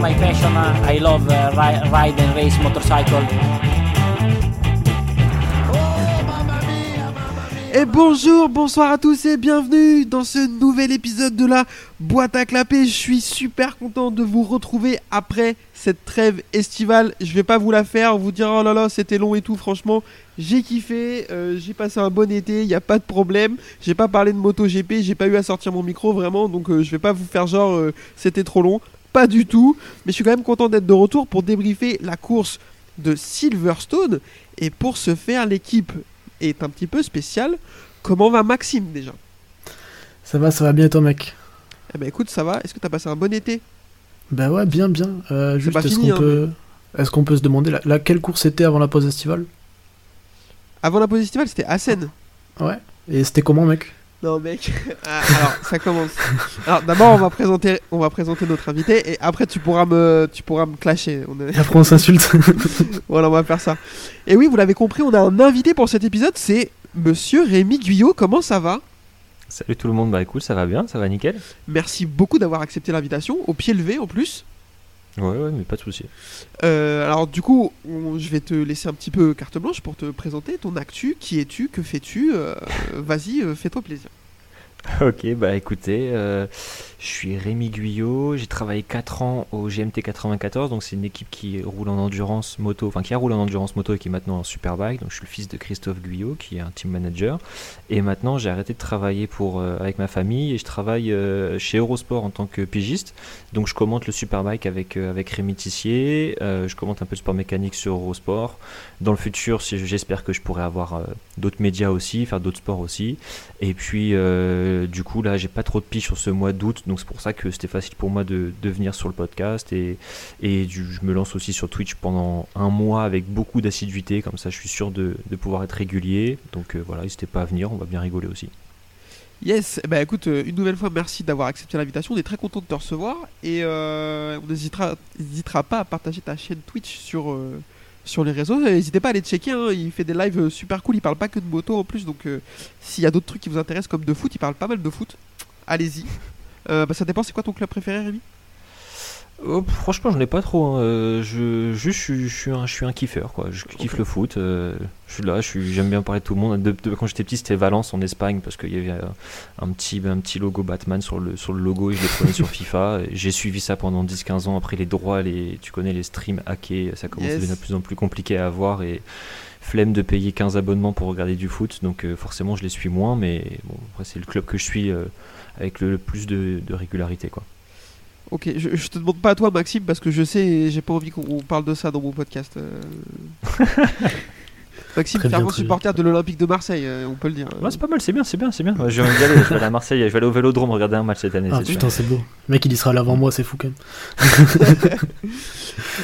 passion. Et bonjour, bonsoir à tous et bienvenue dans ce nouvel épisode de la boîte à clapper. Je suis super content de vous retrouver après cette trêve estivale. Je vais pas vous la faire, vous dire oh là là c'était long et tout. Franchement, j'ai kiffé, euh, j'ai passé un bon été, il n'y a pas de problème. J'ai pas parlé de moto GP, j'ai pas eu à sortir mon micro vraiment, donc euh, je vais pas vous faire genre euh, c'était trop long. Pas du tout, mais je suis quand même content d'être de retour pour débriefer la course de Silverstone. Et pour ce faire, l'équipe est un petit peu spéciale. Comment va Maxime déjà? Ça va, ça va bien toi mec? Eh ben écoute, ça va. Est-ce que t'as passé un bon été? Bah ouais, bien, bien. Euh, juste, pas est-ce qu'on hein, peut... Est-ce qu'on peut se demander la, la- quelle course c'était avant la pause estivale? Avant la pause estivale, c'était Assen. Ouais. Et c'était comment mec? Non mec. Ah, alors ça commence. Alors d'abord on va présenter, on va présenter notre invité et après tu pourras me, tu pourras me clasher. On est- Et après on s'insulte. Voilà, on va faire ça. Et oui, vous l'avez compris, on a un invité pour cet épisode, c'est Monsieur Rémi Guyot. Comment ça va? Salut tout le monde, bah écoute, ça va bien, ça va nickel. Merci beaucoup d'avoir accepté l'invitation, au pied levé en plus. Ouais, ouais, mais pas de souci. Euh, alors du coup, on- je vais te laisser un petit peu carte blanche pour te présenter ton actu. Qui es-tu? Que fais-tu? Euh, Vas-y, euh, fais-toi plaisir. Ok, bah écoutez, euh, je suis Rémi Guyot, j'ai travaillé 4 ans au GMT 94, donc c'est une équipe qui roule en endurance moto, enfin qui a roulé en endurance moto et qui est maintenant en superbike, donc je suis le fils de Christophe Guyot qui est un team manager, et maintenant j'ai arrêté de travailler pour, euh, avec ma famille et je travaille euh, chez Eurosport en tant que pigiste, donc je commente le superbike avec, euh, avec Rémi Tissier, je commente un peu de sport mécanique sur Eurosport, dans le futur j'espère que je pourrai avoir d'autres médias aussi, faire d'autres sports aussi, et puis, du coup, là, j'ai pas trop de piges sur ce mois d'août, c'est pour ça que c'était facile pour moi de, venir sur le podcast. Et, et je me lance aussi sur Twitch pendant un mois avec beaucoup d'assiduité, comme ça, je suis sûr de, de pouvoir être régulier. Donc euh, voilà, n'hésitez pas à venir, on va bien rigoler aussi. Yes, bah écoute, euh, une nouvelle fois, merci d'avoir accepté l'invitation. On est très content de te recevoir et euh, on n'hésitera pas à partager ta chaîne Twitch sur, sur les réseaux. N'hésitez pas à aller checker, hein, il fait des lives super cool. Il parle pas que de moto en plus, donc s'il y a d'autres trucs qui vous intéressent comme de foot, il parle pas mal de foot. Allez-y. Euh, bah, ça dépend, c'est quoi ton club préféré, Rémi? Oh, franchement, j'en ai pas trop. hein. Euh, je, juste, je, suis- je suis un, je suis un kiffeur, quoi. Je kiffe le foot. euh, je suis là, je suis- j'aime bien parler de tout le monde. De- de- quand j'étais petit, c'était Valence en Espagne parce qu'il y avait un petit, un petit logo Batman sur le, sur le logo et je le prenais sur FIFA. J'ai suivi ça pendant 10-15 ans. Après, les droits, les, tu connais les streams hackés, ça commence Yes. à devenir de plus en plus compliqué à avoir et flemme de payer 15 abonnements pour regarder du foot. Donc, euh, forcément, je les suis moins. Mais bon, après, c'est le club que je suis euh, avec le, le plus de, de régularité, quoi. Ok, je, je te demande pas à toi, Maxime, parce que je sais, j'ai pas envie qu'on parle de ça dans mon podcast. euh. Maxime, Très fervent bien. supporter de l'Olympique de Marseille, euh, on peut le dire. Ouais, c'est pas mal, c'est bien, c'est bien, c'est bien. Ouais, je vais aller, je vais aller à Marseille, je vais aller au Vélodrome regarder un match cette année. Ah putain, c'est beau. Le mec il y sera là avant moi, c'est fou quand même.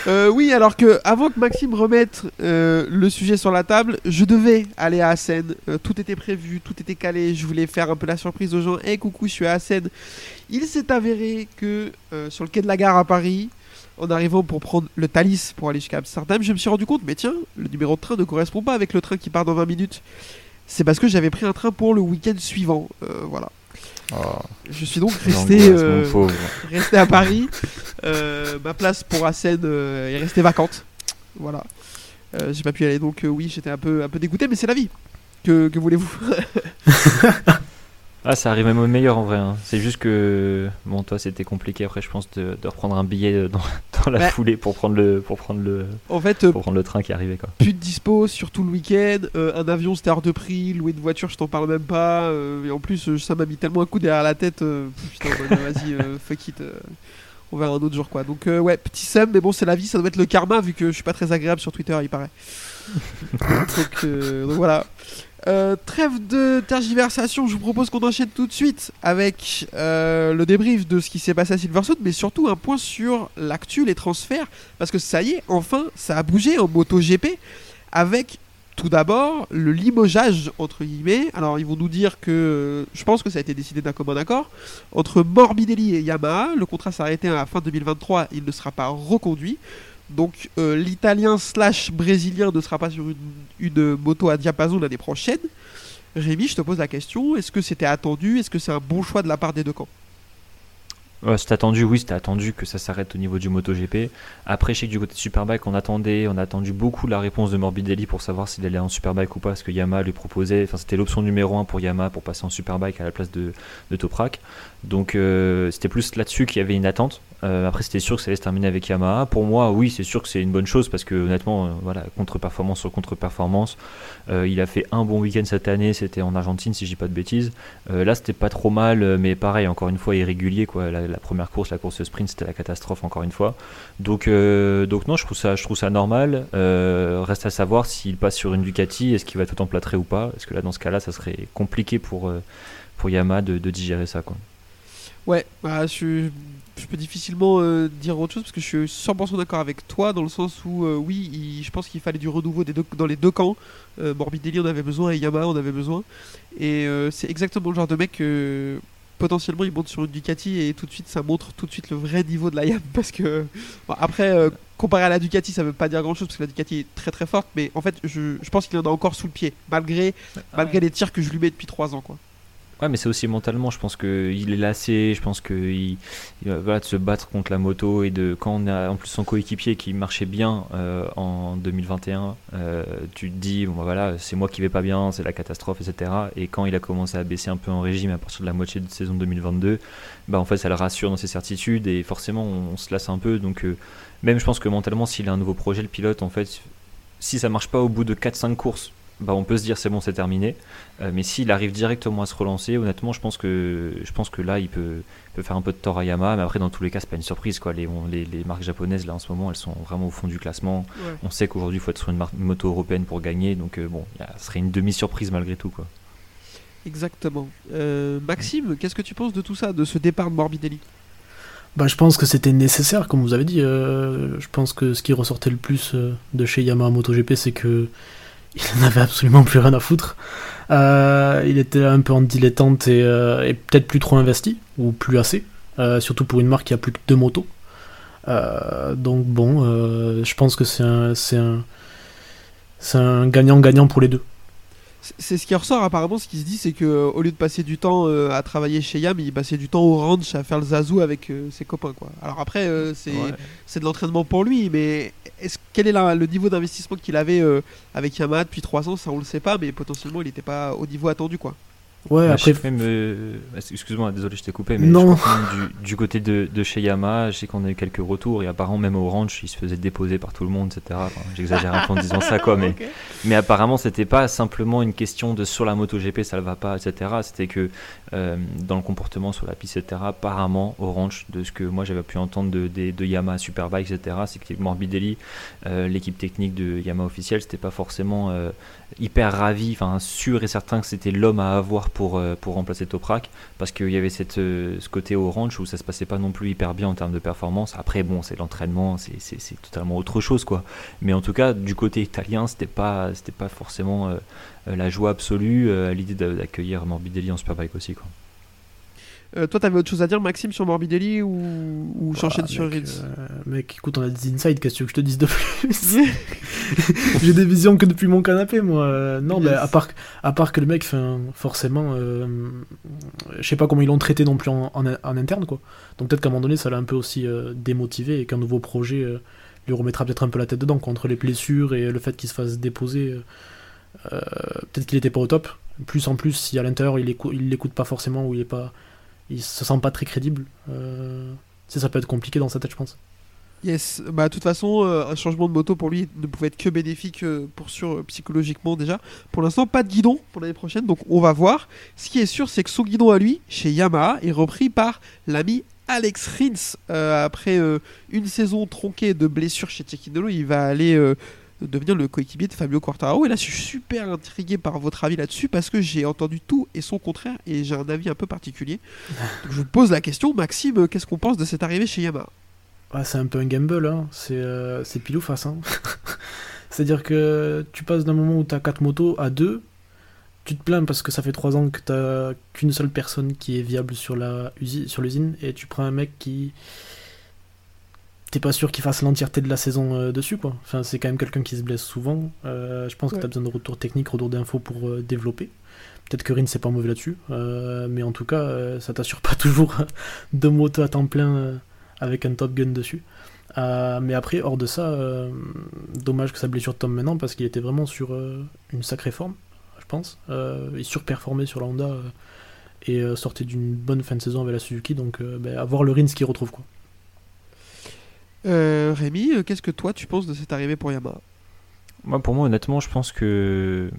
Euh, oui, alors que avant que Maxime remette euh, le sujet sur la table, je devais aller à Assen. Euh, tout était prévu, tout était calé. Je voulais faire un peu la surprise aux gens. Hey, coucou, je suis à Assen. Il s'est avéré que euh, sur le quai de la gare à Paris, en arrivant pour prendre le Thalys pour aller jusqu'à Amsterdam, je me suis rendu compte, mais tiens, le numéro de train ne correspond pas avec le train qui part dans 20 minutes. C'est parce que j'avais pris un train pour le week-end suivant. Euh, voilà. Oh, Je suis donc resté. euh, resté à Paris. Euh, ma place pour Assen est restée vacante. Voilà. J'ai pas pu y aller donc oui j'étais un peu un peu dégoûté mais c'est la vie. Que, que voulez-vous? Ah, ça arrive même au meilleur en vrai. hein. C'est juste que, bon, toi c'était compliqué après, je pense, de, de reprendre un billet euh, dans, dans la Ouais. foulée pour prendre le, pour prendre le, En fait euh, pour prendre le train qui arrivait quoi. plus de dispo sur tout le week-end. euh, un avion c'était hors de prix. Louer une voiture je t'en parle même pas. euh, et en plus ça m'a mis tellement un coup derrière la tête. euh, putain bah, vas-y euh, fuck it. on verra un autre jour quoi. Donc ouais petit seum mais bon c'est la vie ça doit être le karma vu que je suis pas très agréable sur Twitter il paraît. donc, euh, donc voilà. Euh, trêve de tergiversation, je vous propose qu'on enchaîne tout de suite avec euh, le débrief de ce qui s'est passé à Silverstone, mais surtout un point sur l'actu, les transferts, parce que ça y est, enfin, ça a bougé en MotoGP, avec tout d'abord le limogeage, entre guillemets. Alors, ils vont nous dire que, je pense que ça a été décidé d'un commun accord, entre Morbidelli et Yamaha, le contrat s'est arrêté à la fin 2023, il ne sera pas reconduit. Donc euh, l'italien slash brésilien ne sera pas sur une, moto à diapason l'année prochaine. Rémi, je te pose la question, est-ce que c'était attendu? Est-ce que c'est un bon choix de la part des deux camps? Ouais, c'était attendu, oui, c'était attendu que ça s'arrête au niveau du MotoGP. Après, je sais que du côté de Superbike, on attendait, on a attendu beaucoup la réponse de Morbidelli pour savoir s'il allait en Superbike ou pas, parce que Yamaha lui proposait, enfin c'était l'option numéro 1 pour Yamaha pour passer en Superbike à la place de, de Toprak. Donc euh, c'était plus là-dessus qu'il y avait une attente. Euh, après, c'était sûr que ça allait se terminer avec Yamaha. Pour moi, oui, c'est sûr que c'est une bonne chose parce que honnêtement, euh, voilà, contre-performance sur contre-performance. il a fait un bon week-end cette année, c'était en Argentine, si je dis pas de bêtises. là, c'était pas trop mal, mais pareil, encore une fois, irrégulier. Quoi. La, la première course, la course sprint, c'était la catastrophe, encore une fois. Donc, donc non, je trouve ça, je trouve ça normal. reste à savoir s'il passe sur une Ducati, est-ce qu'il va tout emplâtrer ou pas? Parce que là, dans ce cas-là, ça serait compliqué pour, pour Yamaha de, de digérer ça. Quoi. Ouais, bah, je, je peux difficilement euh, dire autre chose parce que je suis 100% d'accord avec toi dans le sens où, euh, oui, je pense qu'il fallait du renouveau des deux, dans les deux camps. Euh, Morbidelli, on avait besoin et Yamaha, on avait besoin. Et c'est exactement le genre de mec que potentiellement il monte sur une Ducati et tout de suite ça montre tout de suite le vrai niveau de la YAM parce que après comparé à la Ducati ça veut pas dire grand chose parce que la Ducati est très très forte mais en fait je, je pense qu'il en a encore sous le pied malgré, malgré les tirs que je lui mets depuis 3 ans quoi. Ouais, mais c'est aussi mentalement, je pense qu'il est lassé, je pense qu'il va de se battre contre la moto et de quand on a en plus son coéquipier qui marchait bien euh, en 2021, euh, tu te dis, bon bah voilà, c'est moi qui vais pas bien, c'est la catastrophe, etc. Et quand il a commencé à baisser un peu en régime à partir de la moitié de saison 2022, bah en fait ça le rassure dans ses certitudes et forcément on, se lasse un peu. Donc euh, même je pense que mentalement, s'il a un nouveau projet, le pilote, en fait, si ça marche pas au bout de 4-5 courses, bah, on peut se dire c'est bon, c'est terminé. Euh, mais s'il arrive directement à se relancer, honnêtement, je pense que, je pense que là, il peut, peut faire un peu de tort à Yamaha. Mais après, dans tous les cas, c'est pas une surprise. Quoi. Les, les, marques japonaises, là, en ce moment, elles sont vraiment au fond du classement. On sait qu'aujourd'hui, il faut être sur une, moto européenne pour gagner. Donc, euh, bon, ce serait une demi-surprise malgré tout. Quoi. Exactement. Euh, Maxime, qu'est-ce que tu penses de tout ça, de ce départ de Morbidelli? Bah, je pense que c'était nécessaire, comme vous avez dit. je pense que ce qui ressortait le plus de chez Yamaha MotoGP, c'est que il n'avait absolument plus rien à foutre. Euh, il était un peu en dilettante et, euh, et peut-être plus trop investi, ou plus assez, euh, surtout pour une marque qui a plus que deux motos. donc bon, je pense que c'est un gagnant-gagnant pour les deux. C'est ce qui ressort apparemment, ce qui se dit, c'est que euh, au lieu de passer du temps euh, à travailler chez Yam, il passait du temps au ranch à faire le zazou avec euh, ses copains. Quoi. Alors après, c'est de l'entraînement pour lui, mais est quel est le niveau d'investissement qu'il avait avec Yamaha depuis 3 ans Ça, on le sait pas, mais potentiellement, il n'était pas au niveau attendu. quoi. Ouais, après. Même, euh, excuse-moi, désolé, je t'ai coupé, mais non. du, du, côté de, de, chez Yamaha, je sais qu'on a eu quelques retours et apparemment, même au ranch, il se faisait déposer par tout le monde, etc. J'exagère un peu en disant ça, quoi, mais, mais apparemment, c'était pas simplement une question de sur la moto GP, ça ne va pas, etc. C'était que euh, dans le comportement sur la piste, etc., apparemment, au ranch, de ce que moi j'avais pu entendre de, de, de Yamaha Superbike, etc., c'est que Morbidelli, euh, l'équipe technique de Yamaha officielle, c'était pas forcément hyper ravi, enfin sûr et certain que c'était l'homme à avoir pour, euh, pour remplacer Toprak, parce qu'il y avait cette, euh, ce côté orange où ça se passait pas non plus hyper bien en termes de performance. Après, bon, c'est l'entraînement, c'est totalement autre chose, quoi. Mais en tout cas, du côté italien, c'était pas, pas forcément euh, la joie absolue à l'idée d'accueillir Morbidelli en Superbike aussi, quoi. Euh, toi, t'avais autre chose à dire, Maxime, sur Morbidelli ou, ou j'enchaîne sur Rins euh, Mec, écoute, on a des insides, qu'est-ce que je te dise de plus J'ai des visions que depuis mon canapé, moi. Euh, non, mais à part, à part que le mec, forcément, je sais pas comment ils l'ont traité non plus en, en, interne, quoi. Donc peut-être qu'à un moment donné, ça l'a un peu aussi démotivé et qu'un nouveau projet lui remettra peut-être un peu la tête dedans, contre les blessures et le fait qu'il se fasse déposer. peut-être qu'il était pas au top. Plus en plus, si à l'intérieur il l'écoute pas forcément ou il est pas il se sent pas très crédible. Euh, ça peut être compliqué dans sa tête, je pense. Yes, bah de toute façon, euh, un changement de moto pour lui ne pouvait être que bénéfique euh, pour sûr psychologiquement déjà. Pour l'instant, pas de guidon pour l'année prochaine, donc on va voir. Ce qui est sûr, c'est que son guidon à lui, chez Yamaha, est repris par l'ami Alex Rins. après une saison tronquée de blessures chez Tekindolo, il va aller devenir le coéquipier de Fabio Quartararo. Et là, je suis super intrigué par votre avis là-dessus parce que j'ai entendu tout et son contraire et j'ai un avis un peu particulier. je vous pose la question, Maxime, qu'est-ce qu'on pense de cette arrivée chez Yamaha? C'est un peu un gamble, hein. c'est euh, pile ou face. Hein. C'est-à-dire que tu passes d'un moment où tu as 4 motos à 2, tu te plains parce que ça fait 3 ans que tu qu'une seule personne qui est viable sur l'usine sur et tu prends un mec qui t'es pas sûr qu'il fasse l'entièreté de la saison euh, dessus, quoi. Enfin, c'est quand même quelqu'un qui se blesse souvent. Euh, je pense que t'as besoin de retour technique, retour d'infos pour euh, développer. Peut-être que Rin c'est pas mauvais là-dessus, mais en tout cas, ça t'assure pas toujours de moto à temps plein avec un Top Gun dessus. Mais après, hors de ça, dommage que sa blessure tombe maintenant parce qu'il était vraiment sur une sacrée forme, je pense. Il surperformait sur la Honda et sortait d'une bonne fin de saison avec la Suzuki, donc ben, à voir le Rins qui retrouve quoi. Euh, Rémi, euh, qu'est-ce que toi tu penses de cette arrivée pour Yamaha? Moi, pour moi, honnêtement, je pense que.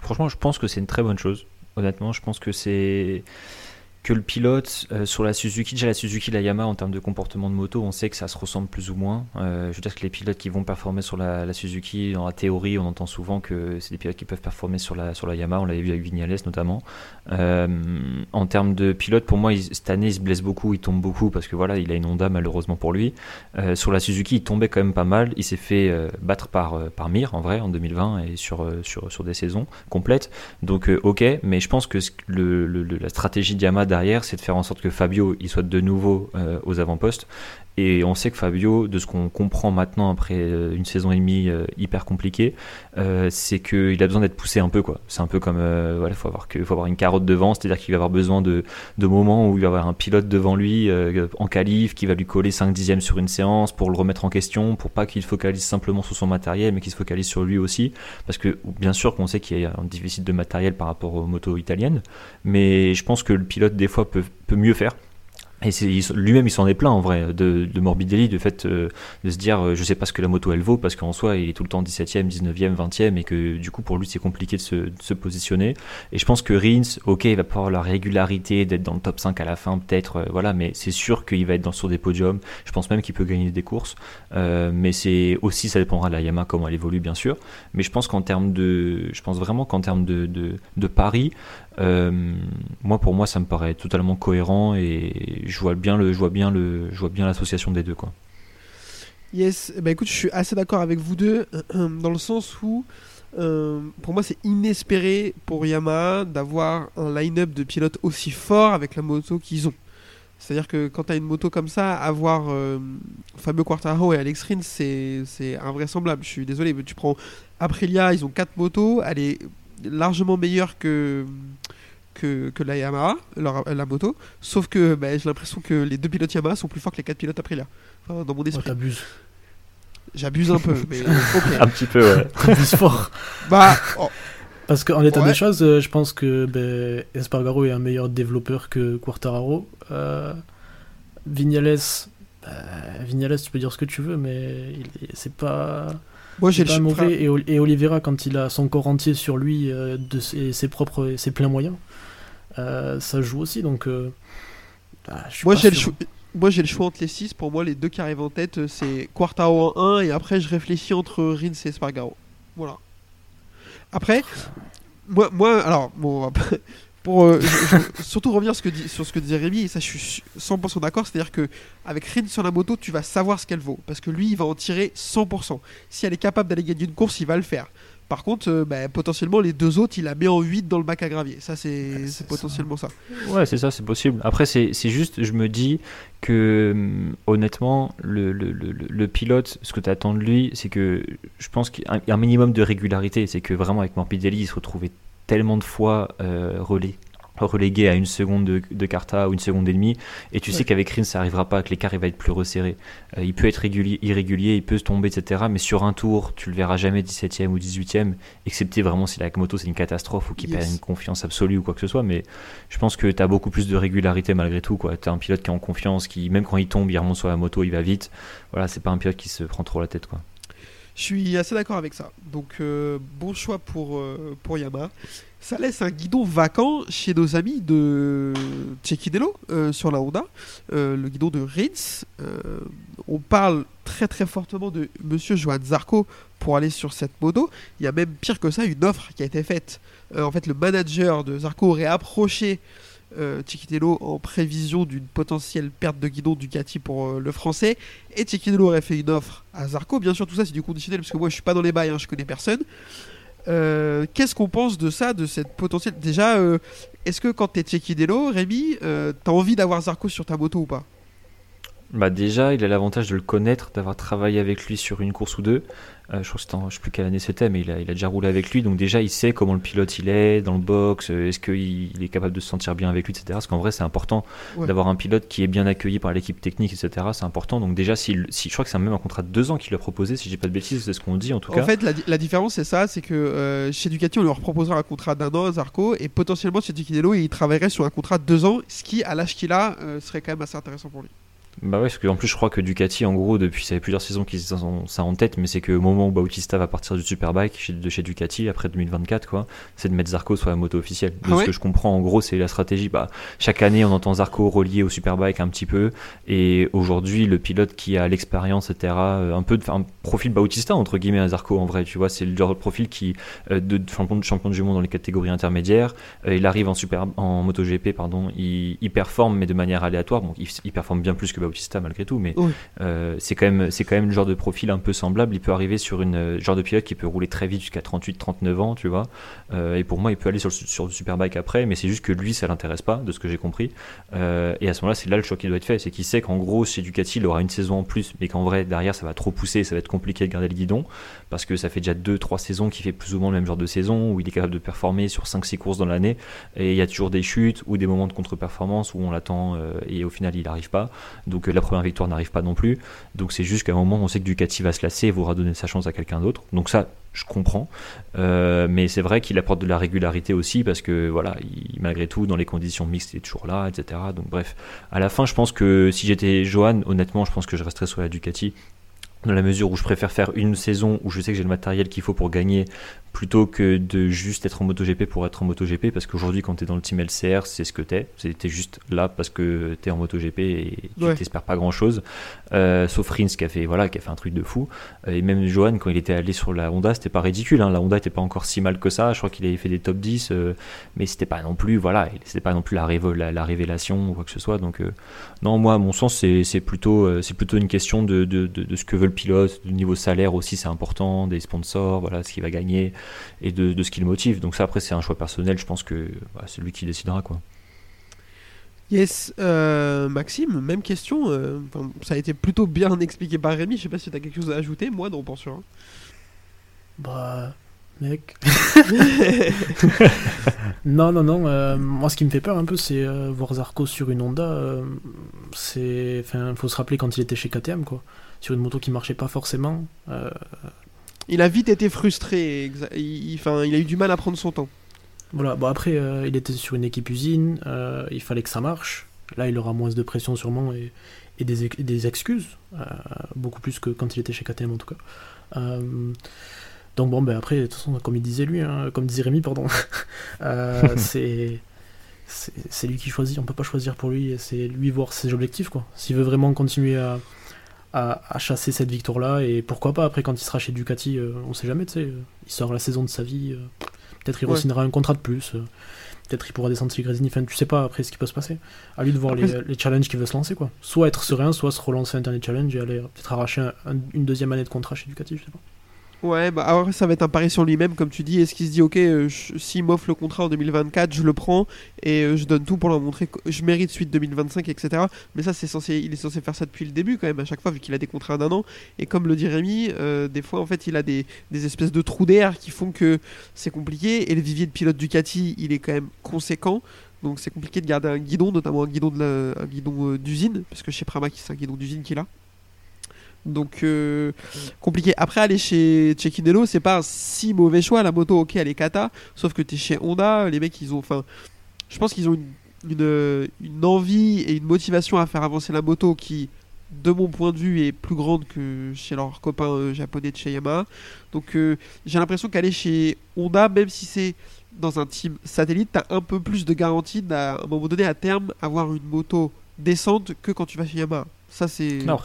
Franchement, je pense que c'est une très bonne chose. Honnêtement, je pense que c'est. Que le pilote euh, sur la Suzuki, déjà la Suzuki, la Yamaha en termes de comportement de moto, on sait que ça se ressemble plus ou moins. Euh, je veux dire que les pilotes qui vont performer sur la, Suzuki, dans la théorie, on entend souvent que c'est des pilotes qui peuvent performer sur la, sur la Yamaha. On l'avait vu avec Vignales notamment. Euh, en termes de pilote, pour moi, il- cette année, il se blesse beaucoup, il tombe beaucoup parce que voilà, il a une Honda malheureusement pour lui. Sur la Suzuki, il tombait quand même pas mal. Il s'est fait battre par, par Mir en vrai en 2020 et sur, sur, sur des saisons complètes. Donc ok, mais je pense que la stratégie de Yamaha c'est de faire en sorte que Fabio il soit de nouveau euh, aux avant-postes. Et on sait que Fabio, de ce qu'on comprend maintenant après euh, une saison et demie euh, hyper compliquée, euh, c'est qu'il a besoin d'être poussé un peu quoi. C'est un peu comme euh, voilà, faut avoir faut avoir une carotte devant, c'est-à-dire qu'il va avoir besoin de, moments où il va avoir un pilote devant lui en qualif qui va lui coller 5 dixièmes sur une séance pour le remettre en question, pour pas qu'il se focalise simplement sur son matériel, mais qu'il se focalise sur lui aussi. Parce que bien sûr qu'on sait qu'il y a un déficit de matériel par rapport aux motos italiennes, mais je pense que le pilote des fois peut mieux faire. Et lui-même, il s'en est plein en vrai de, de Morbidelli, de fait euh, de se dire euh, je sais pas ce que la moto elle vaut parce qu'en soi il est tout le temps 17ème, 19ème, 20ème et que du coup pour lui c'est compliqué de se, de se positionner. Et je pense que Rins, ok, il va pas avoir la régularité d'être dans le top 5 à la fin peut-être, euh, voilà, mais c'est sûr qu'il va être dans, sur des podiums. Je pense même qu'il peut gagner des courses, Euh, mais c'est aussi ça dépendra de la Yamaha comment elle évolue bien sûr. Mais je pense qu'en termes de, je pense vraiment qu'en termes de, de, de pari, euh, moi pour moi ça me paraît totalement cohérent et je vois bien le, je vois bien le, je vois bien l'association des deux quoi. Yes, bah écoute, je suis assez d'accord avec vous deux, dans le sens où, euh, pour moi, c'est inespéré pour Yamaha d'avoir un line-up de pilotes aussi fort avec la moto qu'ils ont. C'est-à-dire que quand tu as une moto comme ça, avoir euh, Fabio Quartararo et Alex Rins, c'est invraisemblable. Je suis désolé, mais tu prends Aprilia, ils ont quatre motos, elle est largement meilleure que, que, que la Yamaha, leur- la moto, sauf que bah, j'ai l'impression que les deux pilotes Yamaha sont plus forts que les quatre pilotes Aprilia. Enfin, dans mon Oh, esprit. T'abuses. J'abuse un peu, mais ok. Un petit peu, ouais. T'abuses fort. Bah, oh, Parce qu'en l'état Ouais. des choses, euh, je pense que ben, Espargaro est un meilleur développeur que Quartararo. Euh, Vignales, bah, Vignales, tu peux dire ce que tu veux, mais c'est pas, moi j'ai c'est le mauvais. Et, et Oliveira, quand il a son corps entier sur lui, euh, de ses, ses propres, ses pleins moyens, euh, ça joue aussi. Donc, euh, bah, Moi j'ai le choix. Moi j'ai le choix entre les 6. Pour moi, les deux qui arrivent en tête, euh, c'est Quartaro en 1 et après je réfléchis entre Rins et Espargaro. Voilà. Après, moi, moi alors, bon, pour euh, je- je- surtout revenir sur ce, que dit- sur ce que disait Rémi, et ça je suis su- 100% d'accord, c'est-à-dire que avec Rins sur la moto, tu vas savoir ce qu'elle vaut. Parce que lui, il va en tirer 100%. Si elle est capable d'aller gagner une course, il va le faire. Par contre, euh, bah, potentiellement, les deux autres, il la met en 8 dans le bac à gravier. Ça, c'est Ouais, potentiellement ça. Ouais, c'est ça, c'est possible. Après, c'est juste, je me dis que hum, honnêtement, le, le, le, le pilote, ce que tu attends de lui, c'est que je pense qu'il y a un- un minimum de régularité. C'est que vraiment, avec Morbidelli, il se retrouvait tellement de fois euh, relais relégué à une seconde de, de Carta ou une seconde et demie et tu sais qu'avec Rins ça arrivera pas que l'écart il va être plus resserré Euh, il peut être régulier, irrégulier il peut se tomber etc mais sur un tour tu le verras jamais 17ème ou 18ème excepté vraiment si la moto c'est une catastrophe ou qu'il Yes. perd une confiance absolue ou quoi que ce soit mais je pense que tu as beaucoup plus de régularité malgré tout. Tu as un pilote qui est en confiance, qui même quand il tombe, il remonte sur la moto, il va vite. Voilà, c'est pas un pilote qui se prend trop la tête. quoi. Je suis assez d'accord avec ça. Donc, euh, bon choix pour, euh, pour Yamaha. Ça laisse un guidon vacant chez nos amis de Cecchinello euh, sur la Honda, euh, le guidon de Rins. On parle très très fortement de Monsieur Johan Zarco pour aller sur cette moto. Il y a même pire que ça, une offre qui a été faite. En fait, le manager de Zarco aurait approché euh, en prévision d'une potentielle perte de guidon Ducati pour euh, le français. Et Cecchinello aurait fait une offre à Zarco. Bien sûr, tout ça c'est du conditionnel parce que moi je suis pas dans les bails, hein, je connais personne. Euh, Qu'est-ce qu'on pense de ça, de cette potentielle? Déjà, euh, est-ce que quand t'es Cecchinello, Rémi, t'as envie d'avoir Zarco sur ta moto ou pas? Bah déjà, il a l'avantage de le connaître, d'avoir travaillé avec lui sur une course ou deux. Euh, je ne sais plus quelle année c'était, mais il a, il a, déjà roulé avec lui. Donc déjà, il sait comment le pilote il est dans le box. Euh, est-ce qu'il est capable de se sentir bien avec lui, etc. Parce qu'en vrai, c'est important d'avoir un pilote qui est bien accueilli par l'équipe technique, etc. C'est important. Donc déjà, si, si, je crois que c'est même un contrat de deux ans qu'il a proposé, si j'ai pas de bêtises, c'est ce qu'on dit en tout cas. En fait, la, différence, c'est ça, c'est que euh, chez Ducati, on leur proposera un contrat d'un an à Zarco, et potentiellement chez Ducati, il travaillerait sur un contrat de deux ans, ce qui, à l'âge qu'il a, serait quand même assez intéressant pour lui. Bah ouais, parce qu'en plus, je crois que Ducati, en gros, depuis ça fait plusieurs saisons qu'ils ont ça en tête, mais c'est qu'au moment où Bautista va partir du Superbike de chez Ducati, après 2024, quoi, c'est de mettre Zarco sur la moto officielle. Ah ce que je comprends, en gros, c'est la stratégie. Bah, chaque année, on entend Zarco relié au Superbike un petit peu, et aujourd'hui, le pilote qui a l'expérience, etc., euh, un peu de, un profil Bautista, entre guillemets, à Zarco, en vrai, tu vois, c'est le genre de profil qui, euh, de, champion, champion du monde dans les catégories intermédiaires, euh, il arrive en, super, en MotoGP, pardon, il, il, performe, mais de manière aléatoire, donc il, il performe bien plus que Bautista malgré tout, mais euh, c'est quand même c'est quand même le genre de profil un peu semblable. Il peut arriver sur une euh, genre de pilote qui peut rouler très vite jusqu'à 38-39 ans, tu vois. Euh, et pour moi, il peut aller sur le, sur le superbike après, mais c'est juste que lui, ça l'intéresse pas, de ce que j'ai compris. et à ce moment-là, c'est là le choix qui doit être fait, c'est qu'il sait qu'en gros, chez Ducati, il aura une saison en plus, mais qu'en vrai derrière, ça va trop pousser, ça va être compliqué de garder le guidon, parce que ça fait déjà 2-3 saisons qu'il fait plus ou moins le même genre de saison où il est capable de performer sur 5-6 courses dans l'année, et il y a toujours des chutes ou des moments de contre-performance où on l'attend et au final il n'arrive pas. Donc la première victoire n'arrive pas non plus. Donc c'est juste qu'à un moment, on sait que Ducati va se lasser et voudra donner sa chance à quelqu'un d'autre. Donc ça, je comprends. Euh, mais c'est vrai qu'il apporte de la régularité aussi parce que voilà, malgré tout, dans les conditions mixtes, il est toujours là, etc. Donc bref, à la fin, je pense que si j'étais Johan, honnêtement, je pense que je resterais sur la Ducati dans la mesure où je préfère faire une saison où je sais que j'ai le matériel qu'il faut pour gagner plutôt que de juste être en MotoGP pour être en MotoGP parce qu'aujourd'hui quand tu es dans le team LCR c'est ce que tu es c'était juste là parce que tu es en MotoGP et tu t'espères pas grand chose euh, sauf Rins qui a fait voilà qui a fait un truc de fou. Et même Johan quand il était allé sur la Honda c'était pas ridicule hein. la Honda était pas encore si mal que ça. Je crois qu'il avait fait des top 10 euh, mais c'était pas non plus voilà c'était pas non plus la, la, révélation ou quoi que ce soit. Donc euh, non moi à mon sens c'est plutôt c'est plutôt une question de, de, de, ce que veut le pilote du niveau salaire aussi c'est important des sponsors voilà ce qu'il va gagner et de, ce qui le motive. Donc ça après c'est un choix personnel, je pense que bah, c'est lui qui décidera quoi. Yes, euh, Maxime, même question. Euh, ça a été plutôt bien expliqué par Rémi. Je sais pas si tu as quelque chose à ajouter. Moi, non, sûr. Bah, mec. non, non, non. Euh, moi, ce qui me fait peur un peu, c'est voir Zarco sur une Honda. c'est, enfin, faut se rappeler quand il était chez KTM, quoi. Sur une moto qui marchait pas forcément. Il a vite été frustré. Il, enfin, il a eu du mal à prendre son temps. Voilà, bon après, euh, il était sur une équipe usine, euh, il fallait que ça marche. Là, il aura moins de pression sûrement et, et des, des, excuses, euh, beaucoup plus que quand il était chez KTM en tout cas. donc bon, ben après, de toute façon, comme il disait lui, hein, comme disait Rémi, pardon, c'est c'est lui qui choisit, on peut pas choisir pour lui, c'est lui voir ses objectifs quoi. S'il veut vraiment continuer à, à, chasser cette victoire-là. Et pourquoi pas, après, quand il sera chez Ducati, euh, on sait jamais, tu sais, il sort la saison de sa vie, euh, peut-être il re-signera un contrat de plus, euh, peut-être il pourra descendre chez Grésini, enfin, tu sais pas après ce qui peut se passer. À lui de voir les, challenges qu'il veut se lancer, quoi. Soit être serein, soit se relancer un dernier challenge et aller peut-être arracher une deuxième année de contrat chez Ducati, je sais pas. Ouais, bah alors ça va être un pari sur lui-même, comme tu dis. Est-ce qu'il se dit, ok, euh, s'il m'offre le contrat en 2024, je le prends et euh, je donne tout pour leur montrer que je mérite suite 2025, etc. Mais ça, c'est censé, il est censé faire ça depuis le début quand même, à chaque fois, vu qu'il a des contrats d'un an. Et comme le dit Rémi, euh, des fois, en fait, il a des, espèces de trous d'air qui font que c'est compliqué. Et le vivier de pilote Ducati, il est quand même conséquent. Donc c'est compliqué de garder un guidon, notamment un guidon d'usine, parce que chez Pramac, c'est un guidon d'usine qu'il a. Donc euh, compliqué. Après aller chez Cecchinello, c'est pas un si mauvais choix. La moto, ok, elle est. Sauf que t'es chez Honda, les mecs, ils ont. Enfin, je pense qu'ils ont une, une, envie et une motivation à faire avancer la moto qui, de mon point de vue, est plus grande que chez leurs copains euh, japonais de chez Yamaha. Donc euh, j'ai l'impression qu'aller chez Honda, même si c'est dans un team satellite, t'as un peu plus de garantie d'à un moment donné à terme avoir une moto décente que quand tu vas chez Yamaha. Ça, c'est. Non,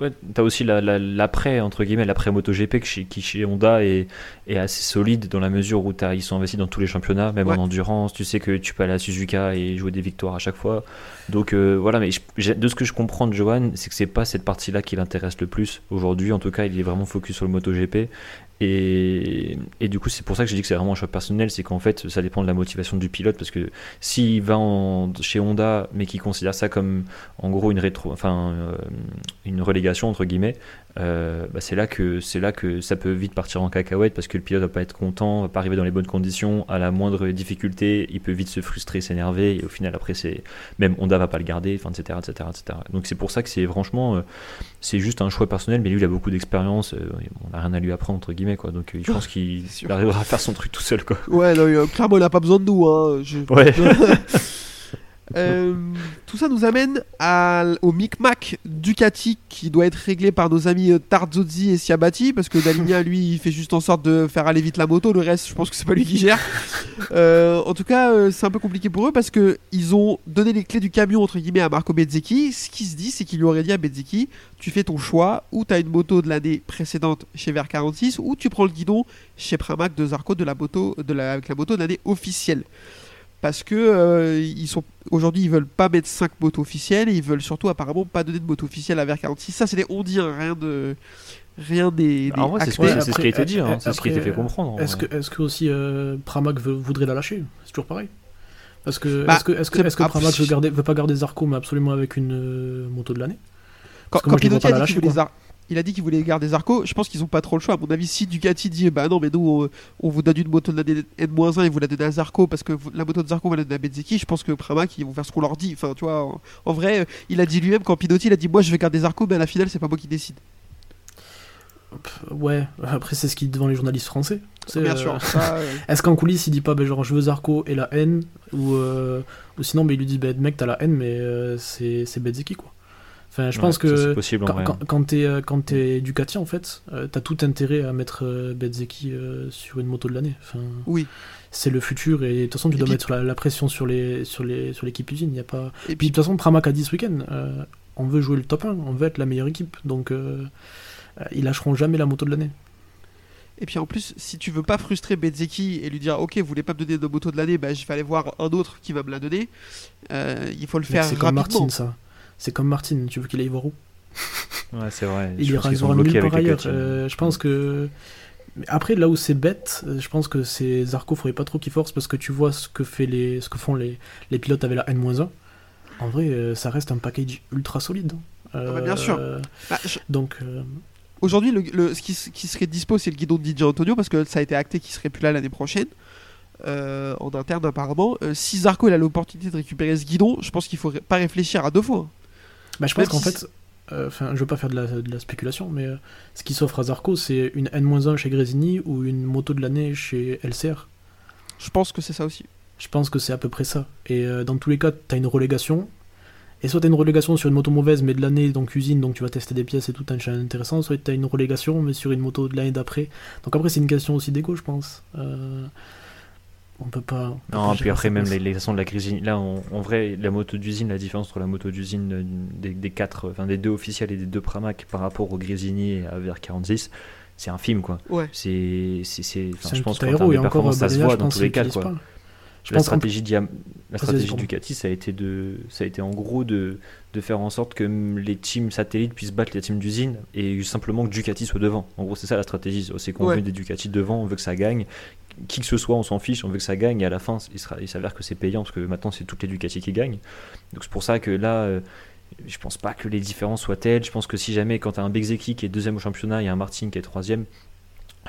ouais, t'as aussi l'après, entre guillemets, l'après MotoGP qui, qui chez Honda est, est, assez solide dans la mesure où as, ils sont investis dans tous les championnats, même en endurance. Tu sais que tu peux aller à Suzuka et jouer des victoires à chaque fois. Donc euh, voilà, mais de ce que je comprends de Johan, c'est que c'est pas cette partie-là qui l'intéresse le plus aujourd'hui. En tout cas, il est vraiment focus sur le MotoGP. Et, du coup, c'est pour ça que j'ai dit que c'est vraiment un choix personnel, c'est qu'en fait, ça dépend de la motivation du pilote, parce que s'il va en, chez Honda, mais qu'il considère ça comme en gros une rétro, enfin euh, une relégation entre guillemets, euh, bah c'est là que c'est là que ça peut vite partir en cacahuète, parce que le pilote va pas être content, va pas arriver dans les bonnes conditions, à la moindre difficulté, il peut vite se frustrer, s'énerver, et au final après c'est même Honda va pas le garder, enfin etc etc etc. Donc c'est pour ça que c'est franchement euh, c'est juste un choix personnel, mais lui il a beaucoup d'expérience, on n'a rien à lui apprendre entre guillemets quoi. Donc je pense qu'il arrivera à faire son truc tout seul quoi. Ouais, non, clairement il a pas besoin de nous. Hein. Ouais. Euh, tout ça nous amène au micmac Ducati qui doit être réglé par nos amis euh, Tarzozzi et Siabati parce que Daligna lui il fait juste en sorte de faire aller vite la moto. Le reste je pense que c'est pas lui qui gère. Euh, en tout cas c'est un peu compliqué pour eux parce que ils ont donné les clés du camion entre guillemets à Marco Bezzecchi. Ce qui se dit c'est qu'il lui aurait dit à Bezzecchi tu fais ton choix. Ou tu as une moto de l'année précédente chez VR46 ou tu prends le guidon chez Pramac de Zarco de la moto de la, avec la moto de l'année officielle parce que euh, ils sont aujourd'hui ils veulent pas mettre 5 motos officielles et ils veulent surtout apparemment pas donner de moto officielle à VR46 ça c'est des on dit hein, rien de rien des, ah, c'est ce, qui a été dit hein, c'est ce qui a été fait comprendre est-ce que est-ce que aussi euh, Pramac voudrait la lâcher? C'est toujours pareil. Parce que bah, est-ce que est-ce que, est que Pramac veut, garder, veut pas garder Zarco mais absolument avec une euh, moto de l'année? Quand, quand Pinocchio a dit qu'il voulait, il a dit qu'il voulait garder Zarco. Je pense qu'ils n'ont pas trop le choix. À mon avis, si Ducati dit bah non, mais nous on, vous donne une moto de N-1 et vous la donnez à Zarco parce que la moto de Zarco va la donner à Bezzeki, je pense que Pramac ils vont faire ce qu'on leur dit. Enfin, tu vois, en, vrai, il a dit lui-même quand Pinotti il a dit moi je vais garder Zarco, mais à la finale c'est pas moi qui décide. Ouais, après c'est ce qu'il dit devant les journalistes français. Bien euh, sûr. Est-ce qu'en coulisses il dit pas bah, genre je veux Zarco et la haine ou, euh, ou sinon bah, il lui dit bah, mec t'as la haine mais euh, c'est Bezzeki quoi. Enfin, je pense que possible, quand, quand, quand t'es euh, quand es Ducati en fait, euh, t'as tout intérêt à mettre euh, Bezzeki sur une moto de l'année. Enfin, oui. C'est le futur et de toute façon tu dois mettre la, pression sur les sur les sur l'équipe usine. Y a pas. Et puis de toute façon Pramac a dit ce week-end, on veut jouer le top 1, on veut être la meilleure équipe, donc ils lâcheront jamais la moto de l'année. Et puis en plus, si tu veux pas frustrer Bezzeki et lui dire ok, vous voulez pas me donner de moto de l'année, bah, je vais aller voir un autre qui va me la donner. il faut le faire rapidement. C'est comme Martin ça. C'est comme Martin, tu veux qu'il aille voir où? Ouais, c'est vrai. Il ira voir nulle par ailleurs. Euh, je pense que. Après, là où c'est bête, euh, je pense que c'est Zarco, faudrait pas trop qu'il force parce que tu vois ce que, fait les... ce que font les, les pilotes avec la N-1. En vrai, euh, ça reste un package ultra solide. Hein. Ah bah, bien sûr. Bah, Donc. Aujourd'hui, le, ce, qui, qui, serait dispo, c'est le guidon de DJ Antonio parce que ça a été acté qu'il serait plus là l'année prochaine. en interne apparemment. si Zarco il a l'opportunité de récupérer ce guidon, je pense qu'il faut pas réfléchir à deux fois. Bah, je pense qu'en fait, euh, enfin, je veux pas faire de la, de la spéculation, mais euh, ce qui s'offre à Zarco, c'est une N-1 chez Grésini ou une moto de l'année chez LCR. Je pense que c'est ça aussi. Je pense que c'est à peu près ça. Et euh, dans tous les cas, tu as une relégation. Et soit tu as une relégation sur une moto mauvaise, mais de l'année, donc usine, donc tu vas tester des pièces et tout, un challenge intéressant. Soit tu as une relégation, mais sur une moto de l'année d'après. Donc après, c'est une question aussi d'égo, je pense on peut pas. non, puis après, même les, les façons de la cuisine. Là, en vrai, la moto d'usine, la différence entre la moto d'usine euh, des, des, quatre, enfin des deux officiels et des deux Pramac par rapport au Grésini et à VR46, c'est un film, quoi. Ouais. C'est. Je pense qu'en termes de performance, ça se voit dans tous les cas, quoi. Je la stratégie, la stratégie Ducati, ça a été de, ça a été en gros de, de faire en sorte que les teams satellites puissent battre les teams d'usine et simplement que Ducati soit devant. En gros, c'est ça la stratégie. C'est qu'on veut des Ducati devant, on veut que ça gagne qui que ce soit, on s'en fiche, on veut que ça gagne, et à la fin, il, sera, il s'avère que c'est payant, parce que maintenant, c'est toutes les Ducati qui gagnent. Donc c'est pour ça que là, euh, je pense pas que les différences soient telles. Je pense que si jamais, quand tu as un Bezeki qui est deuxième au championnat et un Martin qui est troisième,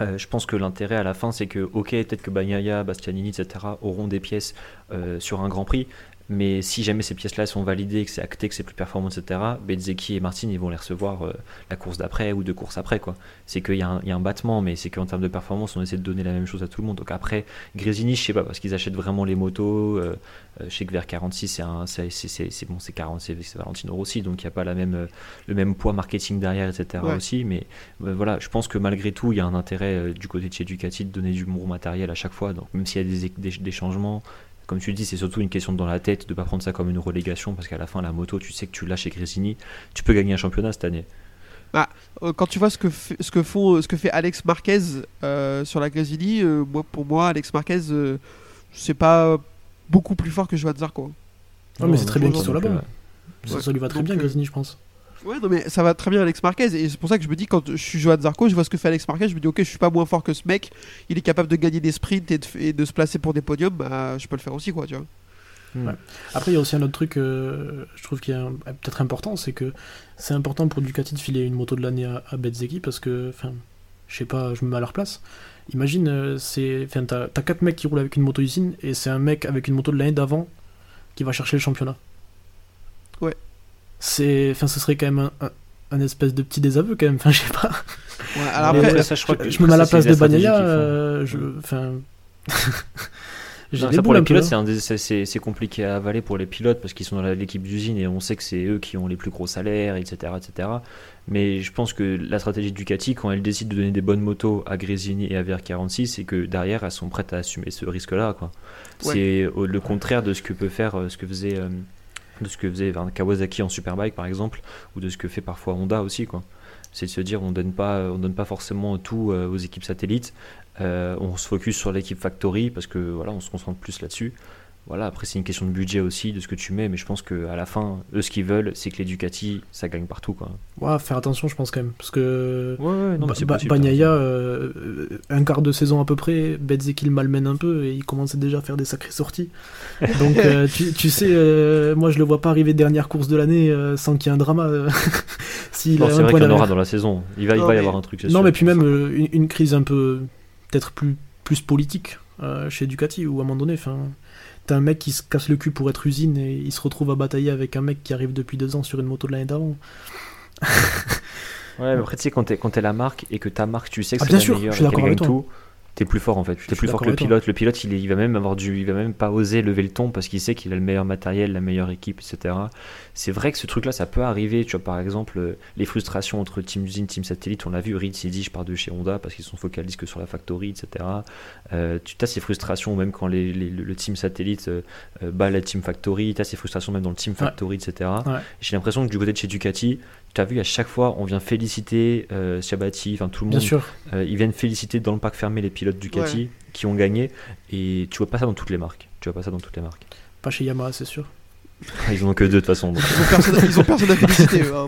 euh, je pense que l'intérêt à la fin, c'est que, ok, peut-être que Bagnaia, Bastianini, etc., auront des pièces euh, sur un Grand Prix, mais si jamais ces pièces-là sont validées, que c'est acté, que c'est plus performant, etc., Bezeki et Martin, ils vont les recevoir euh, la course d'après ou deux courses après. quoi. C'est qu'il y, a un battement, mais c'est qu'en termes de performance, on essaie de donner la même chose à tout le monde. Donc après, Grésini, je sais pas, parce qu'ils achètent vraiment les motos. Euh, euh je sais que vers 46, c'est bon, c'est 40, c'est Valentino Rossi, donc il n'y a pas la même, le même poids marketing derrière, etc. aussi. Mais voilà, je pense que malgré tout, il y a un intérêt du côté de chez Ducati de donner du bon matériel à chaque fois. Donc même s'il y a des, des changements, comme tu le dis, c'est surtout une question dans la tête de ne pas prendre ça comme une relégation parce qu'à la fin, la moto, tu sais que tu l'as chez Grésini, tu peux gagner un championnat cette année. Bah, euh, quand tu vois ce que, ce que, font, ce que fait Alex Marquez euh, sur la Grésini, euh, moi, pour moi, Alex Marquez, c'est pas beaucoup plus fort que Joao Zarco. Non, mais c'est très bien qu'il soit là-bas. Ça, lui va très bien, Grésini, je pense. Ouais, non, mais ça va très bien Alex Marquez. Et c'est pour ça que je me dis, quand je suis Johan Zarco, je vois ce que fait Alex Marquez. Je me dis, ok, je suis pas moins fort que ce mec. Il est capable de gagner des sprints et de, et de se placer pour des podiums. Bah, je peux le faire aussi, quoi, tu vois. Ouais. Après, il y a aussi un autre truc, euh, je trouve qui est un- peut-être important, c'est que c'est important pour Ducati de filer une moto de l'année à, à Bezzecchi parce que, enfin, je sais pas, je me mets à leur place. Imagine, euh, c'est, enfin, t'as, t'as quatre mecs qui roulent avec une moto usine et c'est un mec avec une moto de l'année d'avant qui va chercher le championnat. Ouais. C'est, enfin, ce serait quand même un, un- un espèce de petit désaveu quand même. Enfin, je sais pas. Ouais, alors Mais après, ouais, ça, je crois que- je me mets à la place de Bagnaia. font. euh, je, enfin. Non, ça pour les pilotes, hein. c'est un des- c'est- c'est c'est compliqué à avaler pour les pilotes parce qu'ils sont dans l'équipe d'usine et on sait que c'est eux qui ont les plus gros salaires, etc., etc. Mais je pense que la stratégie de Ducati, quand elle décide de donner des bonnes motos à Grésini et à VR46, c'est que derrière, elles sont prêtes à assumer ce risque-là. quoi. Ouais. C'est au- le contraire de ce que peut faire, euh, ce que faisait, euh, de ce que faisait Kawasaki en Superbike par exemple, ou de ce que fait parfois Honda aussi. quoi. C'est de se dire, on donne pas, on donne pas forcément tout euh, aux équipes satellites. Euh, on se focus sur l'équipe Factory parce que voilà, on se concentre plus là-dessus. Voilà, après c'est une question de budget aussi, de ce que tu mets, mais je pense qu'à la fin, eux ce qu'ils veulent, c'est que les Ducati, ça gagne partout quoi. Ouais, faire attention, je pense quand même. Parce que. Ouais, ouais, non, Ba- mais c'est Ba- possible. Bagnaia, euh, un quart de saison à peu près, le malmène un peu et il commençait déjà à faire des sacrées sorties. Donc euh, tu, tu sais, euh, moi je le vois pas arriver dernière course de l'année euh, sans qu'il y ait un drama. s'il Non, c'est vrai qu'il y en aura dans la saison. Il va, il Non, va y mais- avoir un truc. c'est Non, sûr. mais puis même euh, une, une crise un peu, peut-être plus, plus politique euh, chez Ducati, où à un moment donné, enfin, t'as un mec qui se casse le cul pour être usine et il se retrouve à batailler avec un mec qui arrive depuis deux ans sur une moto de l'année d'avant. Ouais, mais après, tu sais, quand t'es, la marque et que ta marque, tu sais que Ah, c'est la sûr, meilleure je suis et qu'elle gagne tout, t'es plus fort en fait. T'es plus fort que le pilote. Le pilote, il, il va même avoir du, il va même pas oser lever le ton parce qu'il sait qu'il a le meilleur matériel, la meilleure équipe, etc. C'est vrai que ce truc-là, ça peut arriver. Tu vois, par exemple, euh, les frustrations entre Team Usine, Team Satellite, on l'a vu, Reed s'est dit, je pars de chez Honda parce qu'ils sont focalisés que sur la factory, etc. Euh, tu as ces frustrations, même quand les, les- le, Team Satellite euh, bat la Team Factory, tu as ces frustrations même dans le Team Ouais. Factory, etc. Ouais. J'ai l'impression que du côté de chez Ducati, tu as vu à chaque fois, on vient féliciter euh, Shabati, enfin tout le Bien monde. sûr. Euh, ils viennent féliciter dans le pack fermé les pilotes Ducati qui ont gagné. Et tu vois pas ça dans toutes les marques. Tu vois pas ça dans toutes les marques. Pas chez Yamaha, c'est sûr. Ils en ont que deux de toute façon. donc. Ils ont personne, à féliciter. eux, hein.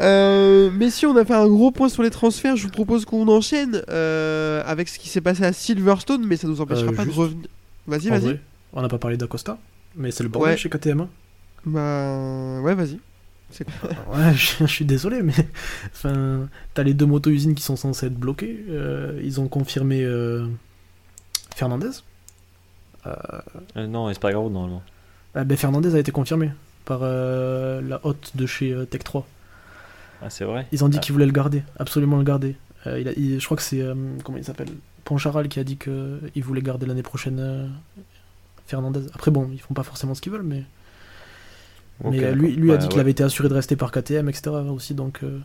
Euh, messieurs, on a fait un gros point sur les transferts. Je vous propose qu'on enchaîne euh, avec ce qui s'est passé à Silverstone, mais ça nous empêchera Euh, pas de revenir. Vas-y, vas-y. on n'a pas parlé d'Acosta, mais c'est le bordel Ouais. chez KTM. Bah, ouais, vas-y. Ouais, je, je suis désolé, mais enfin, t'as les deux moto-usines qui sont censées être bloquées. euh, ils ont confirmé euh, Fernandez. Euh, Euh, non, grave normalement. ah ben Fernandez a été confirmé par euh, la hôte de chez Tech 3. Ah, c'est vrai Ils ont dit Ah. qu'ils voulaient le garder, absolument le garder. Il a- il- je crois que c'est comment il s'appelle Poncharal qui a dit qu'il voulait garder l'année prochaine Fernandez. Après bon, ils font pas forcément ce qu'ils veulent, mais, mais euh, lui, lui a Ouais, dit qu'il ouais. avait été assuré de rester par KTM, etc. aussi. Donc euh,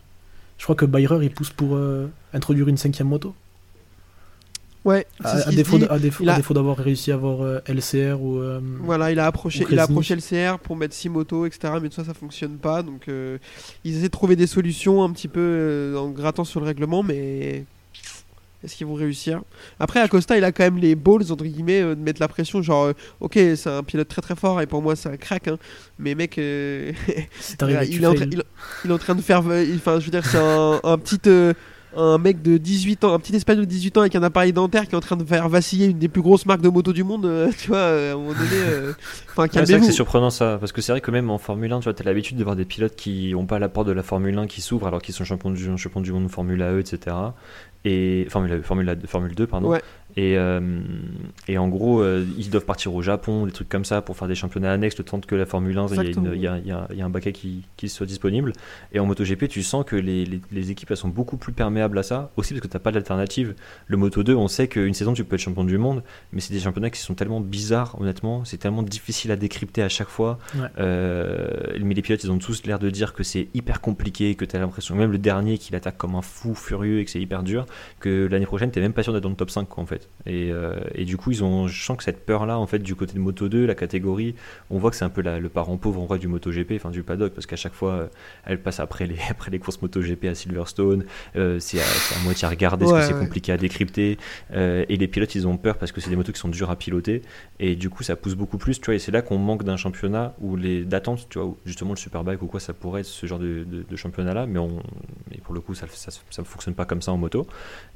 je crois que Bayer il pousse pour euh, introduire une cinquième moto. Ouais, À, à défaut, se de- dit. à défaut, Il à a- défaut d'avoir réussi à avoir euh, LCR ou. euh, Voilà, il a approché, il a approché le CR pour mettre 6 motos, etc. Mais tout ça, ça fonctionne pas. Donc, euh, ils essaient de trouver des solutions un petit peu euh, en grattant sur le règlement, mais est-ce qu'ils vont réussir? Après, Acosta, il a quand même les balls entre guillemets euh, de mettre la pression. Genre, euh, ok, c'est un pilote très très fort et pour moi, c'est un crack. hein. mais mec, euh, arrivé, il, est en train- il- il est en train de faire. il- Enfin, je veux dire, c'est un, un petit. euh, un mec de 18 ans, un petit espagnol de 18 ans avec un appareil dentaire qui est en train de faire vaciller une des plus grosses marques de moto du monde, euh, tu vois, euh, à un moment donné. euh, Enfin, Ouais, c'est vrai que calmez-vous. c'est surprenant ça, parce que c'est vrai que même en Formule 1, tu vois, t'as l'habitude de voir des pilotes qui n'ont pas la porte de la Formule 1 qui s'ouvre alors qu'ils sont champions du, champions du monde Formule AE, etc. Et Formule, Formule, A- Formule 2, pardon. Et, euh, et en gros, euh, ils doivent partir au Japon, des trucs comme ça, pour faire des championnats annexes, le temps que la Formule 1, il y a, y y y un baquet qui, qui soit disponible. Et en MotoGP, tu sens que les, les- les équipes elles sont beaucoup plus perméables à ça, aussi parce que tu n'as pas d'alternative. Le Moto 2, on sait qu'une saison, tu peux être champion du monde, mais c'est des championnats qui sont tellement bizarres, honnêtement, c'est tellement difficile à décrypter à chaque fois. Ouais. Euh, mais les pilotes, ils ont tous l'air de dire que c'est hyper compliqué, que tu as l'impression, même le dernier, qu'il attaque comme un fou furieux et que c'est hyper dur, que l'année prochaine, tu même pas sûr d'être dans le top 5, quoi, en fait. Et, euh, et du coup, ils ont, je sens que cette peur-là, en fait, du côté de Moto 2, la catégorie, on voit que c'est un peu la- le parent pauvre en vrai du MotoGP, enfin du paddock, parce qu'à chaque fois, euh, elle passe après les, après les courses MotoGP à Silverstone. Euh, c'est à, à moitié à regarder, parce Ouais, que c'est compliqué à décrypter. euh, et les pilotes, ils ont peur parce que c'est des motos qui sont dures à piloter. Et du coup, ça pousse beaucoup plus, tu vois. Et c'est là qu'on manque d'un championnat où les d'attente, tu vois, où justement le Superbike ou quoi, ça pourrait être ce genre de, de- de championnat-là. Mais, on, mais pour le coup, ça ne fonctionne pas comme ça en moto.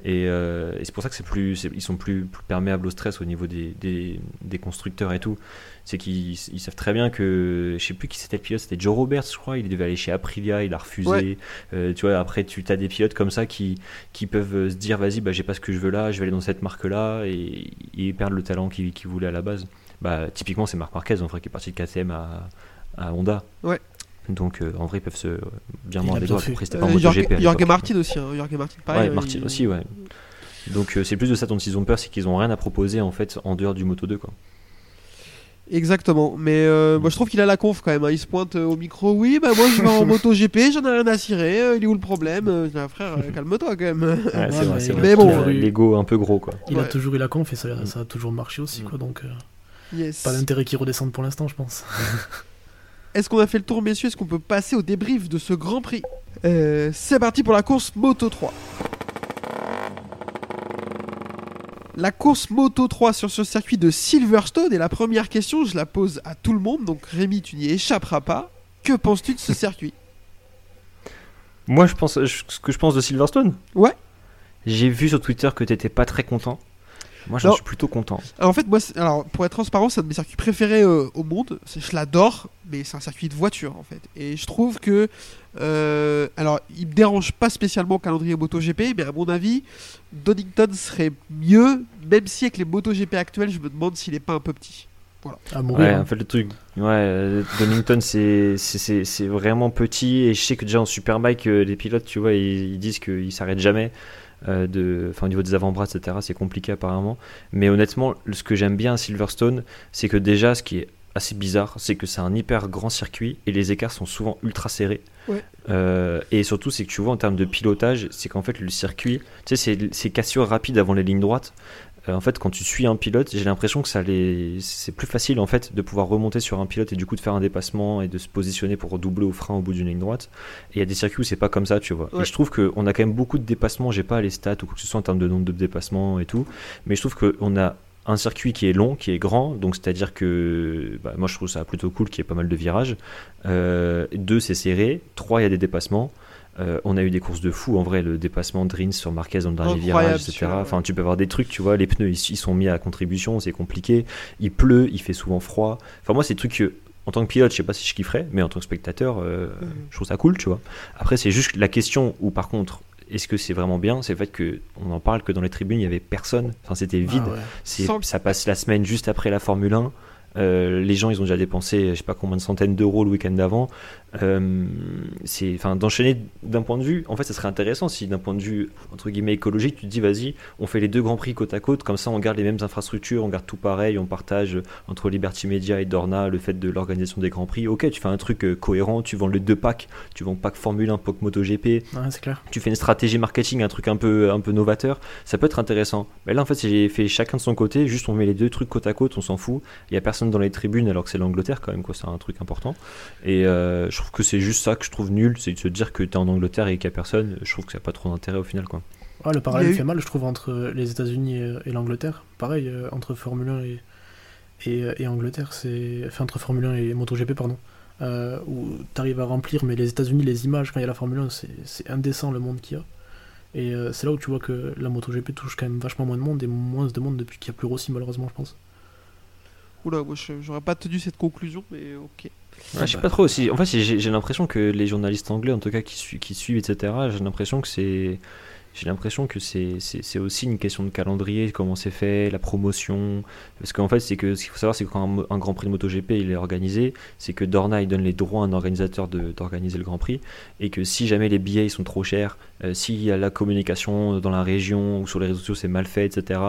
Et, et c'est pour ça que c'est plus, ils sont plus, plus perméables au stress au niveau des, des, des constructeurs et tout. C'est qu'ils ils savent très bien que, je sais plus qui c'était le pilote, c'était Joe Roberts, je crois. Il devait aller chez Aprilia, il a refusé. Ouais. Euh, tu vois, après, tu as des pilotes comme ça qui, qui peuvent euh, se dire, vas-y, bah, j'ai pas ce que je veux là, je vais aller dans cette marque-là, et ils perdent le talent qu'ils voulaient à la base. Bah, typiquement, c'est Marc Marquez, en vrai, qui est parti de KTM à, à Honda. Ouais. Donc, euh, en vrai, ils peuvent se bien mordre les doigts. Après, c'était pas Euh, Jorge à Jorge. Martin aussi, hein. Jorge Martin pareil. Ouais, euh, Martin il- aussi, ouais. Donc euh, c'est plus de ça dont ils ont peur, c'est qu'ils ont rien à proposer en fait en dehors du Moto 2 quoi. Exactement, mais euh, moi je trouve qu'il a la conf quand même. hein. Il se pointe euh, au micro. Oui, bah moi je vais en moto GP, j'en ai rien à cirer. euh, il est où le problème? Euh, ah, Frère, calme-toi quand même. Ouais, c'est Ouais, vrai, mais c'est il vrai. toujours eu- l'ego un peu gros quoi. Il a toujours eu la conf et ça, Mm. ça a toujours marché aussi, Mm. quoi. Donc, euh, Yes. pas d'intérêt qu'il redescende pour l'instant, je pense. Est-ce qu'on a fait le tour, messieurs? Est-ce qu'on peut passer au débrief de ce Grand Prix? Euh, C'est parti pour la course Moto 3. La course Moto 3 sur ce circuit de Silverstone. Et la première question, je la pose à tout le monde. Donc Rémi, tu n'y échapperas pas. Que penses-tu de ce circuit? Moi je pense je- ce que je pense de Silverstone? Ouais. J'ai vu sur Twitter que t'étais pas très content. Moi j'en Non. suis plutôt content. Alors, en fait, moi, alors, pour être transparent, c'est un de mes circuits préférés euh, au monde. Je l'adore, mais c'est un circuit de voiture en fait. Et je trouve que, euh, alors, il me dérange pas spécialement le calendrier MotoGP, mais à mon avis, Donington serait mieux, même si avec les MotoGP actuels, je me demande s'il est pas un peu petit. À mourir. Ouais, hein. en fait le truc, ouais, euh, Donington c'est c'est- c'est c'est vraiment petit et je sais que déjà en Superbike euh, les pilotes tu vois ils, ils disent qu'ils s'arrêtent jamais. euh, de, enfin, au niveau des avant-bras, etc., c'est compliqué apparemment. Mais honnêtement, ce que j'aime bien à Silverstone, c'est que déjà, ce qui est assez bizarre, c'est que c'est un hyper grand circuit et les écarts sont souvent ultra serrés. Euh, et surtout, c'est que tu vois en termes de pilotage, c'est qu'en fait le circuit, tu sais, c'est- c'est cassure rapide avant les lignes droites. Euh, en fait, quand tu suis un pilote, j'ai l'impression que ça les... c'est plus facile en fait de pouvoir remonter sur un pilote et du coup de faire un dépassement et de se positionner pour doubler au frein au bout d'une ligne droite. Et il y a des circuits où c'est pas comme ça, tu vois. Ouais. Et je trouve qu'on a quand même beaucoup de dépassements. J'ai pas les stats ou quoi que ce soit en termes de nombre de dépassements et tout, mais je trouve qu'on a un circuit qui est long, qui est grand, donc c'est-à-dire que bah, moi je trouve ça plutôt cool qu'il y ait pas mal de virages. Euh, deux, c'est serré. Trois, il y a des dépassements. Euh, on a eu des courses de fou en vrai, le dépassement de Rins sur Marquez dans le dernier virage, etc. ouais. Enfin, tu peux avoir des trucs, tu vois, les pneus ils, ils sont mis à contribution, c'est compliqué. Il pleut, il fait souvent froid. Enfin, moi, c'est des trucs que, en tant que pilote, je sais pas si je kifferais, mais en tant que spectateur, euh, Mhm. je trouve ça cool, tu vois. Après, c'est juste la question où, par contre, est-ce que c'est vraiment bien? C'est le fait que on en parle que dans les tribunes, il y avait personne. Enfin, c'était vide. Ah ouais. C'est- Sans- Ça passe la semaine juste après la Formule 1. Euh, les gens, ils ont déjà dépensé, je sais pas combien de centaines d'euros le week-end d'avant. Euh, c'est, enfin, d'enchaîner d'un point de vue. En fait, ça serait intéressant si, d'un point de vue entre guillemets écologique, tu te dis, vas-y, on fait les deux grands prix côte à côte, comme ça, on garde les mêmes infrastructures, on garde tout pareil, on partage entre Liberty Media et Dorna le fait de l'organisation des grands prix. Ok, tu fais un truc euh, cohérent, tu vends les deux packs, tu vends pack Formule 1, pack MotoGP, Ouais, c'est clair. tu fais une stratégie marketing, un truc un peu, un peu novateur, ça peut être intéressant. Mais là, en fait, j'ai fait chacun de son côté, juste on met les deux trucs côte à côte, on s'en fout. Il y a personne dans les tribunes alors que c'est l'Angleterre quand même, quoi, c'est un truc important. Et euh, je trouve que c'est juste ça que je trouve nul, c'est de se dire que t'es en Angleterre et qu'il y a personne. Je trouve que ça n'a pas trop d'intérêt au final, quoi. Ouais, le parallèle eu- fait mal, je trouve, entre les États-Unis et, et l'Angleterre. Pareil, euh, entre Formule 1 et, et, et Angleterre, c'est. Enfin, entre Formule 1 et MotoGP, pardon. Euh, où tu arrives à remplir, mais les États-Unis, les images, quand il y a la Formule 1, c'est- c'est indécent le monde qu'il y a. Et euh, c'est là où tu vois que la MotoGP touche quand même vachement moins de monde et moins de monde depuis qu'il y a plus Rossi, malheureusement, je pense. Oula, moi j'aurais pas tenu cette conclusion, mais ok. Ouais, je sais pas trop aussi. En fait, j'ai l'impression que les journalistes anglais, en tout cas, qui, su- qui suivent, etc., j'ai l'impression que c'est. J'ai l'impression que c'est aussi une question de calendrier, comment c'est fait, la promotion. Parce qu'en fait, c'est que ce qu'il faut savoir, c'est que quand un, Grand Prix de MotoGP il est organisé, c'est que Dorna il donne les droits à un organisateur d'organiser le Grand Prix, et que si jamais les billets ils sont trop chers, euh, s'il y a la communication dans la région ou sur les réseaux sociaux c'est mal fait, etc.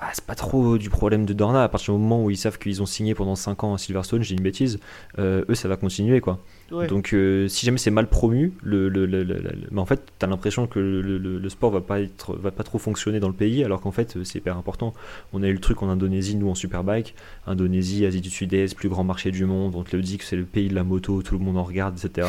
bah, c'est pas trop du problème de Dorna à partir du moment où ils savent qu'ils ont signé pendant 5 ans à Silverstone, dis une bêtise, euh, eux ça va continuer quoi. Ouais. Donc euh, si jamais c'est mal promu, le, le, le- le- en fait t'as l'impression que le, sport va pas être, va pas trop fonctionner dans le pays, alors qu'en fait euh, c'est hyper important. On a eu le truc en Indonésie, nous en Superbike, Indonésie, Asie du Sud-Est, plus grand marché du monde, on te le dit que c'est le pays de la moto, tout le monde en regarde, etc.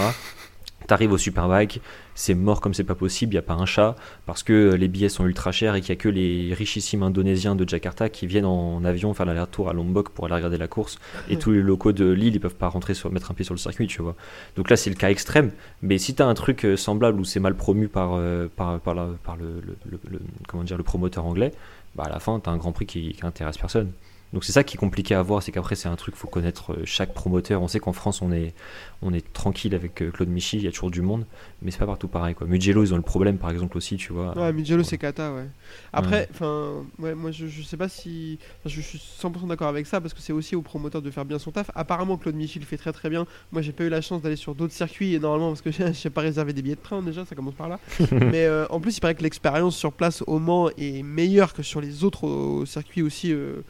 T'arrives au Superbike, c'est mort comme c'est pas possible, il n'y a pas un chat, parce que les billets sont ultra chers et qu'il n'y a que les richissimes indonésiens de Jakarta qui viennent en avion faire l'aller-retour à Lombok pour aller regarder la course. Et tous les locaux de l'île, ils peuvent pas rentrer sur, mettre un pied sur le circuit, tu vois. Donc là, c'est le cas extrême. Mais si tu as un truc euh, semblable où c'est mal promu par, euh, par, par, la- par le, le- le- le- comment dire, le promoteur anglais, bah à la fin, tu as un grand prix qui, qui intéresse personne. Donc c'est ça qui est compliqué à voir, c'est qu'après c'est un truc, faut connaître euh, chaque promoteur. On sait qu'en France on est, on est tranquille avec euh, Claude Michy, il y a toujours du monde, mais c'est pas partout pareil quoi. Mugello ils ont le problème par exemple aussi, tu vois. Ouais, Mugello c'est Kata, ouais. Après, enfin, ouais, moi je, je sais pas si. je, suis 100% d'accord avec ça parce que c'est aussi au promoteur de faire bien son taf. Apparemment, Claude Michel fait très très bien. Moi j'ai pas eu la chance d'aller sur d'autres circuits et normalement parce que je sais pas réserver des billets de train déjà, ça commence par là. Mais euh, en plus, il paraît que l'expérience sur place au Mans est meilleure que sur les autres euh, circuits aussi euh,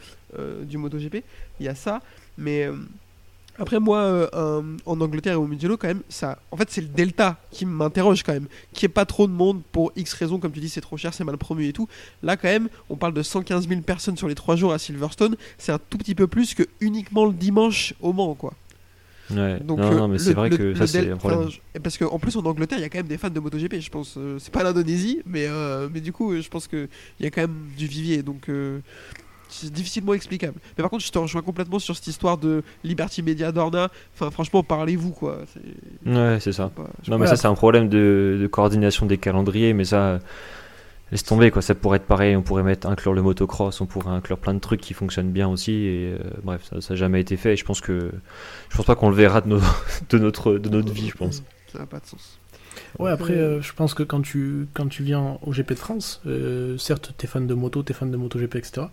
du MotoGP. Il y a ça. Mais. euh, après moi, euh, en Angleterre et au Mugello, quand même, ça, en fait, c'est le delta qui m'interroge quand même, qui est pas trop de monde pour X raisons, comme tu dis, c'est trop cher, c'est mal promu et tout. Là, quand même, on parle de 115 000 personnes sur les 3 jours à Silverstone, c'est un tout petit peu plus que uniquement le dimanche au Mans, quoi. Ouais. Donc, non, euh, non, mais c'est vrai le- que ça c'est un problème. enfin, Parce qu'en plus, en Angleterre, il y a quand même des fans de MotoGP, je pense. euh, c'est pas l'Indonésie, mais, euh, mais du coup, euh, je pense qu'il y a quand même du vivier, donc euh, c'est difficilement explicable. Mais par contre, je te rejoins complètement sur cette histoire de Liberty Media Dorna. Enfin, franchement, parlez-vous, quoi. C'est- Ouais, c'est ça. pas- Non, mais ça c'est un problème de, de coordination des calendriers, mais ça laisse tomber quoi. Ça pourrait être pareil. On pourrait mettre inclure le motocross, on pourrait inclure plein de trucs qui fonctionnent bien aussi. Et euh, bref, ça, n'a jamais été fait. Et je pense que je pense pas qu'on le verra de, nos, de notre de notre vie, je pense. Ça n'a pas de sens. Ouais, après, Euh, euh, je pense que quand tu, quand tu viens au GP de France, euh, certes, t'es fan de moto, t'es fan de MotoGP, etc.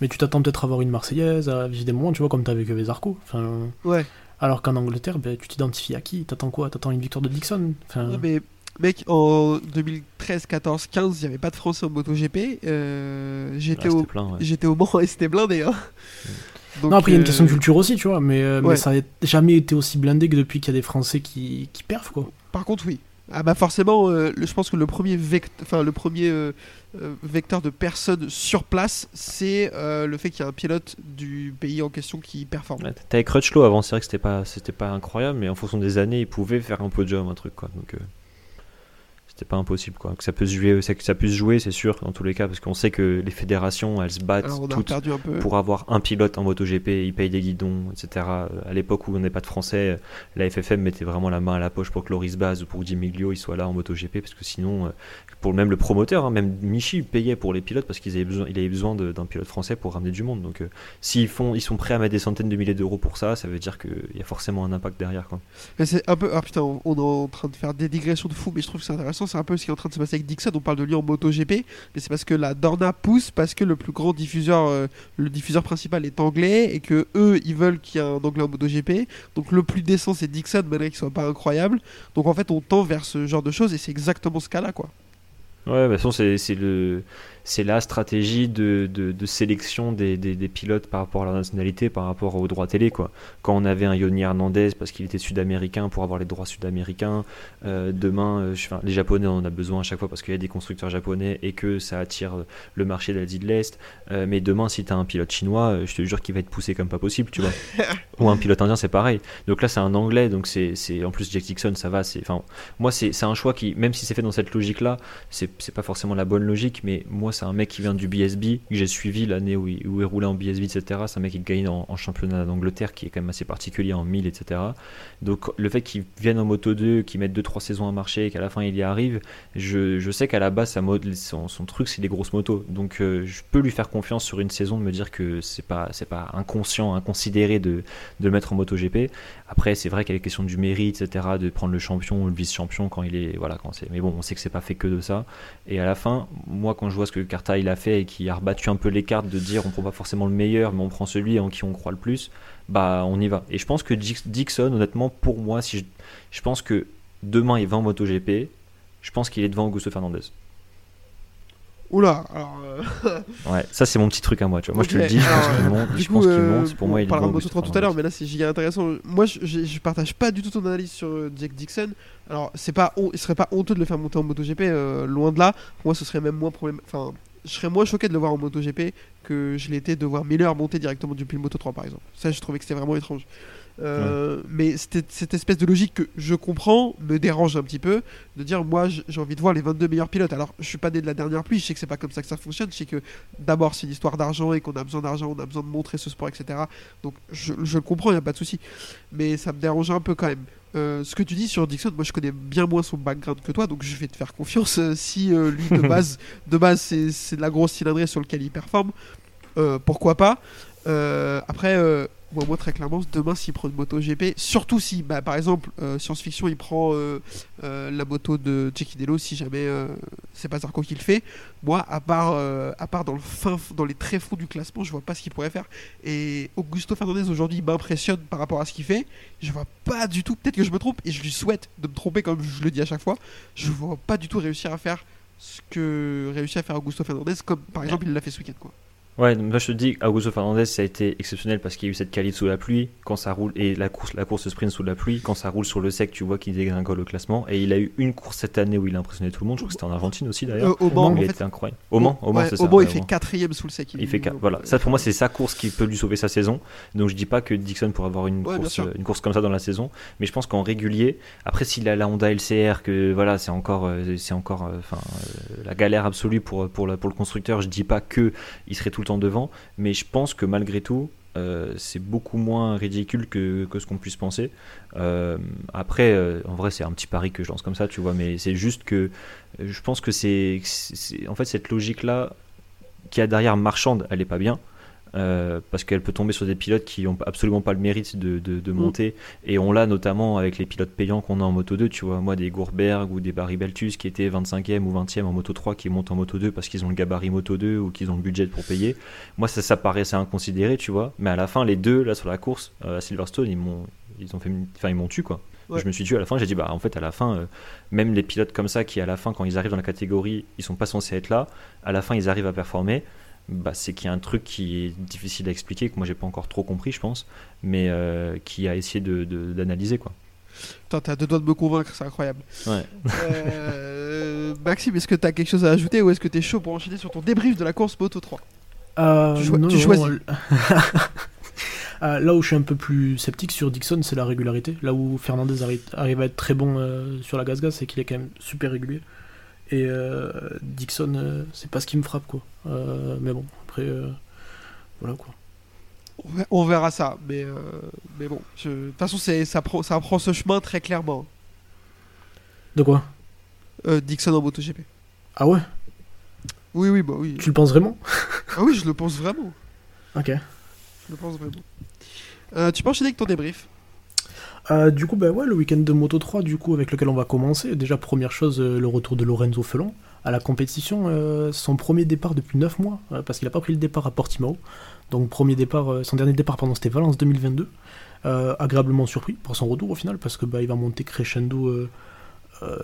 Mais tu t'attends peut-être à voir une Marseillaise, à vivre des moments, tu vois, comme t'as avec Vesarco. Enfin, Ouais. alors qu'en Angleterre, ben, tu t'identifies à qui? T'attends quoi? T'attends une victoire de Dixon? Enfin, Ouais, mais mec, en 2013, 14, 15, il n'y avait pas de Français en MotoGP. Euh, j'étais Ah, au, plein, ouais. j'étais au Mans et c'était blindé. Hein. Donc, Non, après, il y a une euh, question de culture aussi, tu vois, mais, euh, mais ça n'a jamais été aussi blindé que depuis qu'il y a des Français qui, qui perfent, quoi. Par contre, oui. Ah bah forcément, euh, je pense que le premier, vect enfin, le premier euh, euh, vecteur de personnes sur place, c'est euh, le fait qu'il y a un pilote du pays en question qui performe. Ouais, T'avais Crutchlow avant, c'est vrai que c'était pas, pas incroyable, mais en fonction des années, il pouvait faire un podium, un truc quoi. Donc c'était pas impossible quoi. Que ça peut se jouer, que ça puisse jouer, c'est sûr dans tous les cas, parce qu'on sait que les fédérations, elles se battent toutes pour avoir un pilote en MotoGP, ils payent des guidons, etc. À l'époque où on n'est pas de français, la FFM mettait vraiment la main à la poche pour que Loris Baz ou pour Di Miglio ils soient là en MotoGP, parce que sinon, euh, pour même le promoteur, hein, même Michi payait pour les pilotes parce qu'il avait besoin, il avait besoin d'un pilote français pour ramener du monde. Donc euh, s'ils font, ils sont prêts à mettre des centaines de milliers d'euros pour ça, ça veut dire qu'il y a forcément un impact derrière. Quoi. Mais c'est un peu. Ah putain, on, on est en train de faire des digressions de fou, mais je trouve que c'est intéressant. C'est un peu ce qui est en train de se passer avec Dixon. On parle de lui en MotoGP, mais c'est parce que la Dorna pousse, parce que le plus grand diffuseur, euh, le diffuseur principal est anglais, et que eux, ils veulent qu'il y ait un anglais en MotoGP. Donc le plus décent, c'est Dixon, malgré qu'il soit pas incroyable. Donc en fait, on tend vers ce genre de choses, et c'est exactement ce cas-là, quoi. Ouais, de toute façon, c'est le, c'est la stratégie de, de, de sélection des, des, des pilotes par rapport à leur nationalité, par rapport aux droits télé. Quoi. Quand on avait un Yoni Hernandez parce qu'il était sud-américain pour avoir les droits sud-américains, euh, demain, euh, enfin, les Japonais on en a besoin à chaque fois parce qu'il y a des constructeurs japonais et que ça attire euh, le marché d'Asie de l'Est. Euh, mais demain, si tu as un pilote chinois, je te jure qu'il va être poussé comme pas possible, tu vois. Ou un pilote indien, c'est pareil. Donc là, c'est un anglais, donc c'est en plus Jack Dixon, ça va. c'est- Enfin, moi, c'est un choix qui, même si c'est fait dans cette logique-là, c'est c'est pas forcément la bonne logique, mais moi, c'est un mec qui vient du BSB, que j'ai suivi l'année où, il- roulait en BSB, etc. C'est un mec qui gagne en, championnat d'Angleterre, qui est quand même assez particulier en 1000, etc. Donc le fait qu'il vienne en Moto 2, qu'il mette 2-3 saisons à marcher, qu'à la fin il y arrive, je, sais qu'à la base, sa mode, son, truc, c'est les grosses motos. Donc euh, je peux lui faire confiance sur une saison, de me dire que c'est pas, c'est pas inconscient, inconsidéré de, de le mettre en MotoGP. Après, c'est vrai qu'il y a les questions du mérite, etc., de prendre le champion ou le vice-champion quand il est. Voilà, quand c'est. Mais bon, on sait que c'est pas fait que de ça. Et à la fin, moi, quand je vois ce que Carta il a fait et qui a rebattu un peu les cartes de dire on prend pas forcément le meilleur, mais on prend celui en qui on croit le plus, bah on y va. Et je pense que Dix- Dixon, honnêtement, pour moi, si je, je pense que demain il va en MotoGP, je pense qu'il est devant Augusto Fernandez. Oula, alors. euh, Ouais, ça c'est mon petit truc à moi, tu vois. Moi je te le dis, je pense qu'il monte, je pense qu'il euh, monte, pour moi il on est parlera devant de Moto Augusto 3 tout à l'heure, mais là c'est giga intéressant. Moi, je, je, je partage pas du tout ton analyse sur euh, Jack Dixon. Alors, c'est pas, hon- il serait pas honteux de le faire monter en MotoGP, euh, loin de là. Pour moi, ce serait même moins problème. Enfin, je serais moins choqué de le voir en MotoGP que je l'étais de voir Miller monter directement depuis le Moto 3 par exemple. Ça, je trouvais que c'était vraiment étrange. Euh, Mais cette, cette espèce de logique que je comprends me dérange un petit peu de dire moi j'ai envie de voir les 22 meilleurs pilotes. Alors je suis pas né de la dernière pluie, je sais que c'est pas comme ça que ça fonctionne. Je sais que d'abord c'est une histoire d'argent et qu'on a besoin d'argent, on a besoin de montrer ce sport, etc. Donc je, je le comprends, il n'y a pas de souci. Mais ça me dérange un peu quand même. Euh, ce que tu dis sur Dixon, moi je connais bien moins son background que toi, donc je vais te faire confiance. Euh, si euh, lui de base, de base c'est, c'est de la grosse cylindrée sur lequel il performe, pourquoi pas. Après, moi, moi, très clairement, demain s'il prend une moto GP, surtout si bah, par exemple euh, Science Fiction il prend euh, euh, la moto de Jackie Dello, si jamais c'est pas Zarco qui le fait, moi à part, à part dans, le fin, dans les très fonds du classement, je vois pas ce qu'il pourrait faire. Et Augusto Fernandez aujourd'hui m'impressionne par rapport à ce qu'il fait. Je vois pas du tout, peut-être que je me trompe, et je lui souhaite de me tromper comme je le dis à chaque fois. Je vois pas du tout réussir à faire ce que réussit à faire Augusto Fernandez, comme par exemple il l'a fait ce week-end. Quoi. Ouais, donc moi je te dis, Augusto Fernandez, ça a été exceptionnel parce qu'il y a eu cette qualité sous la pluie, quand ça roule, et la course, la course sprint sous la pluie, quand ça roule sur le sec, tu vois qu'il dégringole au classement. Et il a eu une course cette année où il a impressionné tout le monde, je crois que c'était en Argentine aussi d'ailleurs. Euh, au Mans, il en a fait, été incroyable. Au Mans, au Mans, ouais, c'est au ça. Ouais, il au fait quatrième sous le sec. Il fait quatre- voilà, ça pour moi c'est sa course qui peut lui sauver sa saison. Donc je dis pas que Dixon pourrait avoir une, Ouais, course, une course comme ça dans la saison, mais je pense qu'en régulier, après s'il a la Honda LCR, que voilà c'est encore, euh, c'est encore, euh, enfin euh, la galère absolue pour pour, la- pour le constructeur. Je dis pas que il serait tout le devant, mais je pense que malgré tout. euh, c'est beaucoup moins ridicule que, ce qu'on puisse penser. Euh, après, euh, en vrai, c'est un petit pari que je lance comme ça, tu vois, mais c'est juste que je pense que c'est, c'est- en fait, cette logique-là qui a derrière marchande, elle est pas bien. Euh, parce qu'elle peut tomber sur des pilotes qui n'ont absolument pas le mérite de, de, de monter. Et on l'a notamment avec les pilotes payants qu'on a en Moto 2. Tu vois, moi, des Gourberg ou des Barry Beltus qui étaient 25e ou 20e en Moto 3 qui montent en Moto 2 parce qu'ils ont le gabarit Moto 2 ou qu'ils ont le budget pour payer. Moi, ça, ça paraissait inconsidéré, tu vois. Mais à la fin, les deux, là, sur la course, euh, à Silverstone, ils m'ont, ils ont fait, enfin, ils m'ont tué, quoi. Ouais. Je me suis dit à la fin, j'ai dit, bah, en fait, à la fin, euh, même les pilotes comme ça qui, à la fin, quand ils arrivent dans la catégorie, ils sont pas censés être là, à la fin, ils arrivent à performer. Bah, c'est qu'il y a un truc qui est difficile à expliquer, que moi, j'ai pas encore trop compris, je pense, mais euh, qui a essayé de, de- d'analyser, quoi. Putain, t'as deux doigts de me convaincre, c'est incroyable. Ouais. Euh, Maxime, est-ce que t'as quelque chose à ajouter ou est-ce que t'es chaud pour enchaîner sur ton débrief de la course Moto 3 Euh, Tu choi- non, tu non, choisis. non, euh, là où je suis un peu plus sceptique sur Dixon, c'est la régularité. Là où Fernandez arri- arrive à être très bon euh, sur la gaz-gaz, c'est qu'il est quand même super régulier. Et euh, Dixon, euh, c'est pas ce qui me frappe, quoi. Euh, mais bon, après, euh, voilà, quoi. On ver- On verra ça, mais, mais bon, je- de toute façon, ça prend, ça prend ce chemin très clairement. De quoi? Dixon en MotoGP. Ah ouais? Oui, oui, bah oui. Tu le penses vraiment? Ah oui, je le pense vraiment. Ok. Je le pense vraiment. Euh, tu peux enchaîner avec ton débrief? Euh, du coup, bah ouais, le week-end de Moto 3, du coup, avec lequel on va commencer. Déjà, première chose, euh, le retour de Lorenzo Felon à la compétition. euh, son premier départ depuis 9 mois, euh, parce qu'il n'a pas pris le départ à Portimao. Donc, premier départ, son dernier départ, pardon, c'était Valence 2022. Euh, agréablement surpris pour son retour au final, parce que bah, il va monter crescendo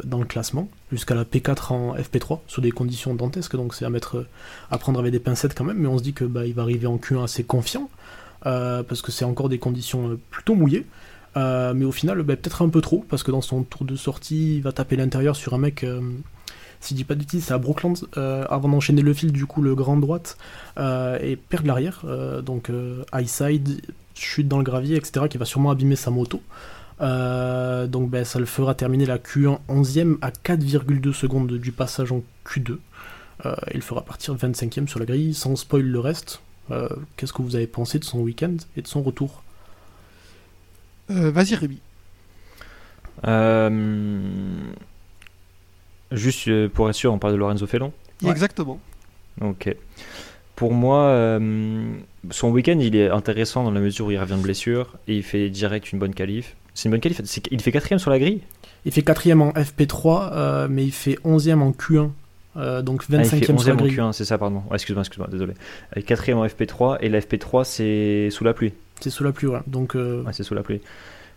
dans le classement, jusqu'à la P4 en FP3, sur des conditions dantesques. Donc, c'est à mettre, à prendre avec des pincettes quand même, mais on se dit que bah, il va arriver en Q1 assez confiant, parce que c'est encore des conditions plutôt mouillées. Euh, mais au final, bah, peut-être un peu trop, parce que dans son tour de sortie, il va taper l'intérieur sur un mec, euh, si je dis pas de c'est à Brooklands, euh, avant d'enchaîner le fil, du coup, le grand droite, euh, et perdre l'arrière, donc high side, chute dans le gravier, etc., qui va sûrement abîmer sa moto. Donc bah, ça le fera terminer la Q1 11ème à 4,2 secondes du passage en Q2. Euh, il fera partir 25ème sur la grille, sans spoil le reste. Qu'est-ce que vous avez pensé de son week-end et de son retour? Vas-y, Rémi. Euh, Juste euh, pour être sûr, on parle de Lorenzo Felon. Ouais. Exactement. Ok. Pour moi, euh, son week-end, il est intéressant dans la mesure où il revient de blessure et il fait direct une bonne qualif. C'est une bonne qualif. c'est- Il fait quatrième sur la grille. Il fait 4ème en FP3, euh, mais il fait 11ème en Q1, euh, donc Ah, il 25ème fait sur la 11e en grille. Q1, c'est ça, pardon. Excuse-moi, excuse-moi, désolé. Euh, Quatrième en FP3 et la FP3 c'est sous la pluie. C'est sous la pluie. Donc, euh, c'est sous la pluie.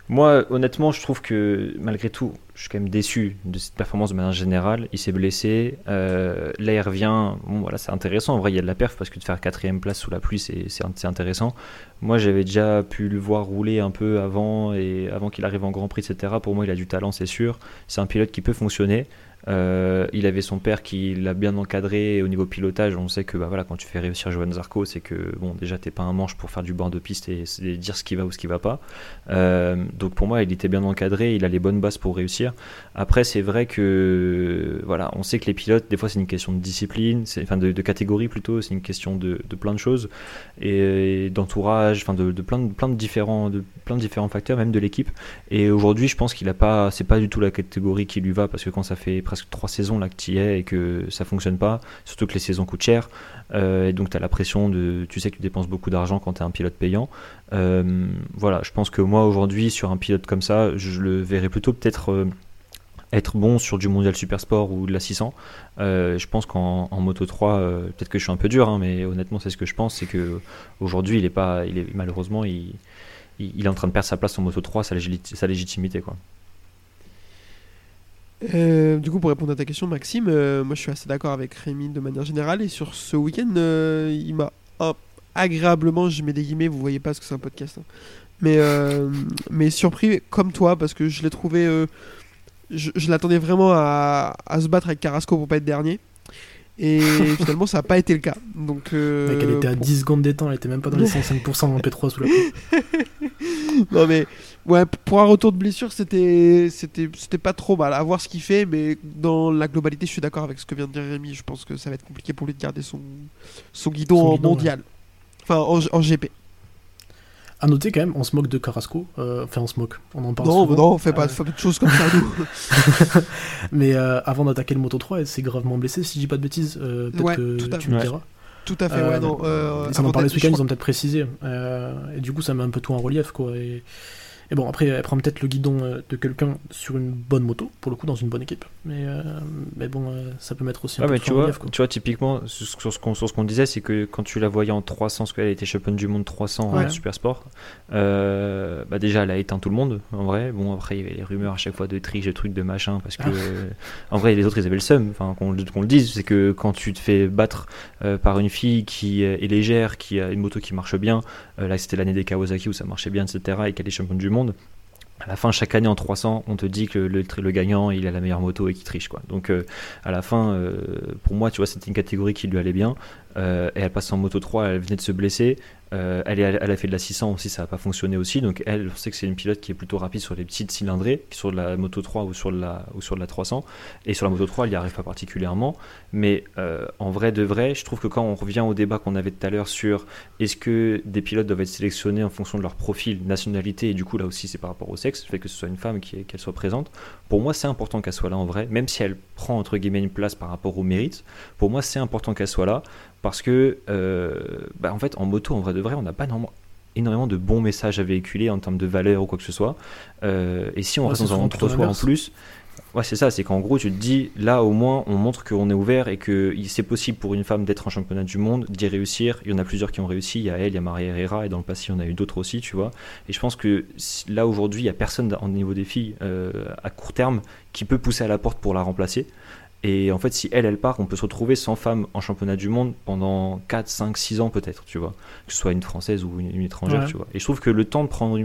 Moi, honnêtement, je trouve que malgré tout, je suis quand même déçu de cette performance de manière générale. Il s'est blessé. Euh, là, revient. Voilà, c'est intéressant. En vrai, il y a de la perf parce que de faire quatrième place sous la pluie, c'est intéressant. Moi, j'avais déjà pu le voir rouler un peu avant et avant qu'il arrive en Grand Prix, etc. Pour moi, il a du talent, c'est sûr. C'est un pilote qui peut fonctionner. Euh, il avait son père qui l'a bien encadré au niveau pilotage. On sait que bah, voilà, quand tu fais réussir Johan Zarco, c'est que bon, déjà t'es pas un manche pour faire du bord de piste et, dire ce qui va ou ce qui va pas. Euh, donc pour moi, il était bien encadré, il a les bonnes bases pour réussir. Après, c'est vrai que voilà, on sait que les pilotes, des fois, c'est une question de discipline, enfin de, catégorie plutôt, c'est une question de, plein de choses et, d'entourage, enfin de, plein de plein de différents de plein de différents facteurs, même de l'équipe. Et aujourd'hui, je pense qu'il a pas, c'est pas du tout la catégorie qui lui va parce que quand ça fait presque trois saisons là que tu y es et que ça fonctionne pas, surtout que les saisons coûtent cher, euh, et donc tu as la pression de, tu sais que tu dépenses beaucoup d'argent quand tu es un pilote payant. Euh, voilà, je pense que moi aujourd'hui sur un pilote comme ça, je le verrais plutôt peut-être euh, être bon sur du mondial super sport ou de la 600. je pense qu'en Moto 3, peut-être que je suis un peu dur, hein, mais honnêtement, c'est ce que je pense, c'est que aujourd'hui, il est pas, il est malheureusement, il, est en train de perdre sa place en Moto 3, sa, légitimité. Quoi. Euh, du coup, pour répondre à ta question, Maxime, euh, moi je suis assez d'accord avec Rémi de manière générale. Et sur ce week-end, euh, il m'a agréablement, je mets des guillemets, vous voyez pas ce que c'est un podcast, hein. mais, mais surpris comme toi parce que je l'ai trouvé. Je, l'attendais vraiment à, à, se battre avec Carrasco pour pas être dernier. Et finalement, ça n'a pas été le cas. Donc, euh, elle était à 10 secondes des temps, elle était même pas dans les 105% en P3 sous la Non, mais ouais, pour un retour de blessure, c'était, c'était, c'était pas trop mal. À voir ce qu'il fait, mais dans la globalité, je suis d'accord avec ce que vient de dire Rémi. Je pense que ça va être compliqué pour lui de garder son, son guidon en mondial. Enfin, en, en GP. À noter quand même, on se moque de Carrasco. Euh, enfin, on se moque. On en parle. Non, souvent. non, on fait pas, euh... de choses comme ça, nous. Mais euh, avant d'attaquer le Moto 3, elle s'est gravement blessée, si je dis pas de bêtises. Euh, peut-être que tu me diras. Tout à fait, ouais. Non, ils en ont parlé ce week-end, ils ont peut-être précisé. et du coup, ça met un peu tout en relief, quoi. Et et bon, après, elle prend peut-être le guidon euh, de quelqu'un sur une bonne moto, pour le coup, dans une bonne équipe. Mais, euh, mais bon, euh, ça peut mettre aussi un peu tu vois, tu vois, typiquement, sur ce qu'on disait, c'est que quand tu la voyais en 300, parce qu'elle était championne du monde 300 en super sport, bah déjà, elle a éteint tout le monde, en vrai. Bon, après, il y avait les rumeurs à chaque fois de triche, de trucs, de machin, parce que, ah. en vrai, les autres, ils avaient le seum, enfin, qu'on le dise, c'est que quand tu te fais battre par une fille qui est légère, qui a une moto qui marche bien, là, c'était l'année des Kawasaki où ça marchait bien, etc., et qu'elle est championne du monde à la fin, chaque année en 300, on te dit que le, gagnant, il a la meilleure moto et qu'il triche. Quoi. Donc, euh, à la fin, euh, pour moi, tu vois, c'était une catégorie qui lui allait bien. Euh, et elle passe en moto 3, elle venait de se blesser. Euh, elle, a fait de la 600 aussi, ça n'a pas fonctionné aussi. Donc elle, on sait que c'est une pilote qui est plutôt rapide sur les petites cylindrées, sur la Moto 3 ou sur la, ou sur la 300. Et sur la Moto 3, elle n'y arrive pas particulièrement. Mais euh, en vrai de vrai, je trouve que quand on revient au débat qu'on avait tout à l'heure sur est-ce que des pilotes doivent être sélectionnés en fonction de leur profil, nationalité, et du coup là aussi c'est par rapport au sexe, le fait que ce soit une femme qu'elle soit présente, pour moi c'est important qu'elle soit là en vrai, même si elle prend entre guillemets une place par rapport au mérite, pour moi c'est important qu'elle soit là parce que, euh, bah, en fait, en moto, en vrai de vrai, on n'a pas énormément de bons messages à véhiculer en termes de valeur ou quoi que ce soit. Euh, et si on reste dans un entre-soi en plus, ouais, c'est ça, c'est qu'en gros, tu te dis, là au moins, on montre qu'on est ouvert et que c'est possible pour une femme d'être en championnat du monde, d'y réussir. Il y en a plusieurs qui ont réussi, il y a elle, il y a Maria Herrera, et dans le passé, il y en a eu d'autres aussi, tu vois. Et je pense que là aujourd'hui, il n'y a personne au niveau des filles euh, à court terme qui peut pousser à la porte pour la remplacer. Et en fait, si elle, elle part, on peut se retrouver sans femme en championnat du monde pendant 4, 5, 6 ans peut-être, tu vois. Que ce soit une française ou une, étrangère, tu vois. Et je trouve que le temps de prendre...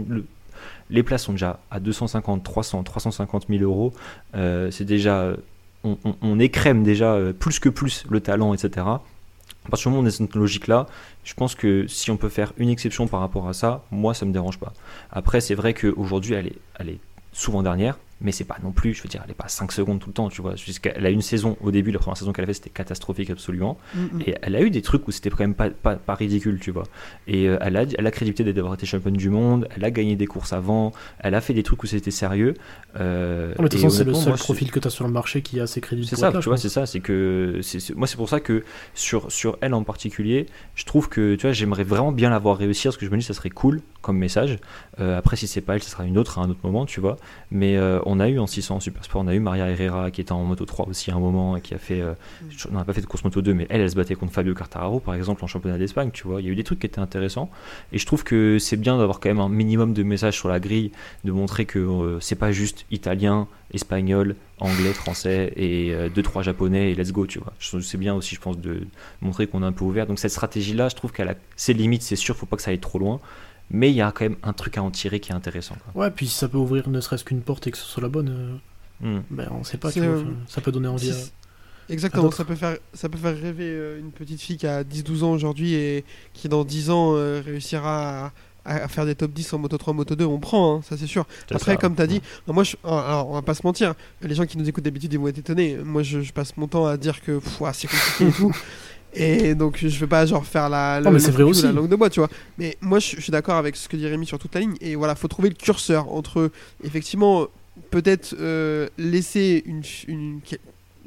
les places sont déjà à 250, 300, 350 000 euros. Euh, c'est déjà... On, écrème déjà euh, plus que plus le talent, etc. À partir du moment où on est dans cette logique-là, je pense que si on peut faire une exception par rapport à ça, moi, ça me dérange pas. Après, c'est vrai qu'aujourd'hui, elle est, elle est souvent dernière, mais c'est pas non plus, je veux dire, elle est pas 5 secondes tout le temps, tu vois. Jusqu'elle a une saison, au début, la première saison qu'elle a fait, c'était catastrophique absolument. Mm. Et elle a eu des trucs où c'était quand même pas, pas, pas, ridicule, tu vois. Et euh, elle, a, elle a crédité d'avoir été championne du monde, elle a gagné des courses avant, elle a fait des trucs où c'était sérieux. Euh, de toute façon, c'est le seul profil que tu as sur le marché qui a assez crédits. C'est ça, tu vois, c'est ça, c'est que. moi, c'est pour ça que sur, sur elle en particulier, je trouve que, tu vois, j'aimerais vraiment bien la voir réussir, parce que je me dis, ça serait cool comme message. Euh, après, si c'est pas elle, ce sera une autre à un autre moment, tu vois. Mais euh, on a eu en 600 Super Sport, on a eu Maria Herrera qui était en moto 3 aussi à un moment et qui a fait. Euh, on n'a pas fait de course moto 2, mais elle, elle se battait contre Fabio Quartararo par exemple en championnat d'Espagne, tu vois. Il y a eu des trucs qui étaient intéressants et je trouve que c'est bien d'avoir quand même un minimum de messages sur la grille, de montrer que c'est pas juste italien, espagnol, anglais, français et 2-3 japonais et let's go, tu vois. C'est bien aussi, je pense, de montrer qu'on est un peu ouvert. Donc cette stratégie-là, je trouve qu'elle a ses limites, c'est sûr, faut pas que ça aille trop loin mais il y a quand même un truc à en tirer qui est intéressant. Ouais, puis si ça peut ouvrir ne serait-ce qu'une porte et que ce soit la bonne. Euh, Hmm. Ben, on sait pas, vois, euh, ça peut donner envie. Si- à- Exactement, ça peut, faire, ça peut faire rêver euh, une petite fille qui a 10-12 ans aujourd'hui et qui dans 10 ans euh, réussira à, à faire des top 10 en Moto 3, Moto 2, on prend, hein, ça c'est sûr. Après, ça. comme tu as dit, moi, je, alors, alors, on va pas se mentir, les gens qui nous écoutent d'habitude, ils vont être étonnés. Moi, je, je passe mon temps à dire que c'est compliqué et tout. Et donc, je vais pas genre faire la, Non, le- le langue de bois, tu vois. Mais moi, je, je suis d'accord avec ce que dit Rémi sur toute la ligne. Et voilà, faut trouver le curseur entre, effectivement, peut-être euh, laisser une, une-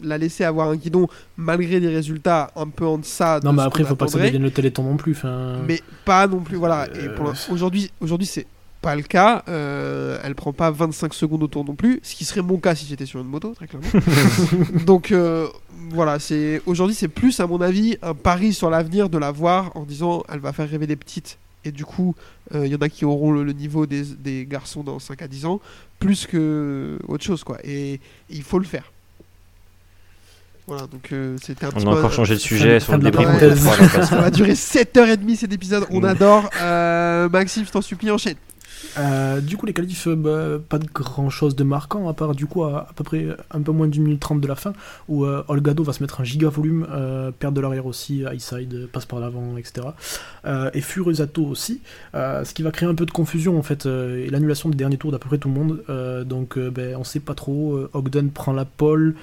la laisser avoir un guidon malgré des résultats un peu en deçà de Non, mais après, faut pas que ça devienne le téléthon non plus. Mais pas non plus voilà Euh. aujourd'hui aujourd'hui c'est pas le cas Euh, elle prend pas 25 secondes au tour non plus ce qui serait mon cas si j'étais sur une moto très clairement donc euh, voilà c'est aujourd'hui c'est plus à mon avis un pari sur l'avenir de la voir en disant elle va faire rêver des petites et du coup euh, il y en a qui auront le, le niveau des, des garçons dans 5 à 10 ans plus que autre chose quoi et, et il faut le faire voilà donc euh, c'était un petit On a peu encore changé de fin sujet sur le débrief parenthèse. Moto 3, là, parce que- ça va durer 7h30 cet épisode, on Mm. adore. Euh, Maxime, je t'en supplie, enchaîne. Euh, du coup, les qualifs, euh, bah, pas de grand chose de marquant, à part du coup, à, peu près un peu moins d'une minute trente de la fin, où euh, Olgado va se mettre un giga volume, euh, perdre de l'arrière aussi, high side, euh, passe par l'avant, etc. Et Furusato aussi, ce qui va créer un peu de confusion en fait, et l'annulation des derniers tours d'à peu près tout le monde. Donc, ben, on sait pas trop. Ogden prend la pole.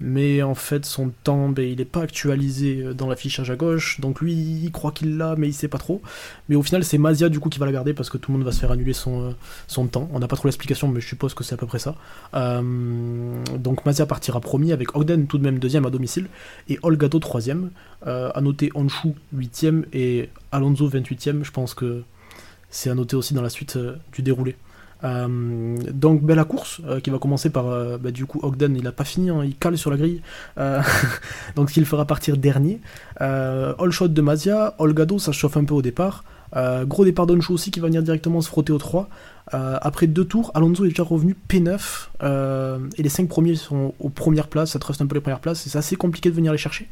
Mais en fait, son temps, ben, il n'est pas actualisé euh, dans l'affichage à gauche. Donc lui, il croit qu'il l'a, mais il sait pas trop. Mais au final, c'est Mazia du coup qui va la garder parce que tout le monde va se faire annuler son, euh, temps. On n'a pas trop l'explication, mais je suppose que c'est à peu près ça. Euh, donc Mazia partira premier avec Ogden tout de même deuxième à domicile et Olgato troisième. Euh, à noter Honshu huitième et Alonso 28ème. Je pense que c'est à noter aussi dans la suite du déroulé. Euh, donc ben, la course euh, qui va commencer par euh, bah, du coup Ogden il a pas fini hein, il cale sur la grille. Donc il fera partir dernier. All shot de Mazia Olgado ça chauffe un peu au départ. Gros départ d'Honshu aussi qui va venir directement se frotter au 3 Euh, après deux tours Alonso est déjà revenu P9 euh, et les 5 premiers sont aux premières places ça truste un peu les premières places et c'est assez compliqué de venir les chercher.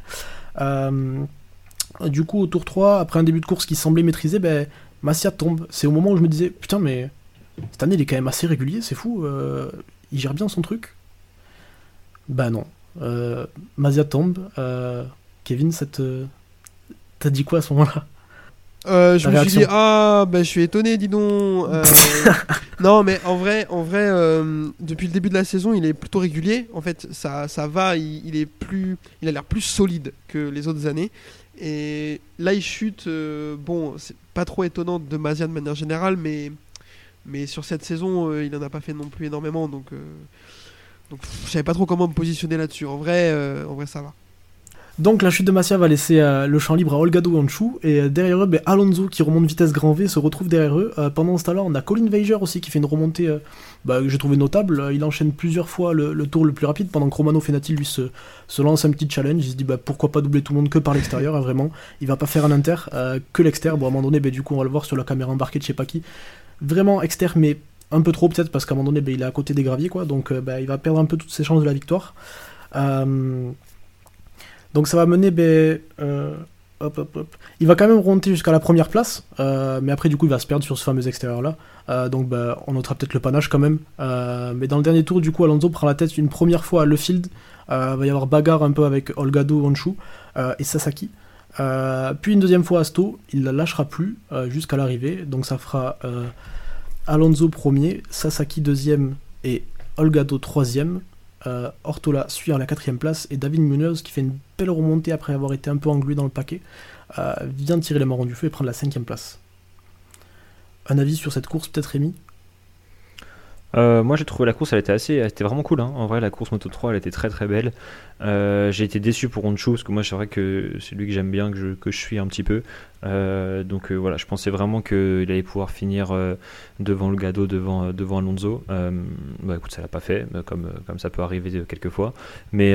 Du coup au tour 3 après un début de course qui semblait maîtrisé ben, tombe. C'est au moment où je me disais putain mais cette année, il est quand même assez régulier, c'est fou. euh, il gère bien son truc. Bah non. Euh, Mazia tombe. euh, Kevin, t'as dit quoi à ce moment-là? Euh, je me suis dit, ah, ben je suis étonné, dis donc. Euh, non, mais en vrai, en vrai euh, depuis le début de la saison, il est plutôt régulier. En fait, ça, ça va, il, il est plus, il a l'air plus solide que les autres années. Et là, il chute. bon, c'est pas trop étonnant de Mazia de manière générale, mais, mais sur cette saison, euh, il en a pas fait non plus énormément. Donc, euh, donc je savais pas trop comment me positionner là-dessus. En vrai, euh, en vrai, ça va. Donc la chute de Mazia va laisser euh, le champ libre à Olgado et Honshu. Et derrière eux, ben, Alonso qui remonte vitesse grand V se retrouve derrière eux. Pendant ce temps-là, on a Colin Weiger aussi qui fait une remontée bah, que j'ai trouvé notable. Il enchaîne plusieurs fois le, tour le plus rapide pendant que Romano Fenati lui se, lance un petit challenge. Il se dit bah, pourquoi pas doubler tout le monde que par l'extérieur, hein, vraiment. Il va pas faire un inter que l'extérieur. Bon, à un moment donné, ben, du coup, on va le voir sur la caméra embarquée de je sais pas qui. Vraiment externe, mais un peu trop peut-être parce qu'à un moment donné, ben, il est à côté des graviers, quoi. Donc euh, ben, il va perdre un peu toutes ses chances de la victoire. Euh, donc ça va mener, ben, euh. Il va quand même remonter jusqu'à la première place, mais après du coup il va se perdre sur ce fameux extérieur là. Donc on notera peut-être le panache quand même. Mais dans le dernier tour, du coup, Alonso prend la tête une première fois à Le Field. Euh, va y avoir bagarre un peu avec Olgado, Honshu et Sasaki. Euh, puis une deuxième fois à Sto, il la lâchera plus euh, jusqu'à l'arrivée. Donc ça fera euh, Alonso premier, Sasaki deuxième et Olgado troisième. Ortola suit à la quatrième place et David Munoz qui fait une belle remontée après avoir été un peu englué dans le paquet vient tirer les marrons du feu et prendre la cinquième place. Un avis sur cette course peut-être Rémi? Euh, moi j'ai trouvé la course, elle était assez, elle était vraiment cool. hein. En vrai, la course Moto 3, elle était très très belle. Euh, j'ai été déçu pour Honshu parce que moi c'est vrai que c'est lui que j'aime bien, que je, que je suis un petit peu. Euh, donc voilà, je pensais vraiment qu'il allait pouvoir finir devant le Gado, devant, devant Alonso. Bah écoute, ça l'a pas fait, comme, comme ça peut arriver euh, quelques fois. Mais,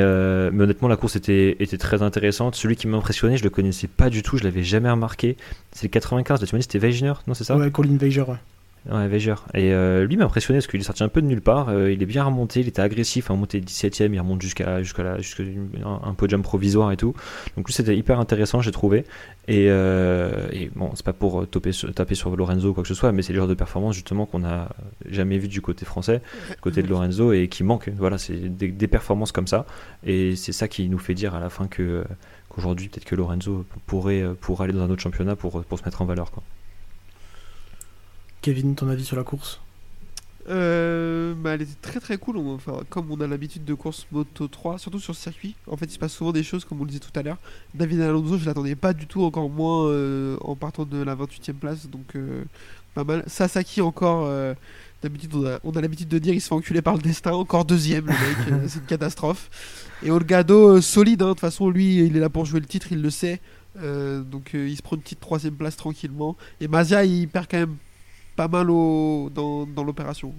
mais honnêtement, la course était, était très intéressante. Celui qui m'a impressionné, je le connaissais pas du tout, je l'avais jamais remarqué. C'est le 95, là tu m'as dit c'était Wegener, non c'est ça? Ouais, Colin Weiger, ouais. Ouais. Et euh, lui m'a impressionné parce qu'il est sorti un peu de nulle part. Euh, il est bien remonté, il était agressif. À monter 17ème, il remonte jusqu'à jusqu'à là, jusqu'à un, podium provisoire et tout. Donc lui, c'était hyper intéressant, j'ai trouvé. Et, euh, et bon, c'est pas pour taper sur, taper sur Lorenzo ou quoi que ce soit, mais c'est le genre de performance justement qu'on a jamais vu du côté français, du côté de Lorenzo, et qui manque. Voilà, c'est des, performances comme ça. Et c'est ça qui nous fait dire à la fin qu'aujourd'hui, peut-être que Lorenzo pourrait, pourrait aller dans un autre championnat pour, pour se mettre en valeur. Quoi. Kevin, ton avis sur la course? Euh, bah, elle était très très cool. Enfin, comme on a l'habitude de course Moto 3, surtout sur ce circuit, en fait, il se passe souvent des choses, comme on le disait tout à l'heure. David Alonso, je l'attendais pas du tout, encore moins euh, en partant de la 28e place, donc euh, pas mal. Sasaki, encore, d'habitude, on a, on a l'habitude de dire il se fait enculer par le destin, encore deuxième, le mec, c'est une catastrophe. Et Olgado, solide, hein, de toute façon, lui, il est là pour jouer le titre, il le sait. Donc il se prend une petite troisième place tranquillement. Et Mazia, il perd quand même pas mal au, dans, dans l'opération.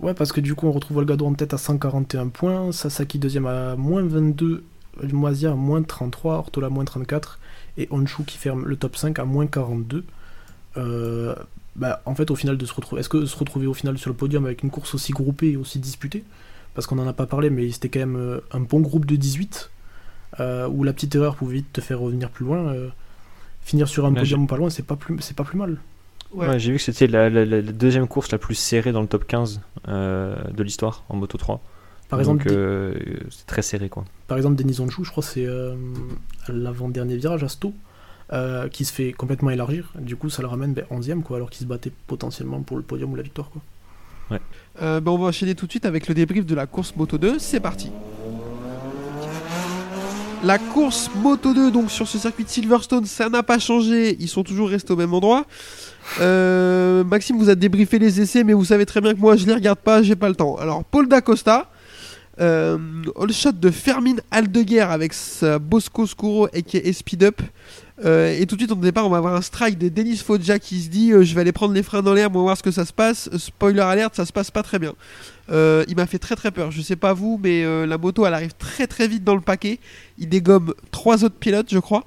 Ouais, parce que du coup, on retrouve Olgado en tête à 141 points, Sasaki deuxième à moins 22, Moisia à moins 33, Ortola à moins 34, et Honshu qui ferme le top 5 à moins 42. Euh, bah, en fait, au final, de se retrouver, est-ce que se retrouver au final sur le podium avec une course aussi groupée et aussi disputée? Parce qu'on en a pas parlé, mais c'était quand même euh, un bon groupe de 18, euh, où la petite erreur pouvait vite te faire revenir plus loin. euh, finir sur un Là, podium pas loin, c'est pas plus, c'est pas plus mal. Ouais. Ouais, j'ai vu que c'était la, la- la- la deuxième course la plus serrée dans le top 15 euh, de l'histoire en Moto 3. Par Donc, exemple, euh, c'est très serré quoi. Par exemple, Denis Honshu, je crois que c'est euh, l'avant-dernier virage à Sto, euh, qui se fait complètement élargir. Du coup, ça le ramène ben, 11ème, quoi, alors qu'il se battait potentiellement pour le podium ou la victoire. Quoi. Euh, bah, on va enchaîner tout de suite avec le débrief de la course Moto 2. C'est parti. La course Moto 2, donc sur ce circuit de Silverstone, ça n'a pas changé. Ils sont toujours restés au même endroit. Euh, Maxime vous a débriefé les essais, mais vous savez très bien que moi je les regarde pas, j'ai pas le temps. Alors, Paul D'Acosta, euh, all shot de Fermin Aldeguer avec sa Bosco Scuro et qui est Speed Up. Euh, et tout de suite, au départ, on va avoir un strike de Denis Foggia qui se dit euh, Je vais aller prendre les freins dans l'air, on va voir ce que ça se passe. Spoiler alerte, ça se passe pas très bien. Euh, il m'a fait très très peur. Je sais pas vous, mais la moto elle arrive très très vite dans le paquet. Il dégomme trois autres pilotes, je crois.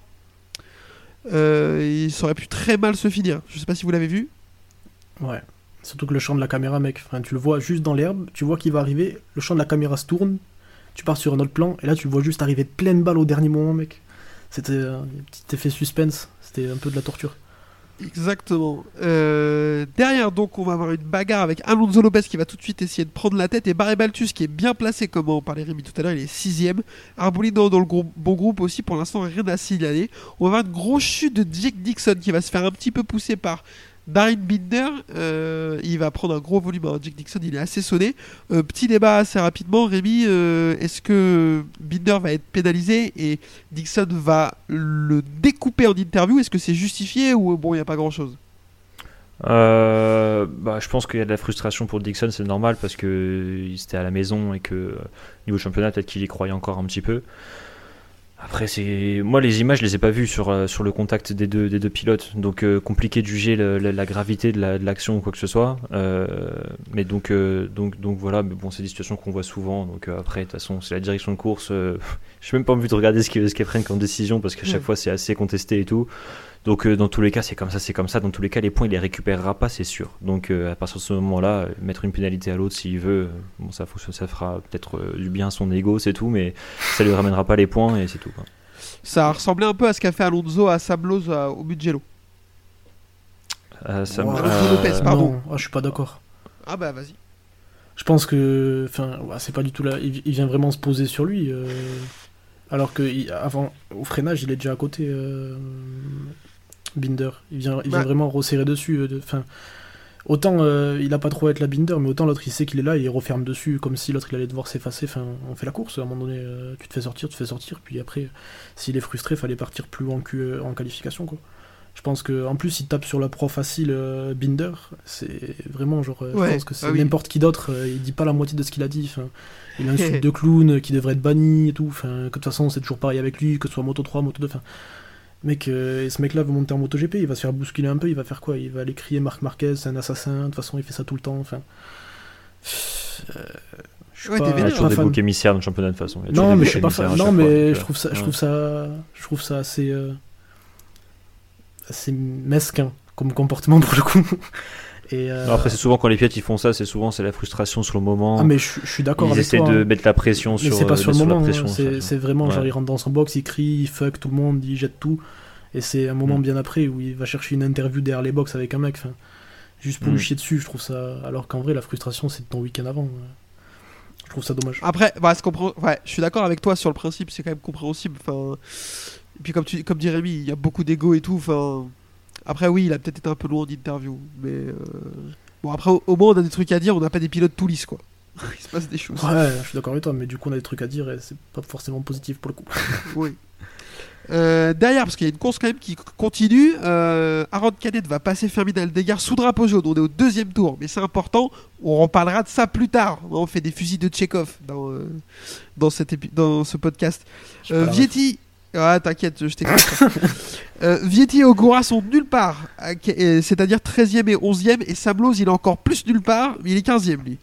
Ça aurait pu très mal se finir. Je sais pas si vous l'avez vu. Ouais. Surtout que le champ de la caméra, mec, tu le vois juste dans l'herbe, tu vois qu'il va arriver, le champ de la caméra se tourne, tu pars sur un autre plan, et là tu le vois juste arriver pleine balle au dernier moment, mec. C'était un petit effet suspense, c'était un peu de la torture. Exactement. Euh, derrière, donc, on va avoir une bagarre avec Alonso Lopez qui va tout de suite essayer de prendre la tête et Barry Baltus qui est bien placé, comme on parlait Rémi tout à l'heure, il est sixième. Arbolino dans le bon groupe aussi, pour l'instant rien à signaler. On va avoir une grosse chute de Jake Dixon qui va se faire un petit peu pousser par Darren Binder. Euh, il va prendre un gros volume. hein. Jake Dixon, il est assez sonné. Euh, petit débat assez rapidement, Rémi. euh, Est-ce que Binder va être pénalisé et Dixon va le découper en interview? Est-ce que c'est justifié ou bon, il n'y a pas grand-chose? Bah, je pense qu'il y a de la frustration pour Dixon, c'est normal parce que euh, il était à la maison et que niveau championnat, peut-être qu'il y croyait encore un petit peu. Après, c'est moi les images, je les ai pas vues sur, euh, sur le contact des deux, des deux pilotes, donc euh, compliqué de juger le- la, la gravité de la- de l'action ou quoi que ce soit. Euh, mais donc, euh, donc, donc voilà, mais bon, c'est des situations qu'on voit souvent. Donc euh, après, de toute façon, c'est la direction de course. euh, je n'ai même pas envie de regarder ce ce qu'ils prennent comme décision parce qu'à chaque Ouais. fois, c'est assez contesté et tout. Donc euh, dans tous les cas, c'est comme ça, c'est comme ça. Dans tous les cas, les points, il les récupérera pas, c'est sûr. Donc euh, à partir de ce moment-là, euh, mettre une pénalité à l'autre s'il veut, bon, ça, faut- ça fera peut-être euh, du bien à son ego, c'est tout, mais ça lui ramènera pas les points et c'est tout. quoi. Ça ressemblait un peu à ce qu'a fait Alonso à Sablos à- au Mugello. Euh, ça. Alonso Lopez, Pardon. Non, ah, je suis pas d'accord. Ah bah vas-y. Je pense que, enfin, ouais, c'est pas du tout là. Il, il vient vraiment se poser sur lui, euh, alors que il- avant, au freinage, il est déjà à côté. Binder, il vient, il vient Ouais. vraiment resserrer dessus. euh, de- Enfin, autant euh, il a pas trop à être la Binder, mais autant l'autre il sait qu'il est là, et il referme dessus comme si l'autre il allait devoir s'effacer. Enfin, on fait la course. À un moment donné, euh, tu te fais sortir, tu te fais sortir, puis après, s'il est frustré, fallait partir plus loin que en qualification, quoi. Je pense que en plus il tape sur la proie facile euh, Binder, c'est vraiment genre Ouais, je pense que c'est ah oui. n'importe qui d'autre, il dit pas la moitié de ce qu'il a dit. Enfin, il insulte de clown qui devrait être banni et tout. Enfin, que de toute façon c'est toujours pareil avec lui, que ce soit Moto 3, Moto 2. Enfin, mec, euh, ce mec-là veut monter en Moto GP, il va se faire bousculer un peu, il va faire quoi? Il va aller crier Marc Marquez, c'est un assassin. De toute façon il fait ça tout le temps. Enfin, euh, je suis Ouais, pas, Il y a toujours pas des boucs émissaires dans le championnat de toute façon. Il y a toujours Non, mais je suis pas émissaires fan. à Non, chaque mais fois, donc, je trouve ça, je trouve ça, je trouve ça assez, euh, assez mesquin comme comportement pour le coup. Et, euh, Après, c'est souvent quand les pilotes ils font ça, c'est souvent c'est la frustration sur le moment. Ah, mais je, je suis d'accord ils avec essaient toi. de hein. mettre la pression Mais sur, c'est pas euh, sur le moment, la hein. pression, c'est vraiment genre il rentre dans son box, il crie, il fuck tout le monde, il jette tout. Et c'est un moment Mm. bien après où il va chercher une interview derrière les box avec un mec, enfin, juste pour Mm. lui chier dessus, je trouve ça. Alors qu'en vrai, la frustration c'est de ton week-end avant. ouais. Je trouve ça dommage. Après, bah, c'est compré- ouais, je suis d'accord avec toi sur le principe, c'est quand même compréhensible. Enfin, et puis comme tu, comme dit Rémi, il y a beaucoup d'ego et tout. Enfin, après oui, il a peut-être été un peu loin en interview, mais euh, bon après au, au moins on a des trucs à dire, on n'a pas des pilotes tout lisses quoi. il se passe des choses. Ouais, je suis d'accord avec toi, mais du coup on a des trucs à dire et c'est pas forcément positif pour le coup. Oui. Euh, derrière, parce qu'il y a une course quand même qui continue, euh, Aaron Canet va passer Fermin Aldegar sous drapeau jaune. On est au deuxième tour, mais c'est important. On reparlera de ça plus tard. On fait des fusils de Tchekhov dans, euh, dans, cet épi- dans ce podcast. Euh, Vietti. Ah, t'inquiète, je t'explique. euh, Vietti et Ogura sont nulle part, c'est-à-dire 13e et 11e, et Sablos il est encore plus nulle part, mais il est 15e lui.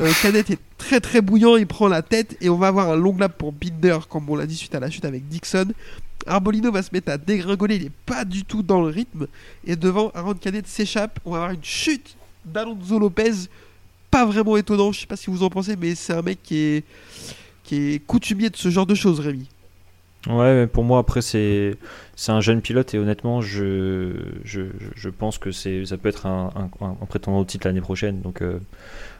Euh, est très très bouillant, il prend la tête, et on va avoir un long lap pour Binder, comme on l'a dit suite à la chute avec Dixon. Arbolino va se mettre à dégringoler, il est pas du tout dans le rythme, et devant, Aaron Canet s'échappe, on va avoir une chute d'Alonso Lopez, pas vraiment étonnant, je sais pas si vous en pensez, mais c'est un mec qui est, qui est coutumier de ce genre de choses, Rémi. Ouais, mais pour moi, après, c'est c'est un jeune pilote et honnêtement, je, je, je pense que c'est ça peut être un, un, un prétendant au titre l'année prochaine. Donc, euh,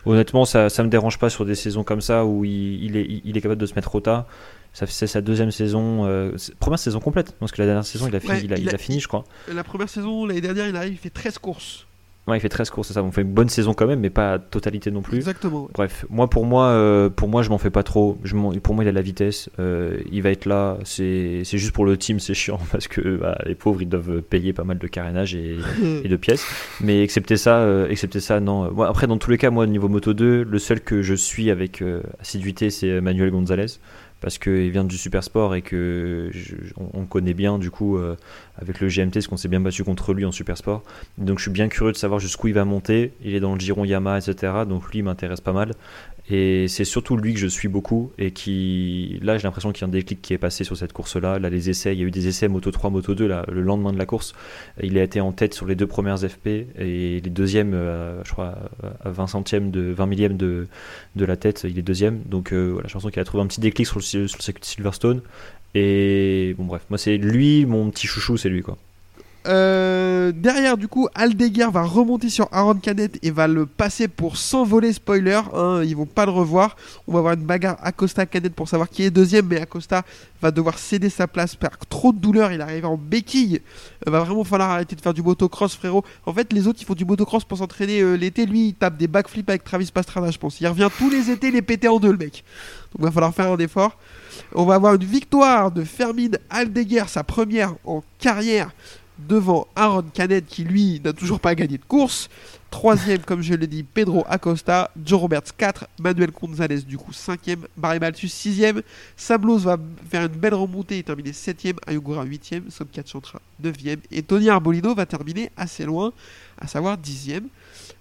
honnêtement, ça, ça me dérange pas sur des saisons comme ça où il, il est, il est capable de se mettre au tas. C'est sa deuxième saison, euh, première saison complète, parce que la dernière saison, il a fini, Ouais, il a, il il a- a fini, je crois. La première saison, l'année dernière, il arrive, il fait 13 courses. Ouais, il fait 13 courses, c'est ça. On fait une bonne saison quand même, mais pas à totalité non plus. Exactement. ouais. Bref, moi pour moi, euh, pour moi je m'en fais pas trop. Je pour moi il a la vitesse, euh, il va être là. C'est juste pour le team, c'est chiant parce que bah, les pauvres ils doivent payer pas mal de carénage et, et de pièces. Mais excepté ça, euh, excepté ça, non. Moi, après dans tous les cas, moi niveau Moto 2, le seul que je suis avec euh, assiduité c'est Manuel Gonzalez parce qu'il vient du super sport et que je- on, on connaît bien du coup euh, avec le GMT parce qu'on s'est bien battu contre lui en super sport. Donc je suis bien curieux de savoir jusqu'où il va monter. Il est dans le giron Yamaha, etc. Donc lui m'intéresse pas mal. Et c'est surtout lui que je suis beaucoup et qui, là, j'ai l'impression qu'il y a un déclic qui est passé sur cette course-là. Là, les essais, il y a eu des essais Moto 3, Moto 2 là, le lendemain de la course. Il a été en tête sur les deux premières FP et les deuxièmes, euh, je crois, à 20 centièmes de 20 millièmes de, de la tête, il est deuxième. Donc euh, voilà, j'ai l'impression qu'il a trouvé un petit déclic sur le, sur le circuit de Silverstone. Et bon, bref, moi, c'est lui, mon petit chouchou, c'est lui quoi. Euh, derrière, du coup, Aldeguer va remonter sur Aaron Canet et va le passer pour s'envoler. Spoiler, hein, ils vont pas le revoir. On va avoir une bagarre Acosta-Canet pour savoir qui est deuxième, mais Acosta va devoir céder sa place par trop de douleur. Il arrive en béquille. Euh, va vraiment falloir arrêter de faire du motocross, frérot. En fait, les autres, ils font du motocross pour s'entraîner euh, l'été. Lui, il tape des backflips avec Travis Pastrana, je pense. Il revient tous les étés les péter en deux, le mec. Donc, va falloir faire un effort. On va avoir une victoire de Fermin Aldeguer, sa première en carrière devant Aaron Canet qui lui n'a toujours pas gagné de course. Troisième, comme je l'ai dit, Pedro Acosta, Joe Roberts 4, Manuel Gonzalez du coup 5ème, Barry Malthus 6ème, Sablos va faire une belle remontée et terminer 7ème, Ayogura 8ème, Sobkat Chantra 9ème et Tony Arbolino va terminer assez loin, à savoir 10ème.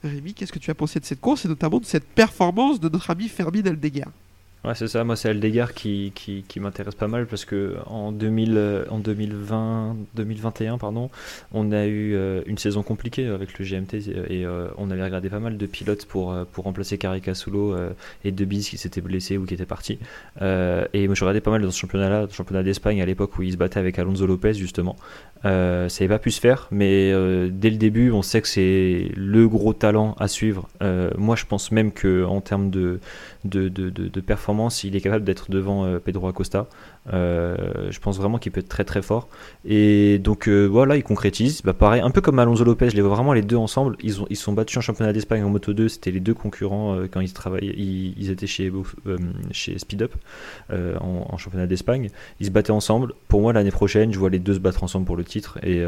Rémi, qu'est-ce que tu as pensé de cette course et notamment de cette performance de notre ami Fermin Aldeguer? Ouais, c'est ça. Moi, c'est Aldegar qui, qui, m'intéresse pas mal parce que en, 2000, euh, en 2020, 2021, pardon, on a eu euh, une saison compliquée avec le GMT et euh, on avait regardé pas mal de pilotes pour, pour remplacer Caricasulo euh, et Debis qui s'étaient blessés ou qui étaient partis. Euh, et moi, je regardais pas mal dans ce championnat-là, le championnat d'Espagne à l'époque où il se battait avec Alonso Lopez justement. Ça n'avait pas pu se faire, mais dès le début, on sait que c'est le gros talent à suivre. Moi, je pense même que en termes de, de, de, de, performance, il est capable d'être devant euh, Pedro Acosta. Euh, je pense vraiment qu'il peut être très très fort. Et donc euh, voilà, il concrétise. Bah, pareil, un peu comme Alonso Lopez, je les vois vraiment les deux ensemble. Ils ont sont battus en championnat d'Espagne en Moto 2. C'était les deux concurrents euh, quand ils travaillaient. Ils, étaient chez chez Speed Up en, championnat d'Espagne. Ils se battaient ensemble. Pour moi, l'année prochaine, je vois les deux se battre ensemble pour le titre. Et,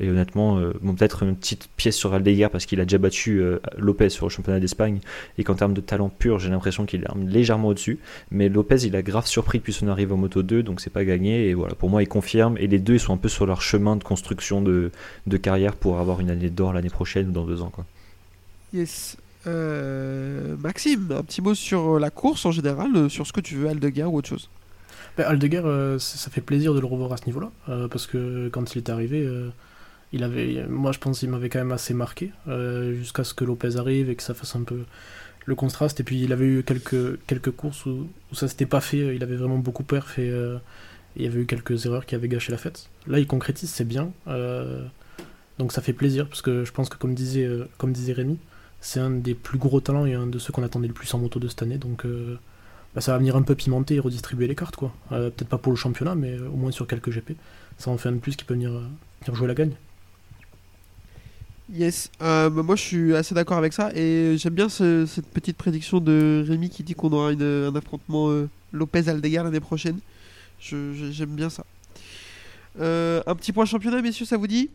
honnêtement, bon, peut-être une petite pièce sur Aldeguer parce qu'il a déjà battu Lopez sur le championnat d'Espagne et qu'en termes de talent pur, j'ai l'impression qu'il est légèrement au-dessus. Mais Lopez, il a grave surpris depuis son arrivée en Moto 2, donc c'est pas gagné. Et voilà, pour moi, il confirme. Et les deux, ils sont un peu sur leur chemin de construction de, de carrière pour avoir une année d'or l'année prochaine ou dans deux ans. Quoi. Yes. Euh, Maxime, un petit mot sur la course en général, sur ce que tu veux, Aldeguer ou autre chose? Bah, Aldeguer, euh, ça fait plaisir de le revoir à ce niveau-là, euh, parce que quand il est arrivé, euh, il avait, moi je pense qu'il m'avait quand même assez marqué jusqu'à ce que Lopez arrive et que ça fasse un peu le contraste. Et puis il avait eu quelques, courses où, ça s'était pas fait, il avait vraiment beaucoup perf et il y avait eu quelques erreurs qui avaient gâché la fête. Là, il concrétise, c'est bien. donc ça fait plaisir parce que je pense que comme disait, comme disait Rémi, c'est un des plus gros talents et un de ceux qu'on attendait le plus en moto de cette année. Donc euh, bah, ça va venir un peu pimenter et redistribuer les cartes. quoi. Euh, peut-être pas pour le championnat, mais au moins sur quelques GP. Ça en fait un de plus qui peut venir, euh, jouer la gagne. Yes, bah, moi je suis assez d'accord avec ça et j'aime bien cette petite prédiction de Rémi qui dit qu'on aura un affrontement Lopez-Aldegar l'année prochaine. J'aime bien ça. un petit point championnat, messieurs, ça vous dit?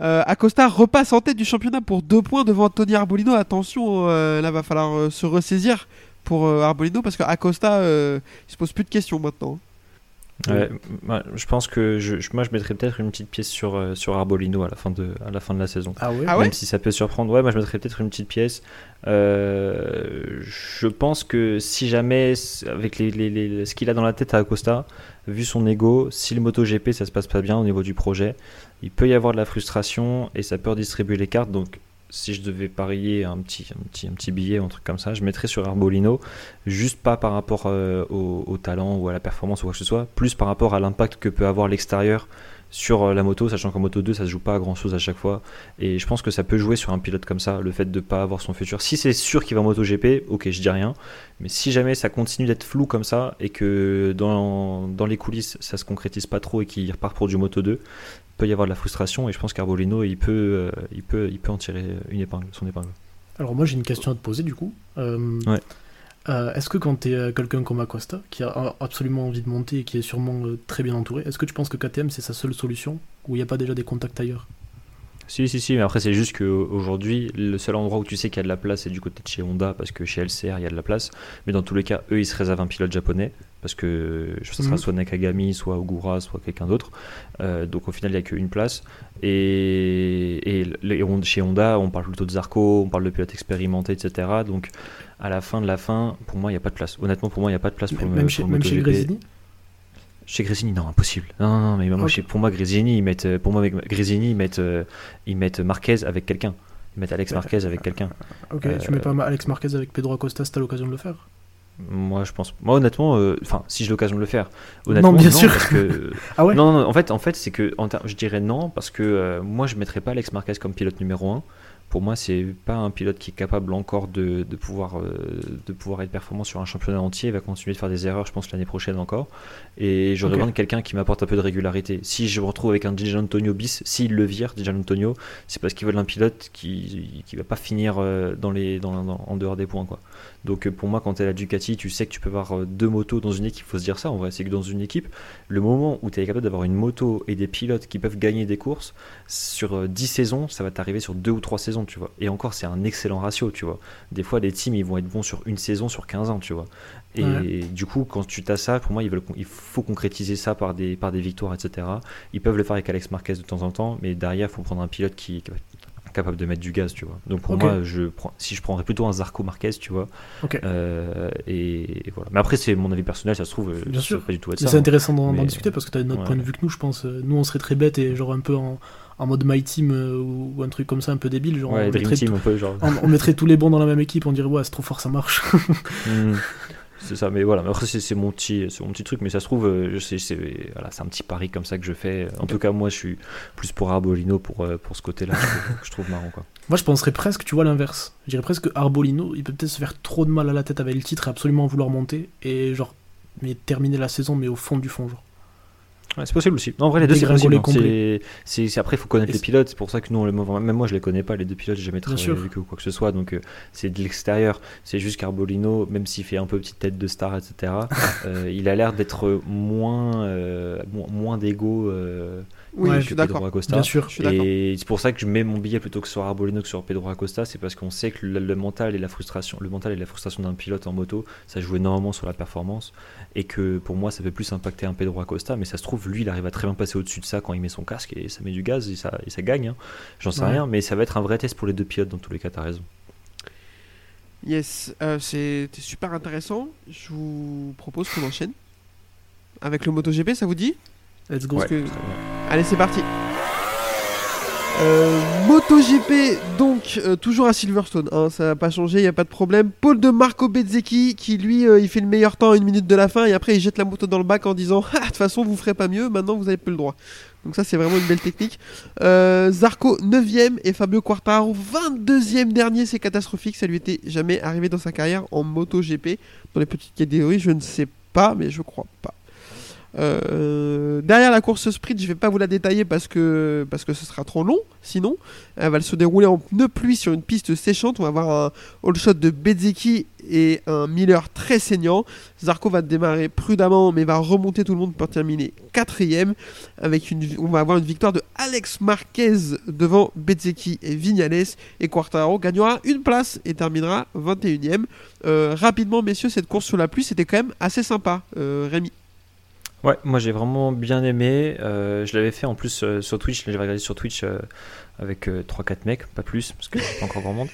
Euh, Acosta repasse en tête du championnat pour deux points devant Tony Arbolino. Attention, euh, là va falloir euh, se ressaisir pour Arbolino parce qu'Acosta il se pose plus de questions maintenant. Ouais, je pense que je, moi je mettrais peut-être une petite pièce sur, sur Arbolino à la, fin de, à la fin de la saison. Ah ouais, ah Même si ça peut surprendre, ouais, moi je mettrais peut-être une petite pièce. je pense que si jamais, avec les, les, ce qu'il a dans la tête à Acosta, vu son ego, si le MotoGP ça se passe pas bien au niveau du projet, il peut y avoir de la frustration et ça peut redistribuer les cartes. Donc, si je devais parier un petit, un petit, un truc comme ça, je mettrais sur Arbolino, juste pas par rapport euh, au, talent ou à la performance ou quoi que ce soit, plus par rapport à l'impact que peut avoir l'extérieur sur euh, la moto, sachant qu'en moto 2 ça se joue pas à grand chose à chaque fois. Et je pense que ça peut jouer sur un pilote comme ça, le fait de pas avoir son futur. Si c'est sûr qu'il va en moto GP, ok, je dis rien. Mais si jamais ça continue d'être flou comme ça et que dans, dans les coulisses ça se concrétise pas trop et qu'il repart pour du moto 2, peut y avoir de la frustration et je pense qu'Arbolino il peut, euh, il, peut, il peut en tirer une épingle, son épingle. Alors moi j'ai une question à te poser du coup. Euh, ouais. Euh, est-ce que quand tu es quelqu'un comme Acosta, qui a absolument envie de monter et qui est sûrement très bien entouré, est-ce que tu penses que KTM c'est sa seule solution ou il n'y a pas déjà des contacts ailleurs? Si, si, si, mais après, c'est juste qu'aujourd'hui, le seul endroit où tu sais qu'il y a de la place, c'est du côté de chez Honda, parce que chez LCR, il y a de la place. Mais dans tous les cas, eux, ils se réservent un pilote japonais, parce que ce sera mhm. soit Nakagami, soit Ogura, soit quelqu'un d'autre. Euh, donc au final, il n'y a qu'une place. Et, et, chez Honda, on parle plutôt de Zarco, on parle de pilote expérimenté, etc. Donc à la fin de la fin, pour moi, il n'y a pas de place. Honnêtement, pour moi, il n'y a pas de place pour Même, chez, même chez chez Grésini, non, impossible. Non, non, mais pour moi, Grésini, ils mettent, pour moi, Grésini, ils mettent, euh, ils mettent Marquez avec quelqu'un. Ils mettent Alex Marquez avec quelqu'un. Ok, tu mets pas Alex Marquez avec Pedro Acosta si t'as l'occasion de le faire moi, je pense. Moi, honnêtement, euh, enfin, si j'ai l'occasion de le faire, honnêtement, non, bien sûr. Parce que... ah ouais non, non, en fait, en fait, c'est que, je dirais non, parce que euh, moi, je mettrais pas Alex Marquez comme pilote numéro 1 pour moi, c'est pas un pilote qui est capable encore de, de pouvoir, euh, de pouvoir être performant sur un championnat entier. Il va continuer de faire des erreurs, je pense, l'année prochaine encore. Et j'aurais besoin de quelqu'un qui m'apporte un peu de régularité. Si je me retrouve avec un Dijan Antonio bis, s'il le vire, Dijan Antonio, c'est parce qu'il veut un pilote qui, qui va pas finir euh, dans les, dans, en dehors des points. Quoi. Donc euh, pour moi, quand tu es à la Ducati, tu sais que tu peux avoir deux motos dans une équipe. Il faut se dire ça en vrai. C'est que dans une équipe, le moment où tu es capable d'avoir une moto et des pilotes qui peuvent gagner des courses, sur 10 saisons, ça va t'arriver sur deux ou trois saisons tu vois. Et encore, c'est un excellent ratio, tu vois. Des fois, les teams, ils vont être bons sur une saison, sur 15 ans, tu vois. Et du coup, quand tu as ça, pour moi, ils veulent, il faut concrétiser ça par des, par des victoires, etc. Ils peuvent le faire avec Alex Marquez de temps en temps, mais derrière, il faut prendre un pilote qui, est capable de mettre du gaz, tu vois. Donc pour moi, je prends, si je prendrais plutôt un Zarco Marquez, tu vois. Euh, et, voilà. Mais après, c'est mon avis personnel, ça se trouve, Bien sûr. pas du tout C'est intéressant d'en discuter parce que tu as notre point de vue que nous, je pense. Nous, on serait très bêtes et genre un peu en, en mode My Team euh, ou un truc comme ça un peu débile. Genre, on, mettrait team, un peu, genre. on, mettrait tous les bons dans la même équipe, on dirait ouais, c'est trop fort, ça marche. Hmm. C'est ça, mais voilà. Mais après, c'est mon petit, mon petit truc, mais ça se trouve, euh, c'est voilà, un petit pari comme ça que je fais. En tout cas, moi, je suis plus pour Arbolino pour euh, pour ce côté-là, que je trouve marrant, quoi. Moi, je penserais presque, tu vois, l'inverse. Je dirais presque que Arbolino, il peut peut-être se faire trop de mal à la tête avec le titre et absolument vouloir monter et genre, mais terminer la saison, mais au fond du fond, genre c'est possible aussi. Non, en vrai, les deux, c'est possible. Hein. C'est, après, il faut connaître les pilotes. C'est pour ça que nous, même moi, je les connais pas, les deux pilotes, j'ai jamais travaillé avec eux ou quoi que ce soit. Donc, euh, c'est de l'extérieur. C'est juste qu'Arbolino, même s'il fait un peu petite tête de star, etc., euh, il a l'air d'être moins, euh, moins d'ego. Oui, je suis d'accord. Bien sûr, Et c'est pour ça que je mets mon billet plutôt que sur Arbolino que sur Pedro Acosta, c'est parce qu'on sait que le, mental et la frustration, le mental et la frustration d'un pilote en moto, ça joue énormément sur la performance, et que pour moi, ça fait plus impacter un Pedro Acosta, mais ça se trouve, lui, il arrive à très bien passer au-dessus de ça quand il met son casque et ça met du gaz et ça, et ça gagne. Hein. J'en sais rien, mais ça va être un vrai test pour les deux pilotes dans tous les cas. T'as raison. Yes, euh, c'était super intéressant. Je vous propose qu'on enchaîne avec le MotoGP, ça vous dit? Let's go. Allez, c'est parti. Euh, MotoGP, donc, euh, toujours à Silverstone, hein, ça n'a pas changé, il n'y a pas de problème. Paul de Marco Bezzecchi, qui lui, euh, il fait le meilleur temps à une minute de la fin, et après il jette la moto dans le bac en disant Ah, de toute façon, vous ferez pas mieux, maintenant vous avez plus le droit. Donc, ça, c'est vraiment une belle technique. Euh, Zarco, 9ème, et Fabio Quartararo, 22ème dernier, c'est catastrophique, ça lui était jamais arrivé dans sa carrière en MotoGP. Dans les petites catégories, je ne sais pas, mais je crois pas. Euh, derrière la course sprint, je vais pas vous la détailler parce que, parce que ce sera trop long. Sinon, elle va se dérouler en pneu pluie sur une piste séchante. On va avoir un all shot de Bezzecchi et un Miller très saignant. Zarco va démarrer prudemment, mais va remonter tout le monde pour terminer quatrième. Avec une, on va avoir une victoire de Alex Marquez devant Bezzecchi et Vignales. Et Quartaro gagnera une place et terminera 21ème. Euh, rapidement, messieurs, cette course sur la pluie, c'était quand même assez sympa. Euh, Rémi. Ouais, moi j'ai vraiment bien aimé. Euh, je l'avais fait en plus euh, sur Twitch, je l'avais regardé sur Twitch euh, avec 3-4 mecs, pas plus, parce que c'est pas encore grand monde.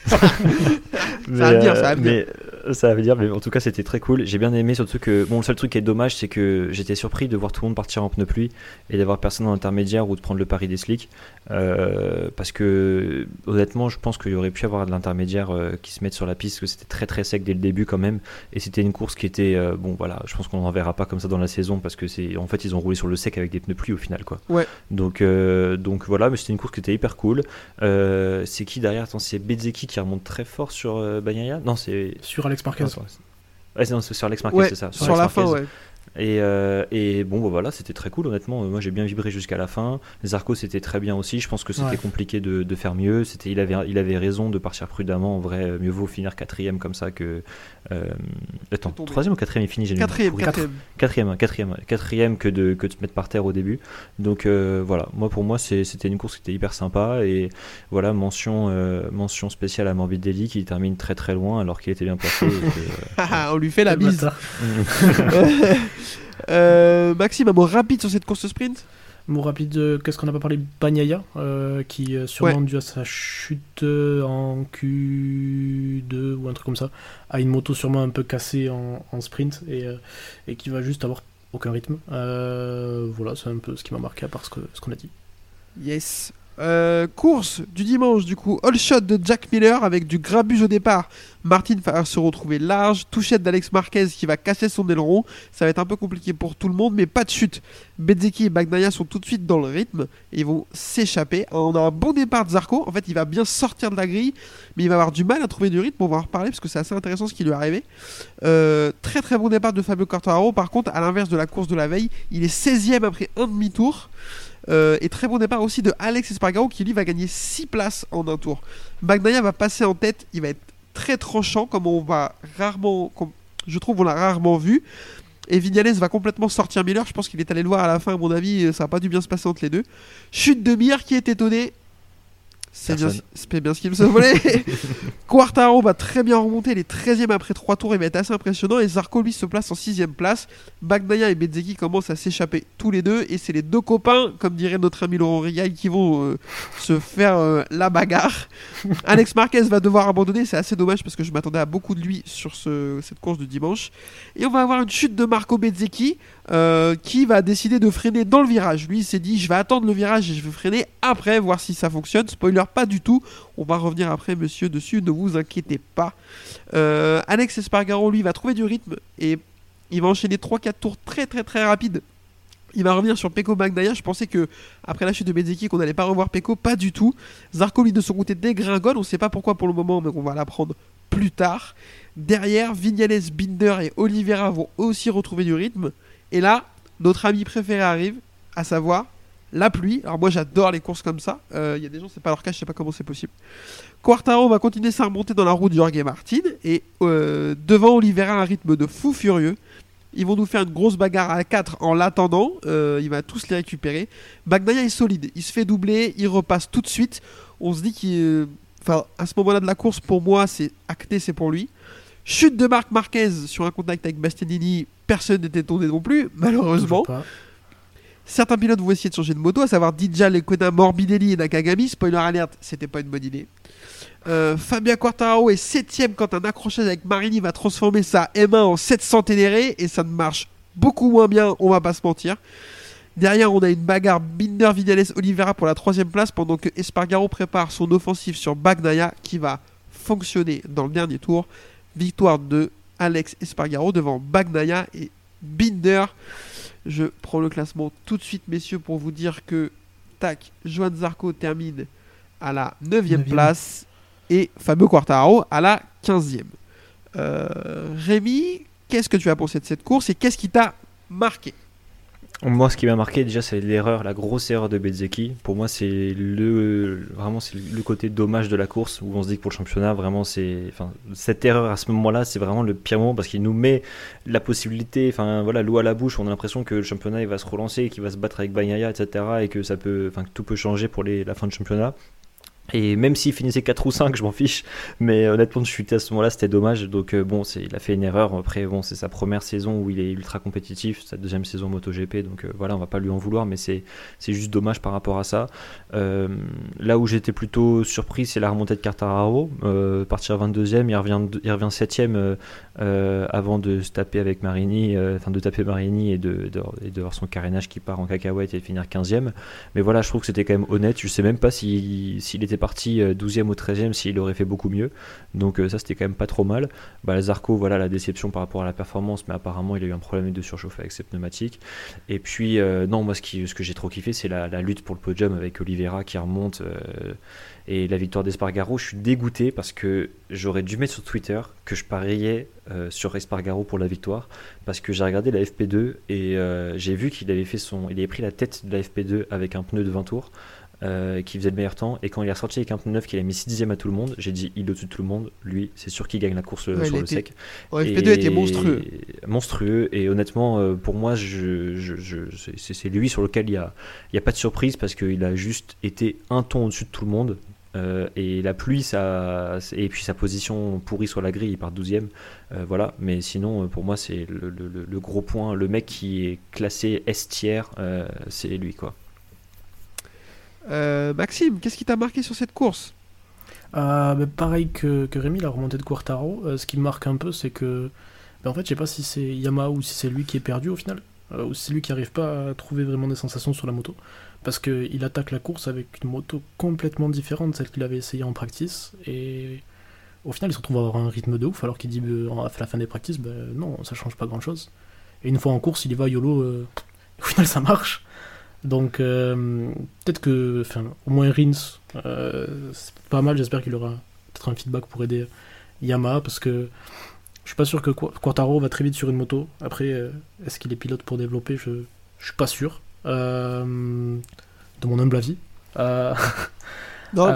mais, ça va dire, ça va mais, ça veut dire, mais en tout cas c'était très cool. J'ai bien aimé, surtout que, bon, le seul truc qui est dommage, c'est que j'étais surpris de voir tout le monde partir en pneu pluie et d'avoir personne en intermédiaire ou de prendre le pari des slicks. Parce que honnêtement, je pense qu'il y aurait pu avoir de l'intermédiaire qui se mette sur la piste, parce que c'était très très sec dès le début quand même. Et c'était une course qui était, bon voilà, je pense qu'on n'en verra pas comme ça dans la saison, parce que c'est, en fait, ils ont roulé sur le sec avec des pneus pluie au final, quoi. Ouais. Donc, donc voilà, mais c'était une course qui était hyper cool. Euh, c'est qui derrière? Attends, c'est Bezzeki qui remonte très fort sur euh, Bagnaia? Non, c'est. Sur Alex Marquez. ouais, c'est sur Alex Marquez, ouais, c'est ça. Sur, sur la Marquez. fin, ouais. Et, euh, et, bon, bah voilà, c'était très cool, honnêtement. Moi, j'ai bien vibré jusqu'à la fin. Zarco, c'était très bien aussi. Je pense que c'était Ouais. compliqué de, de faire mieux. C'était, il avait, il avait raison de partir prudemment. En vrai, mieux vaut finir quatrième comme ça que. Euh, attends, troisième ou quatrième, il finit j'ai Quatrième, quatrième. Quatrième, quatrième, quatrième que de, que de se mettre par terre au début. Donc euh, voilà, moi pour moi c'était une course qui était hyper sympa et voilà mention euh, mention spéciale à Morbidelli qui termine très très loin alors qu'il était bien placé. que, euh, Haha, on lui fait la bise. Euh, Maxime, un mot rapide sur cette course sprint? Mot rapide, euh, qu'est-ce qu'on n'a pas parlé Bagnaia, euh, qui euh, sûrement dû à sa chute euh, en Q2 ou un truc comme ça, a une moto sûrement un peu cassée en, en sprint et, et qui va juste avoir aucun rythme. Voilà, c'est un peu ce qui m'a marqué à part ce qu'on a dit. Yes. Euh, course du dimanche, du coup, all shot de Jack Miller avec du grabuge au départ. Martin va se retrouver large. Touchette d'Alex Marquez qui va casser son aileron. Ça va être un peu compliqué pour tout le monde, mais pas de chute. Bezzeki et Bagnaia sont tout de suite dans le rythme et ils vont s'échapper. On a un bon départ de Zarco. En fait, il va bien sortir de la grille, mais il va avoir du mal à trouver du rythme. On va en reparler parce que c'est assez intéressant ce qui lui est arrivé. Euh, très très bon départ de Fabio Quartararo. Par contre, à l'inverse de la course de la veille, il est 16ème après un demi-tour. Euh, et très bon départ aussi de Alex Espargaro qui lui va gagner 6 places en un tour. Bagnaia va passer en tête, il va être très tranchant comme on va rarement, comme je trouve on l'a rarement vu. Et Vignales va complètement sortir Miller, je pense qu'il est allé le voir à la fin à mon avis, ça n'a pas dû bien se passer entre les deux. Chute de Mir qui est étonné. C'est bien, ce qu'il se volait. Quartaro va très bien remonter, il est 13ème après 3 tours, il va être assez impressionnant. Et Zarco lui se place en 6ème place. Bagnaia et Bezzeki commencent à s'échapper tous les deux. Et c'est les deux copains, comme dirait notre ami Laurent Rigail, qui vont euh, se faire euh, la bagarre. Alex Marquez va devoir abandonner, c'est assez dommage parce que je m'attendais à beaucoup de lui sur ce- cette course de dimanche. Et on va avoir une chute de Marco Bezzecchi euh, qui va décider de freiner dans le virage. Lui il s'est dit je vais attendre le virage et je vais freiner après, voir si ça fonctionne. Spoiler pas du tout, on va revenir après monsieur dessus, ne vous inquiétez pas. Euh, Alex Espargaro lui va trouver du rythme et il va enchaîner 3-4 tours très très très rapides. Il va revenir sur Peko Bagnaia. Je pensais que après la chute de Bezzeki qu'on n'allait pas revoir Peko, pas du tout. Zarco lui de son côté dégringole, on sait pas pourquoi pour le moment, mais on va l'apprendre plus tard. Derrière, Vignales, Binder et Oliveira vont aussi retrouver du rythme. Et là, notre ami préféré arrive, à savoir la pluie. Alors moi j'adore les courses comme ça. Euh, Il y a des gens, c'est pas leur cas, je sais pas comment c'est possible. Quartaro va continuer sa remontée dans la roue de Jorge Martin. Et euh, devant Oliveira, un rythme de fou furieux. Ils vont nous faire une grosse bagarre à 4 en l'attendant. Euh, il va tous les récupérer. Bagnaia est solide. Il se fait doubler. Il repasse tout de suite. On se dit qu'il. euh, Enfin, à ce moment-là de la course, pour moi, c'est acté, c'est pour lui. Chute de Marc Marquez sur un contact avec Bastianini. Personne n'était tombé non plus, malheureusement. Certains pilotes vont essayer de changer de moto, à savoir Dija, Lekoda, Morbidelli et Nakagami. Spoiler alert, c'était pas une bonne idée. Euh, Fabien Quartararo est 7ème quand un accrochage avec Marini va transformer sa M1 en 700 Ténéré et ça ne marche beaucoup moins bien, on va pas se mentir. Derrière, on a une bagarre Binder Vinales Oliveira pour la troisième place pendant que Espargaro prépare son offensive sur Bagnaia qui va fonctionner dans le dernier tour. Victoire de Alex Espargaro devant Bagnaia et Binder. Je prends le classement tout de suite, messieurs, pour vous dire que tac, Joan Zarco termine à la 9 place et Fabio Quartararo à la 15e. Euh, Rémi, qu'est-ce que tu as pensé de cette course et qu'est-ce qui t'a marqué? Moi, ce qui m'a marqué déjà, c'est l'erreur, la grosse erreur de Bezeki. Pour moi, c'est le vraiment c'est le côté dommage de la course où on se dit que pour le championnat, vraiment, c'est enfin cette erreur à ce moment-là, c'est vraiment le pire moment parce qu'il nous met la possibilité, enfin voilà, l'eau à la bouche. On a l'impression que le championnat il va se relancer, qu'il va se battre avec Bagnaia, etc. et que ça peut, enfin que tout peut changer pour la fin du championnat. Et même s'il finissait 4 ou 5, je m'en fiche. Mais honnêtement, de chuter à ce moment-là, c'était dommage. Donc euh, bon, il a fait une erreur. Après, bon, c'est sa première saison où il est ultra compétitif, sa deuxième saison MotoGP. Donc euh, voilà, on va pas lui en vouloir, mais c'est juste dommage par rapport à ça. Euh, là où j'étais plutôt surpris, c'est la remontée de Cartararo. partir 22e, il revient, il revient 7e avant de se taper avec Marini, enfin de taper Marini et de, voir son carénage qui part en cacahuète et de finir 15e. Mais voilà, je trouve que c'était quand même honnête. Je sais même pas s'il était parti 12e euh, ou 13e s'il aurait fait beaucoup mieux. Donc euh, ça c'était quand même pas trop mal. Bah, Zarco, voilà la déception par rapport à la performance, mais apparemment il a eu un problème de surchauffe avec ses pneumatiques. Et puis euh, non, moi ce, qui, ce que j'ai trop kiffé c'est la, lutte pour le podium avec Oliveira qui remonte et la victoire d'Espargaro. Je suis dégoûté parce que j'aurais dû mettre sur Twitter que je pariais sur Espargaro pour la victoire parce que j'ai regardé la FP2 et j'ai vu qu'il avait fait son, il avait pris la tête de la FP2 avec un pneu de 20 tours. Euh, qui faisait le meilleur temps. Et quand il est ressorti avec un pneu neuf, qu'il a mis 6 dixièmes à tout le monde, j'ai dit il au-dessus de tout le monde, lui, c'est sûr qu'il gagne la course euh, sur le sec. Ouais, FP2 était monstrueux. Monstrueux. Et honnêtement, euh, pour moi, je, je, c'est lui sur lequel il n'y a, y a pas de surprise parce qu'il a juste été un ton au-dessus de tout le monde. et la pluie, ça, et puis sa position pourrie sur la grille, il part 12ème. voilà, mais sinon, pour moi, c'est le, le, le, gros point. Le mec qui est classé S tiers, c'est lui, quoi. Euh, Maxime, qu'est-ce qui t'a marqué sur cette course? Euh, Pareil que, Rémi, la remontée de Quartaro. Euh, ce qui me marque un peu, c'est que. Ben, en fait, je sais pas si c'est Yamaha ou si c'est lui qui est perdu au final. ou si c'est lui qui arrive pas à trouver vraiment des sensations sur la moto. Parce qu'il attaque la course avec une moto complètement différente de celle qu'il avait essayé en practice. Et au final, il se retrouve à avoir un rythme de ouf, alors qu'il dit à la fin des practices, ben, non, ça change pas grand chose. Et une fois en course, il y va YOLO. au final, ça marche. Donc euh, peut-être que, enfin, au moins Rins, euh, c'est pas mal. J'espère qu'il aura peut-être un feedback pour aider Yamaha parce que je suis pas sûr que Quartaro va très vite sur une moto. Après, euh, est-ce qu'il est pilote pour développer? Je, je suis pas sûr. de mon humble avis. non,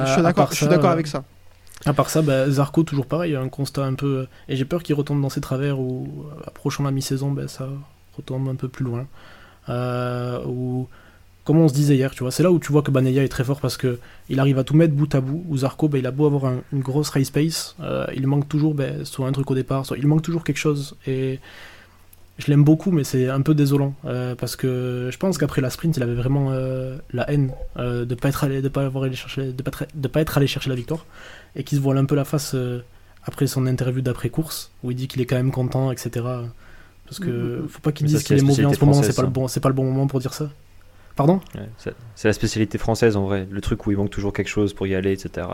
je suis d'accord. Je suis d'accord avec ça. À part ça, bah, Zarco toujours pareil, un constat un peu. Et j'ai peur qu'il retombe dans ses travers ou approchant la mi-saison, bah, ça retombe un peu plus loin. ou comme on se disait hier, tu vois, c'est là où tu vois que Baneya est très fort parce que il arrive à tout mettre bout à bout. Ou Zarco, ben, il a beau avoir une grosse race pace, euh, il manque toujours ben, soit un truc au départ, soit il manque toujours quelque chose. Et je l'aime beaucoup, mais c'est un peu désolant euh, parce que je pense qu'après la sprint, il avait vraiment euh, la haine de pas être allé, de pas avoir allé chercher, de pas, de pas être allé chercher la victoire et qu'il se voile un peu la face après son interview d'après course où il dit qu'il est quand même content, etc. Parce que mm-hmm. faut pas qu'il dise qu'il est mauvais en ce moment, c'est pas le bon, c'est pas le bon moment pour dire ça. Pardon C'est la spécialité française en vrai, le truc où il manque toujours quelque chose pour y aller, etc.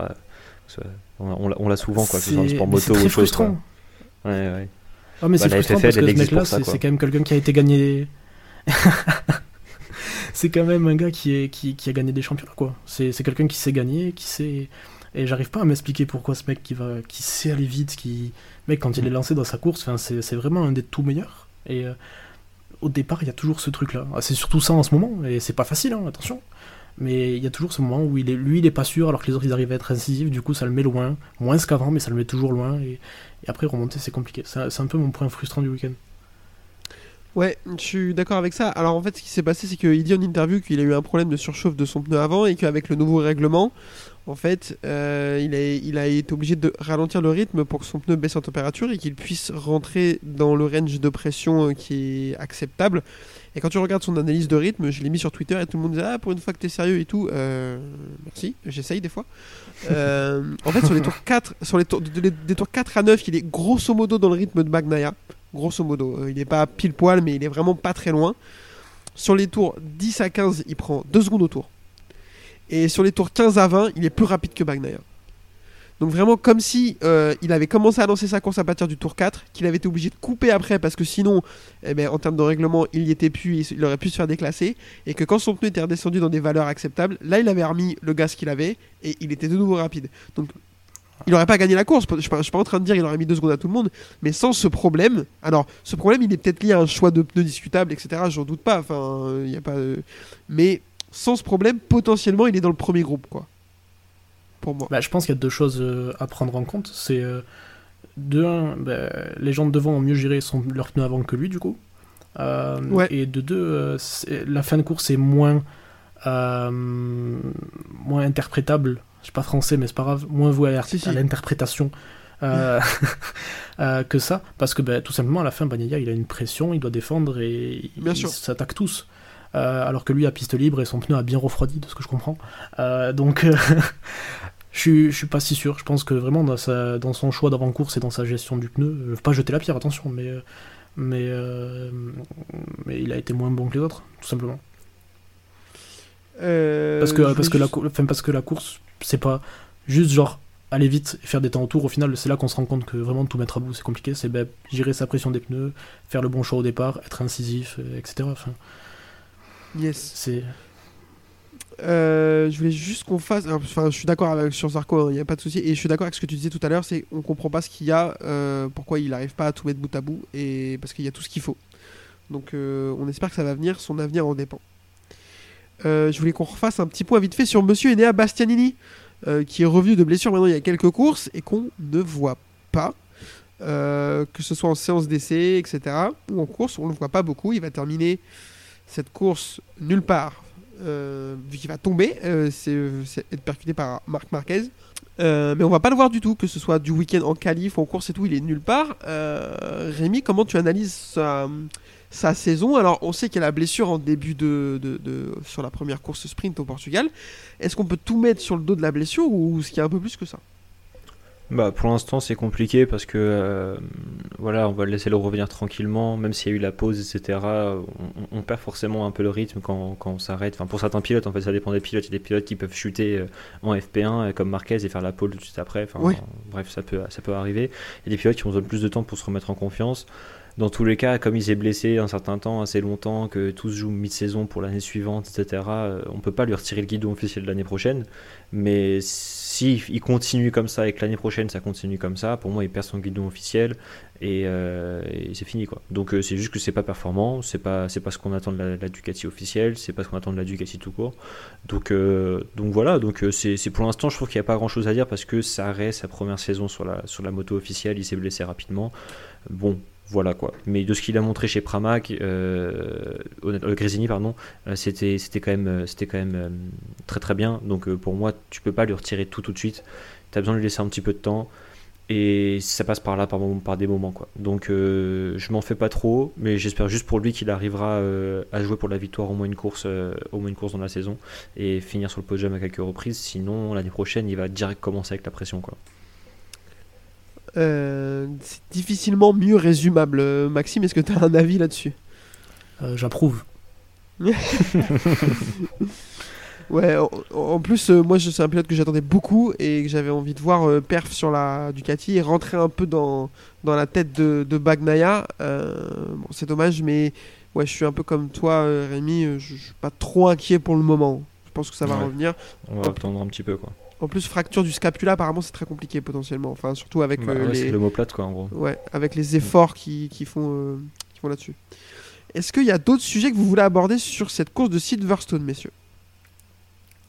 On, l'a souvent, quoi, que sport moto ou frustrant. Ouais, ouais. Ah, mais bah, c'est frustrant parce que ce mec-là, c'est quand même quelqu'un qui a été gagné. c'est quand même un gars qui, est, qui, qui a gagné des championnats, quoi. C'est quelqu'un qui sait gagner, qui sait. Et j'arrive pas à m'expliquer pourquoi ce mec qui, va, qui sait aller vite, qui. Mec, quand il est lancé dans sa course, c'est vraiment un des tout meilleurs. Et. Euh, au départ, il y a toujours ce truc-là. Ah, c'est surtout ça en ce moment, et c'est pas facile, hein, attention. Mais il y a toujours ce moment où lui, il est pas sûr, alors que les autres, ils arrivent à être incisifs, du coup, ça le met loin. Moins qu'avant, mais ça le met toujours loin. Et, après, remonter, c'est compliqué. C'est un peu mon point frustrant du week-end. Ouais, je suis d'accord avec ça. Alors en fait, ce qui s'est passé, c'est qu'il dit en interview qu'il a eu un problème de surchauffe de son pneu avant et qu'avec le nouveau règlement, en fait, euh, il, a, il a été obligé de ralentir le rythme pour que son pneu baisse en température et qu'il puisse rentrer dans le range de pression euh, qui est acceptable. Et quand tu regardes son analyse de rythme, je l'ai mis sur Twitter et tout le monde disait Ah, pour une fois que tu es sérieux et tout, euh, merci, j'essaye des fois. en fait, sur les tours 4, sur les tours, des tours 4 à 9, il est grosso modo dans le rythme de Magnaya. Grosso modo. il n'est pas pile poil, mais il est vraiment pas très loin. Sur les tours 10 à 15, il prend 2 secondes au tour. Et sur les tours 15 à 20, il est plus rapide que Bagnaia. Donc vraiment comme si euh, il avait commencé à lancer sa course à partir du tour 4, qu'il avait été obligé de couper après parce que sinon, eh ben, en termes de règlement, il y était plus, il aurait pu se faire déclasser, et que quand son pneu était redescendu dans des valeurs acceptables, là il avait remis le gaz qu'il avait et il était de nouveau rapide. Donc il n'aurait pas gagné la course, je ne suis pas en train de dire qu'il aurait mis deux secondes à tout le monde, mais sans ce problème, alors ce problème il est peut-être lié à un choix de pneus discutable, etc. J'en doute pas, enfin il y a pas, mais sans ce problème, potentiellement il est dans le premier groupe quoi. Bah, je pense qu'il y a deux choses euh, à prendre en compte. C'est euh, de un, bah, les gens de devant ont mieux géré son, leur pneu avant que lui, du coup. Euh, et de deux, la fin de course est moins, moins interprétable. Je suis pas français, mais c'est pas grave. Moins voué à, l'interprétation. que ça, parce que bah, tout simplement à la fin, Bagnaia il a une pression, il doit défendre et ils s'attaquent tous. Alors que lui a piste libre et son pneu a bien refroidi, de ce que je comprends. donc, Je, je suis pas si sûr. Je pense que vraiment dans, sa, dans son choix d'avant-course et dans sa gestion du pneu, je veux pas jeter la pierre, attention, mais, euh, mais, euh, mais il a été moins bon que les autres, tout simplement. Euh, parce, que, parce, que la, enfin, parce que la course, c'est pas juste genre aller vite et faire des temps autour. Au final, c'est là qu'on se rend compte que vraiment tout mettre à bout, c'est compliqué. C'est ben, gérer sa pression des pneus, faire le bon choix au départ, être incisif, etc. Enfin, yes. C'est euh, je voulais juste qu'on fasse. Enfin, je suis d'accord avec sur Zarco, il n'y a pas de souci. Et je suis d'accord avec ce que tu disais tout à l'heure, c'est on comprend pas ce qu'il y a, euh, pourquoi il n'arrive pas à tout mettre bout à bout, et parce qu'il y a tout ce qu'il faut. Donc, euh, on espère que ça va venir. Son avenir en dépend. je voulais qu'on refasse un petit point vite fait sur Monsieur Enea Bastianini, qui est revenu de blessure maintenant il y a quelques courses et qu'on ne voit pas. que ce soit en séance d'essai, etc., ou en course, on ne le voit pas beaucoup. Il va terminer cette course nulle part euh, vu qu'il va tomber, euh, c'est être percuté par Marc Marquez. Euh, mais on va pas le voir du tout, que ce soit du week-end en qualif, en course et tout, il est nulle part. Rémi, comment tu analyses sa, saison? Alors, on sait qu'il a la blessure en début de, sur la première course sprint au Portugal. Est-ce qu'on peut tout mettre sur le dos de la blessure ou est-ce qu'il y a un peu plus que ça? Bah, pour l'instant, c'est compliqué parce que euh, voilà, on va le laisser le revenir tranquillement, même s'il y a eu la pause, etc. On, perd forcément un peu le rythme quand, quand on s'arrête. Enfin, pour certains pilotes, en fait, ça dépend des pilotes. Il y a des pilotes qui peuvent chuter euh, en FP1 euh, comme Marquez et faire la pole tout de suite après. Enfin, bref, ça peut, ça peut arriver. Il y a des pilotes qui ont besoin de plus de temps pour se remettre en confiance. Dans tous les cas, comme il s'est blessé un certain temps, assez longtemps, que tout se joue mi-saison pour l'année suivante, etc., on peut pas lui retirer le guidon officiel de l'année prochaine. Mais si continue comme ça et que l'année prochaine ça continue comme ça, pour moi il perd son guidon officiel et, euh, c'est fini quoi. Donc euh, c'est juste que c'est pas performant, c'est pas pas ce qu'on attend de la, Ducati officielle, c'est pas ce qu'on attend de la Ducati tout court. Donc euh, donc voilà, donc c'est pour l'instant je trouve qu'il n'y a pas grand chose à dire parce que ça reste sa première saison sur la sur la moto officielle, il s'est blessé rapidement. Bon, voilà quoi. Mais de ce qu'il a montré chez Pramac, euh, euh Grésini, pardon, euh, c'était quand même euh, quand même très très bien. Donc pour moi, tu peux pas lui retirer tout tout de suite. Tu as besoin de lui laisser un petit peu de temps. Et ça passe par là, par, des moments. Quoi. Donc je m'en fais pas trop, mais j'espère juste pour lui qu'il arrivera à jouer pour la victoire au moins, course, au moins une course dans la saison et finir sur le podium à quelques reprises. Sinon, l'année prochaine, il va direct commencer avec la pression. Quoi. Euh, c'est difficilement mieux résumable. Euh, Maxime, est-ce que tu as un avis là-dessus euh, J'approuve. ouais, en, plus, moi, c'est un pilote que j'attendais beaucoup et que j'avais envie de voir perf sur la Ducati et rentrer un peu dans, dans la tête de, de Bagnaia. bon, c'est dommage, mais ouais, je suis un peu comme toi, Rémi. Je, suis pas trop inquiet pour le moment. Je pense que ça va revenir. On va attendre un petit peu, quoi. En plus, fracture du scapula, apparemment, c'est très compliqué potentiellement. Enfin, surtout avec bah euh, les. l'omoplate, quoi, en gros. Ouais, avec les efforts qui, font, euh, font là-dessus. Est-ce qu'il y a d'autres sujets que vous voulez aborder sur cette course de Silverstone, messieurs?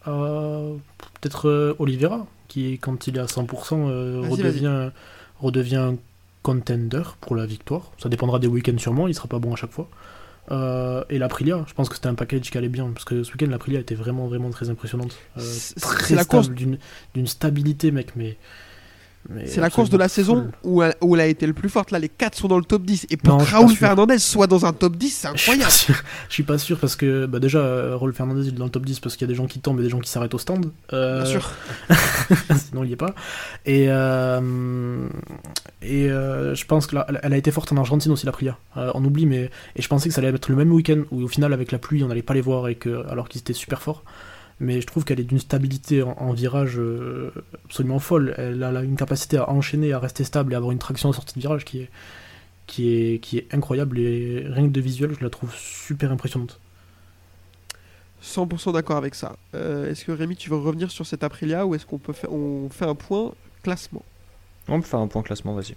Euh, Peut-être Oliveira, qui, quand il est à 100%, redevient, redevient contender pour la victoire. Ça dépendra des week-ends sûrement, il sera pas bon à chaque fois. Euh, et l'Aprilia, je pense que c'était un package qui allait bien, parce que ce week-end l'Aprilia était vraiment vraiment très impressionnante. Euh, c'est la course d'une stabilité, mec, mais. c'est la course de la saison où elle, où elle, a été le plus forte. Là, les 4 sont dans le top 10. Et pour que Raoul Fernandez soit dans un top 10, c'est incroyable. Je suis, pas sûr parce que bah déjà, euh, Raoul Fernandez il est dans le top 10 parce qu'il y a des gens qui tombent et des gens qui s'arrêtent au stand. Bien sûr. Sinon, il n'y est pas. Et, Et euh, je pense qu'elle elle a été forte en Argentine aussi, la Priya. Euh, on oublie, mais et je pensais que ça allait être le même week-end où au final, avec la pluie, on n'allait pas les voir et que, alors qu'ils étaient super forts. Mais je trouve qu'elle est d'une stabilité en, virage euh, absolument folle. Elle a, une capacité à enchaîner, à rester stable et à avoir une traction en sortie de virage qui est, qui est, qui est incroyable. Et rien que de visuel, je la trouve super impressionnante. 100% d'accord avec ça. est-ce que Rémi, tu veux revenir sur cette Aprilia ou est-ce qu'on peut faire, on fait un point classement? On peut faire un point classement, vas-y.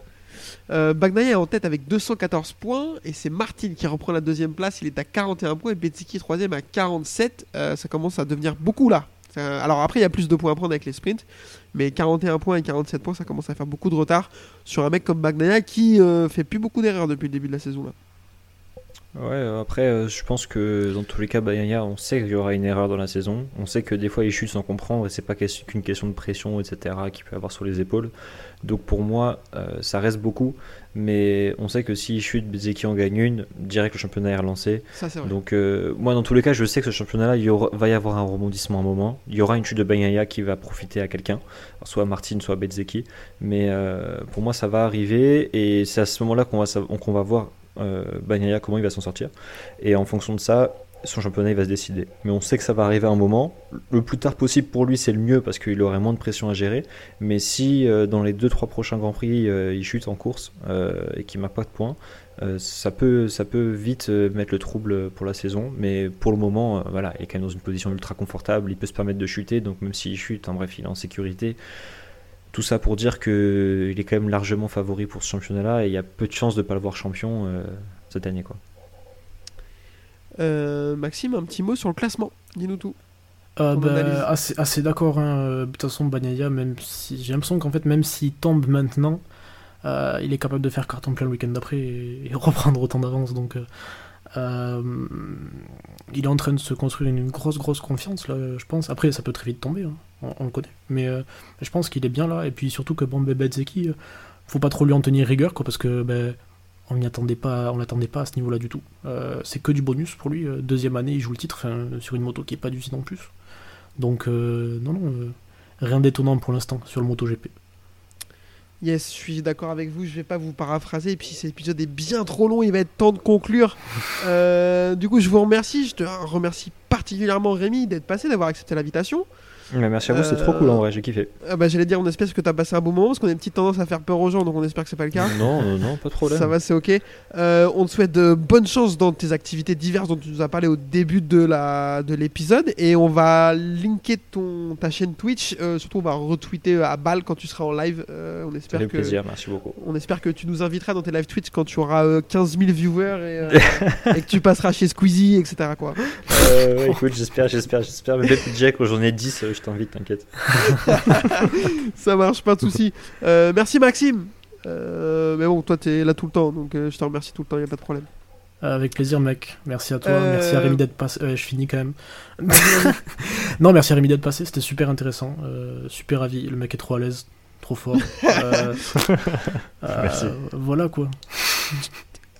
Euh, est en tête avec 214 points et c'est Martin qui reprend la deuxième place. Il est à 41 points et Bezziki troisième à 47. Euh, ça commence à devenir beaucoup là. Alors après, il y a plus de points à prendre avec les sprints, mais 41 points et 47 points, ça commence à faire beaucoup de retard sur un mec comme Bagnaia qui euh, fait plus beaucoup d'erreurs depuis le début de la saison là. Ouais, euh, après, euh, je pense que dans tous les cas, Bayania, on sait qu'il y aura une erreur dans la saison. On sait que des fois, il chute sans comprendre et c'est pas qu'une question de pression, etc., qu'il peut avoir sur les épaules. Donc pour moi, euh, ça reste beaucoup. Mais on sait que s'il chute, Bezeki en gagne une, direct le championnat est relancé. Ça, vrai. Donc moi, dans tous les cas, je sais que ce championnat-là, il va y avoir un rebondissement à un moment. Il y aura une chute de Bayania qui va profiter à quelqu'un, soit Martin, soit Bezeki. Mais pour moi, ça va arriver et c'est à ce moment-là qu'on va, qu'on va voir euh, comment il va s'en sortir. Et en fonction de ça, son championnat il va se décider. Mais on sait que ça va arriver à un moment. Le plus tard possible pour lui, c'est le mieux parce qu'il aurait moins de pression à gérer. Mais si euh, dans les 2-3 prochains Grands Prix, euh, il chute en course et qu'il n'a pas de points, ça, peut, ça peut vite mettre le trouble pour la saison. Mais pour le moment, voilà, il est quand même dans une position ultra confortable. Il peut se permettre de chuter. Donc même s'il chute, en bref, il est en sécurité. Tout ça pour dire qu'il est quand même largement favori pour ce championnat-là et il y a peu de chances de ne pas le voir champion euh, cette année. Quoi. Euh, Maxime, un petit mot sur le classement. Dis-nous tout. Euh, bah, assez, assez d'accord. Hein. De toute façon, même si j'ai l'impression qu'en fait, même s'il tombe maintenant, il est capable de faire carton plein le week-end d'après et, reprendre autant d'avance. Donc, il est en train de se construire une, grosse, grosse confiance là, je pense. Après, ça peut très vite tomber. Hein on, le connaît. Mais euh, je pense qu'il est bien là, et puis surtout que bon, Bedzeki, euh, faut pas trop lui en tenir rigueur, quoi, parce que ben, on n'y attendait pas, on l'attendait pas à ce niveau-là du tout. Euh, c'est que du bonus pour lui. Deuxième année, il joue le titre sur une moto qui est pas du site en plus. Donc non, non, rien d'étonnant pour l'instant sur le MotoGP. Yes, je suis d'accord avec vous, je vais pas vous paraphraser, et puis cet épisode est bien trop long, il va être temps de conclure. du coup, je vous remercie, je te remercie particulièrement Rémi d'être passé, d'avoir accepté l'invitation merci à vous, c'est trop cool en vrai, j'ai kiffé. Ah bah, J'allais dire, on espère que tu as passé un bon moment parce qu'on a une petite tendance à faire peur aux gens, donc on espère que c'est pas le cas. Non, non, non, pas de problème. Ça va, c'est ok. Euh, on te souhaite de bonnes chances dans tes activités diverses dont tu nous as parlé au début de l'épisode de et on va linker ton, ta chaîne Twitch. Euh, surtout, on va retweeter à balle quand tu seras en live. Euh, on espère que, plaisir, merci beaucoup. On espère que tu nous inviteras dans tes live Twitch quand tu auras 15 000 viewers et, que tu passeras chez Squeezie, etc. Quoi. ouais, écoute, j'espère, j'espère, j'espère. Mais depuis Jack, j'en ai 10, je t'invite t'inquiète. ça marche, pas de soucis. Euh, merci Maxime. Euh, mais bon, toi t'es là tout le temps, donc euh, je te remercie tout le temps, y a pas de problème. Avec plaisir, mec. Merci à toi. Merci à Rémi d'être passé. je finis quand même. non, merci à Rémi d'être passé. C'était super intéressant. super avis. Le mec est trop à l'aise. Trop fort. merci. Voilà quoi.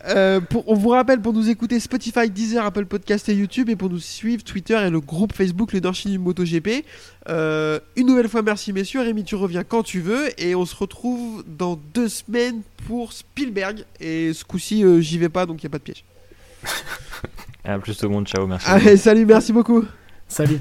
Euh, on vous rappelle pour nous écouter Spotify, Deezer, Apple Podcast et YouTube et pour nous suivre Twitter et le groupe Facebook Leadership du MotoGP. Euh, une nouvelle fois merci messieurs, Rémi tu reviens quand tu veux et on se retrouve dans deux semaines pour Spielberg et ce coup-ci euh, j'y vais pas donc il n'y a pas de piège. à plus tout le monde, ciao, merci. Allez, salut, merci beaucoup. Salut.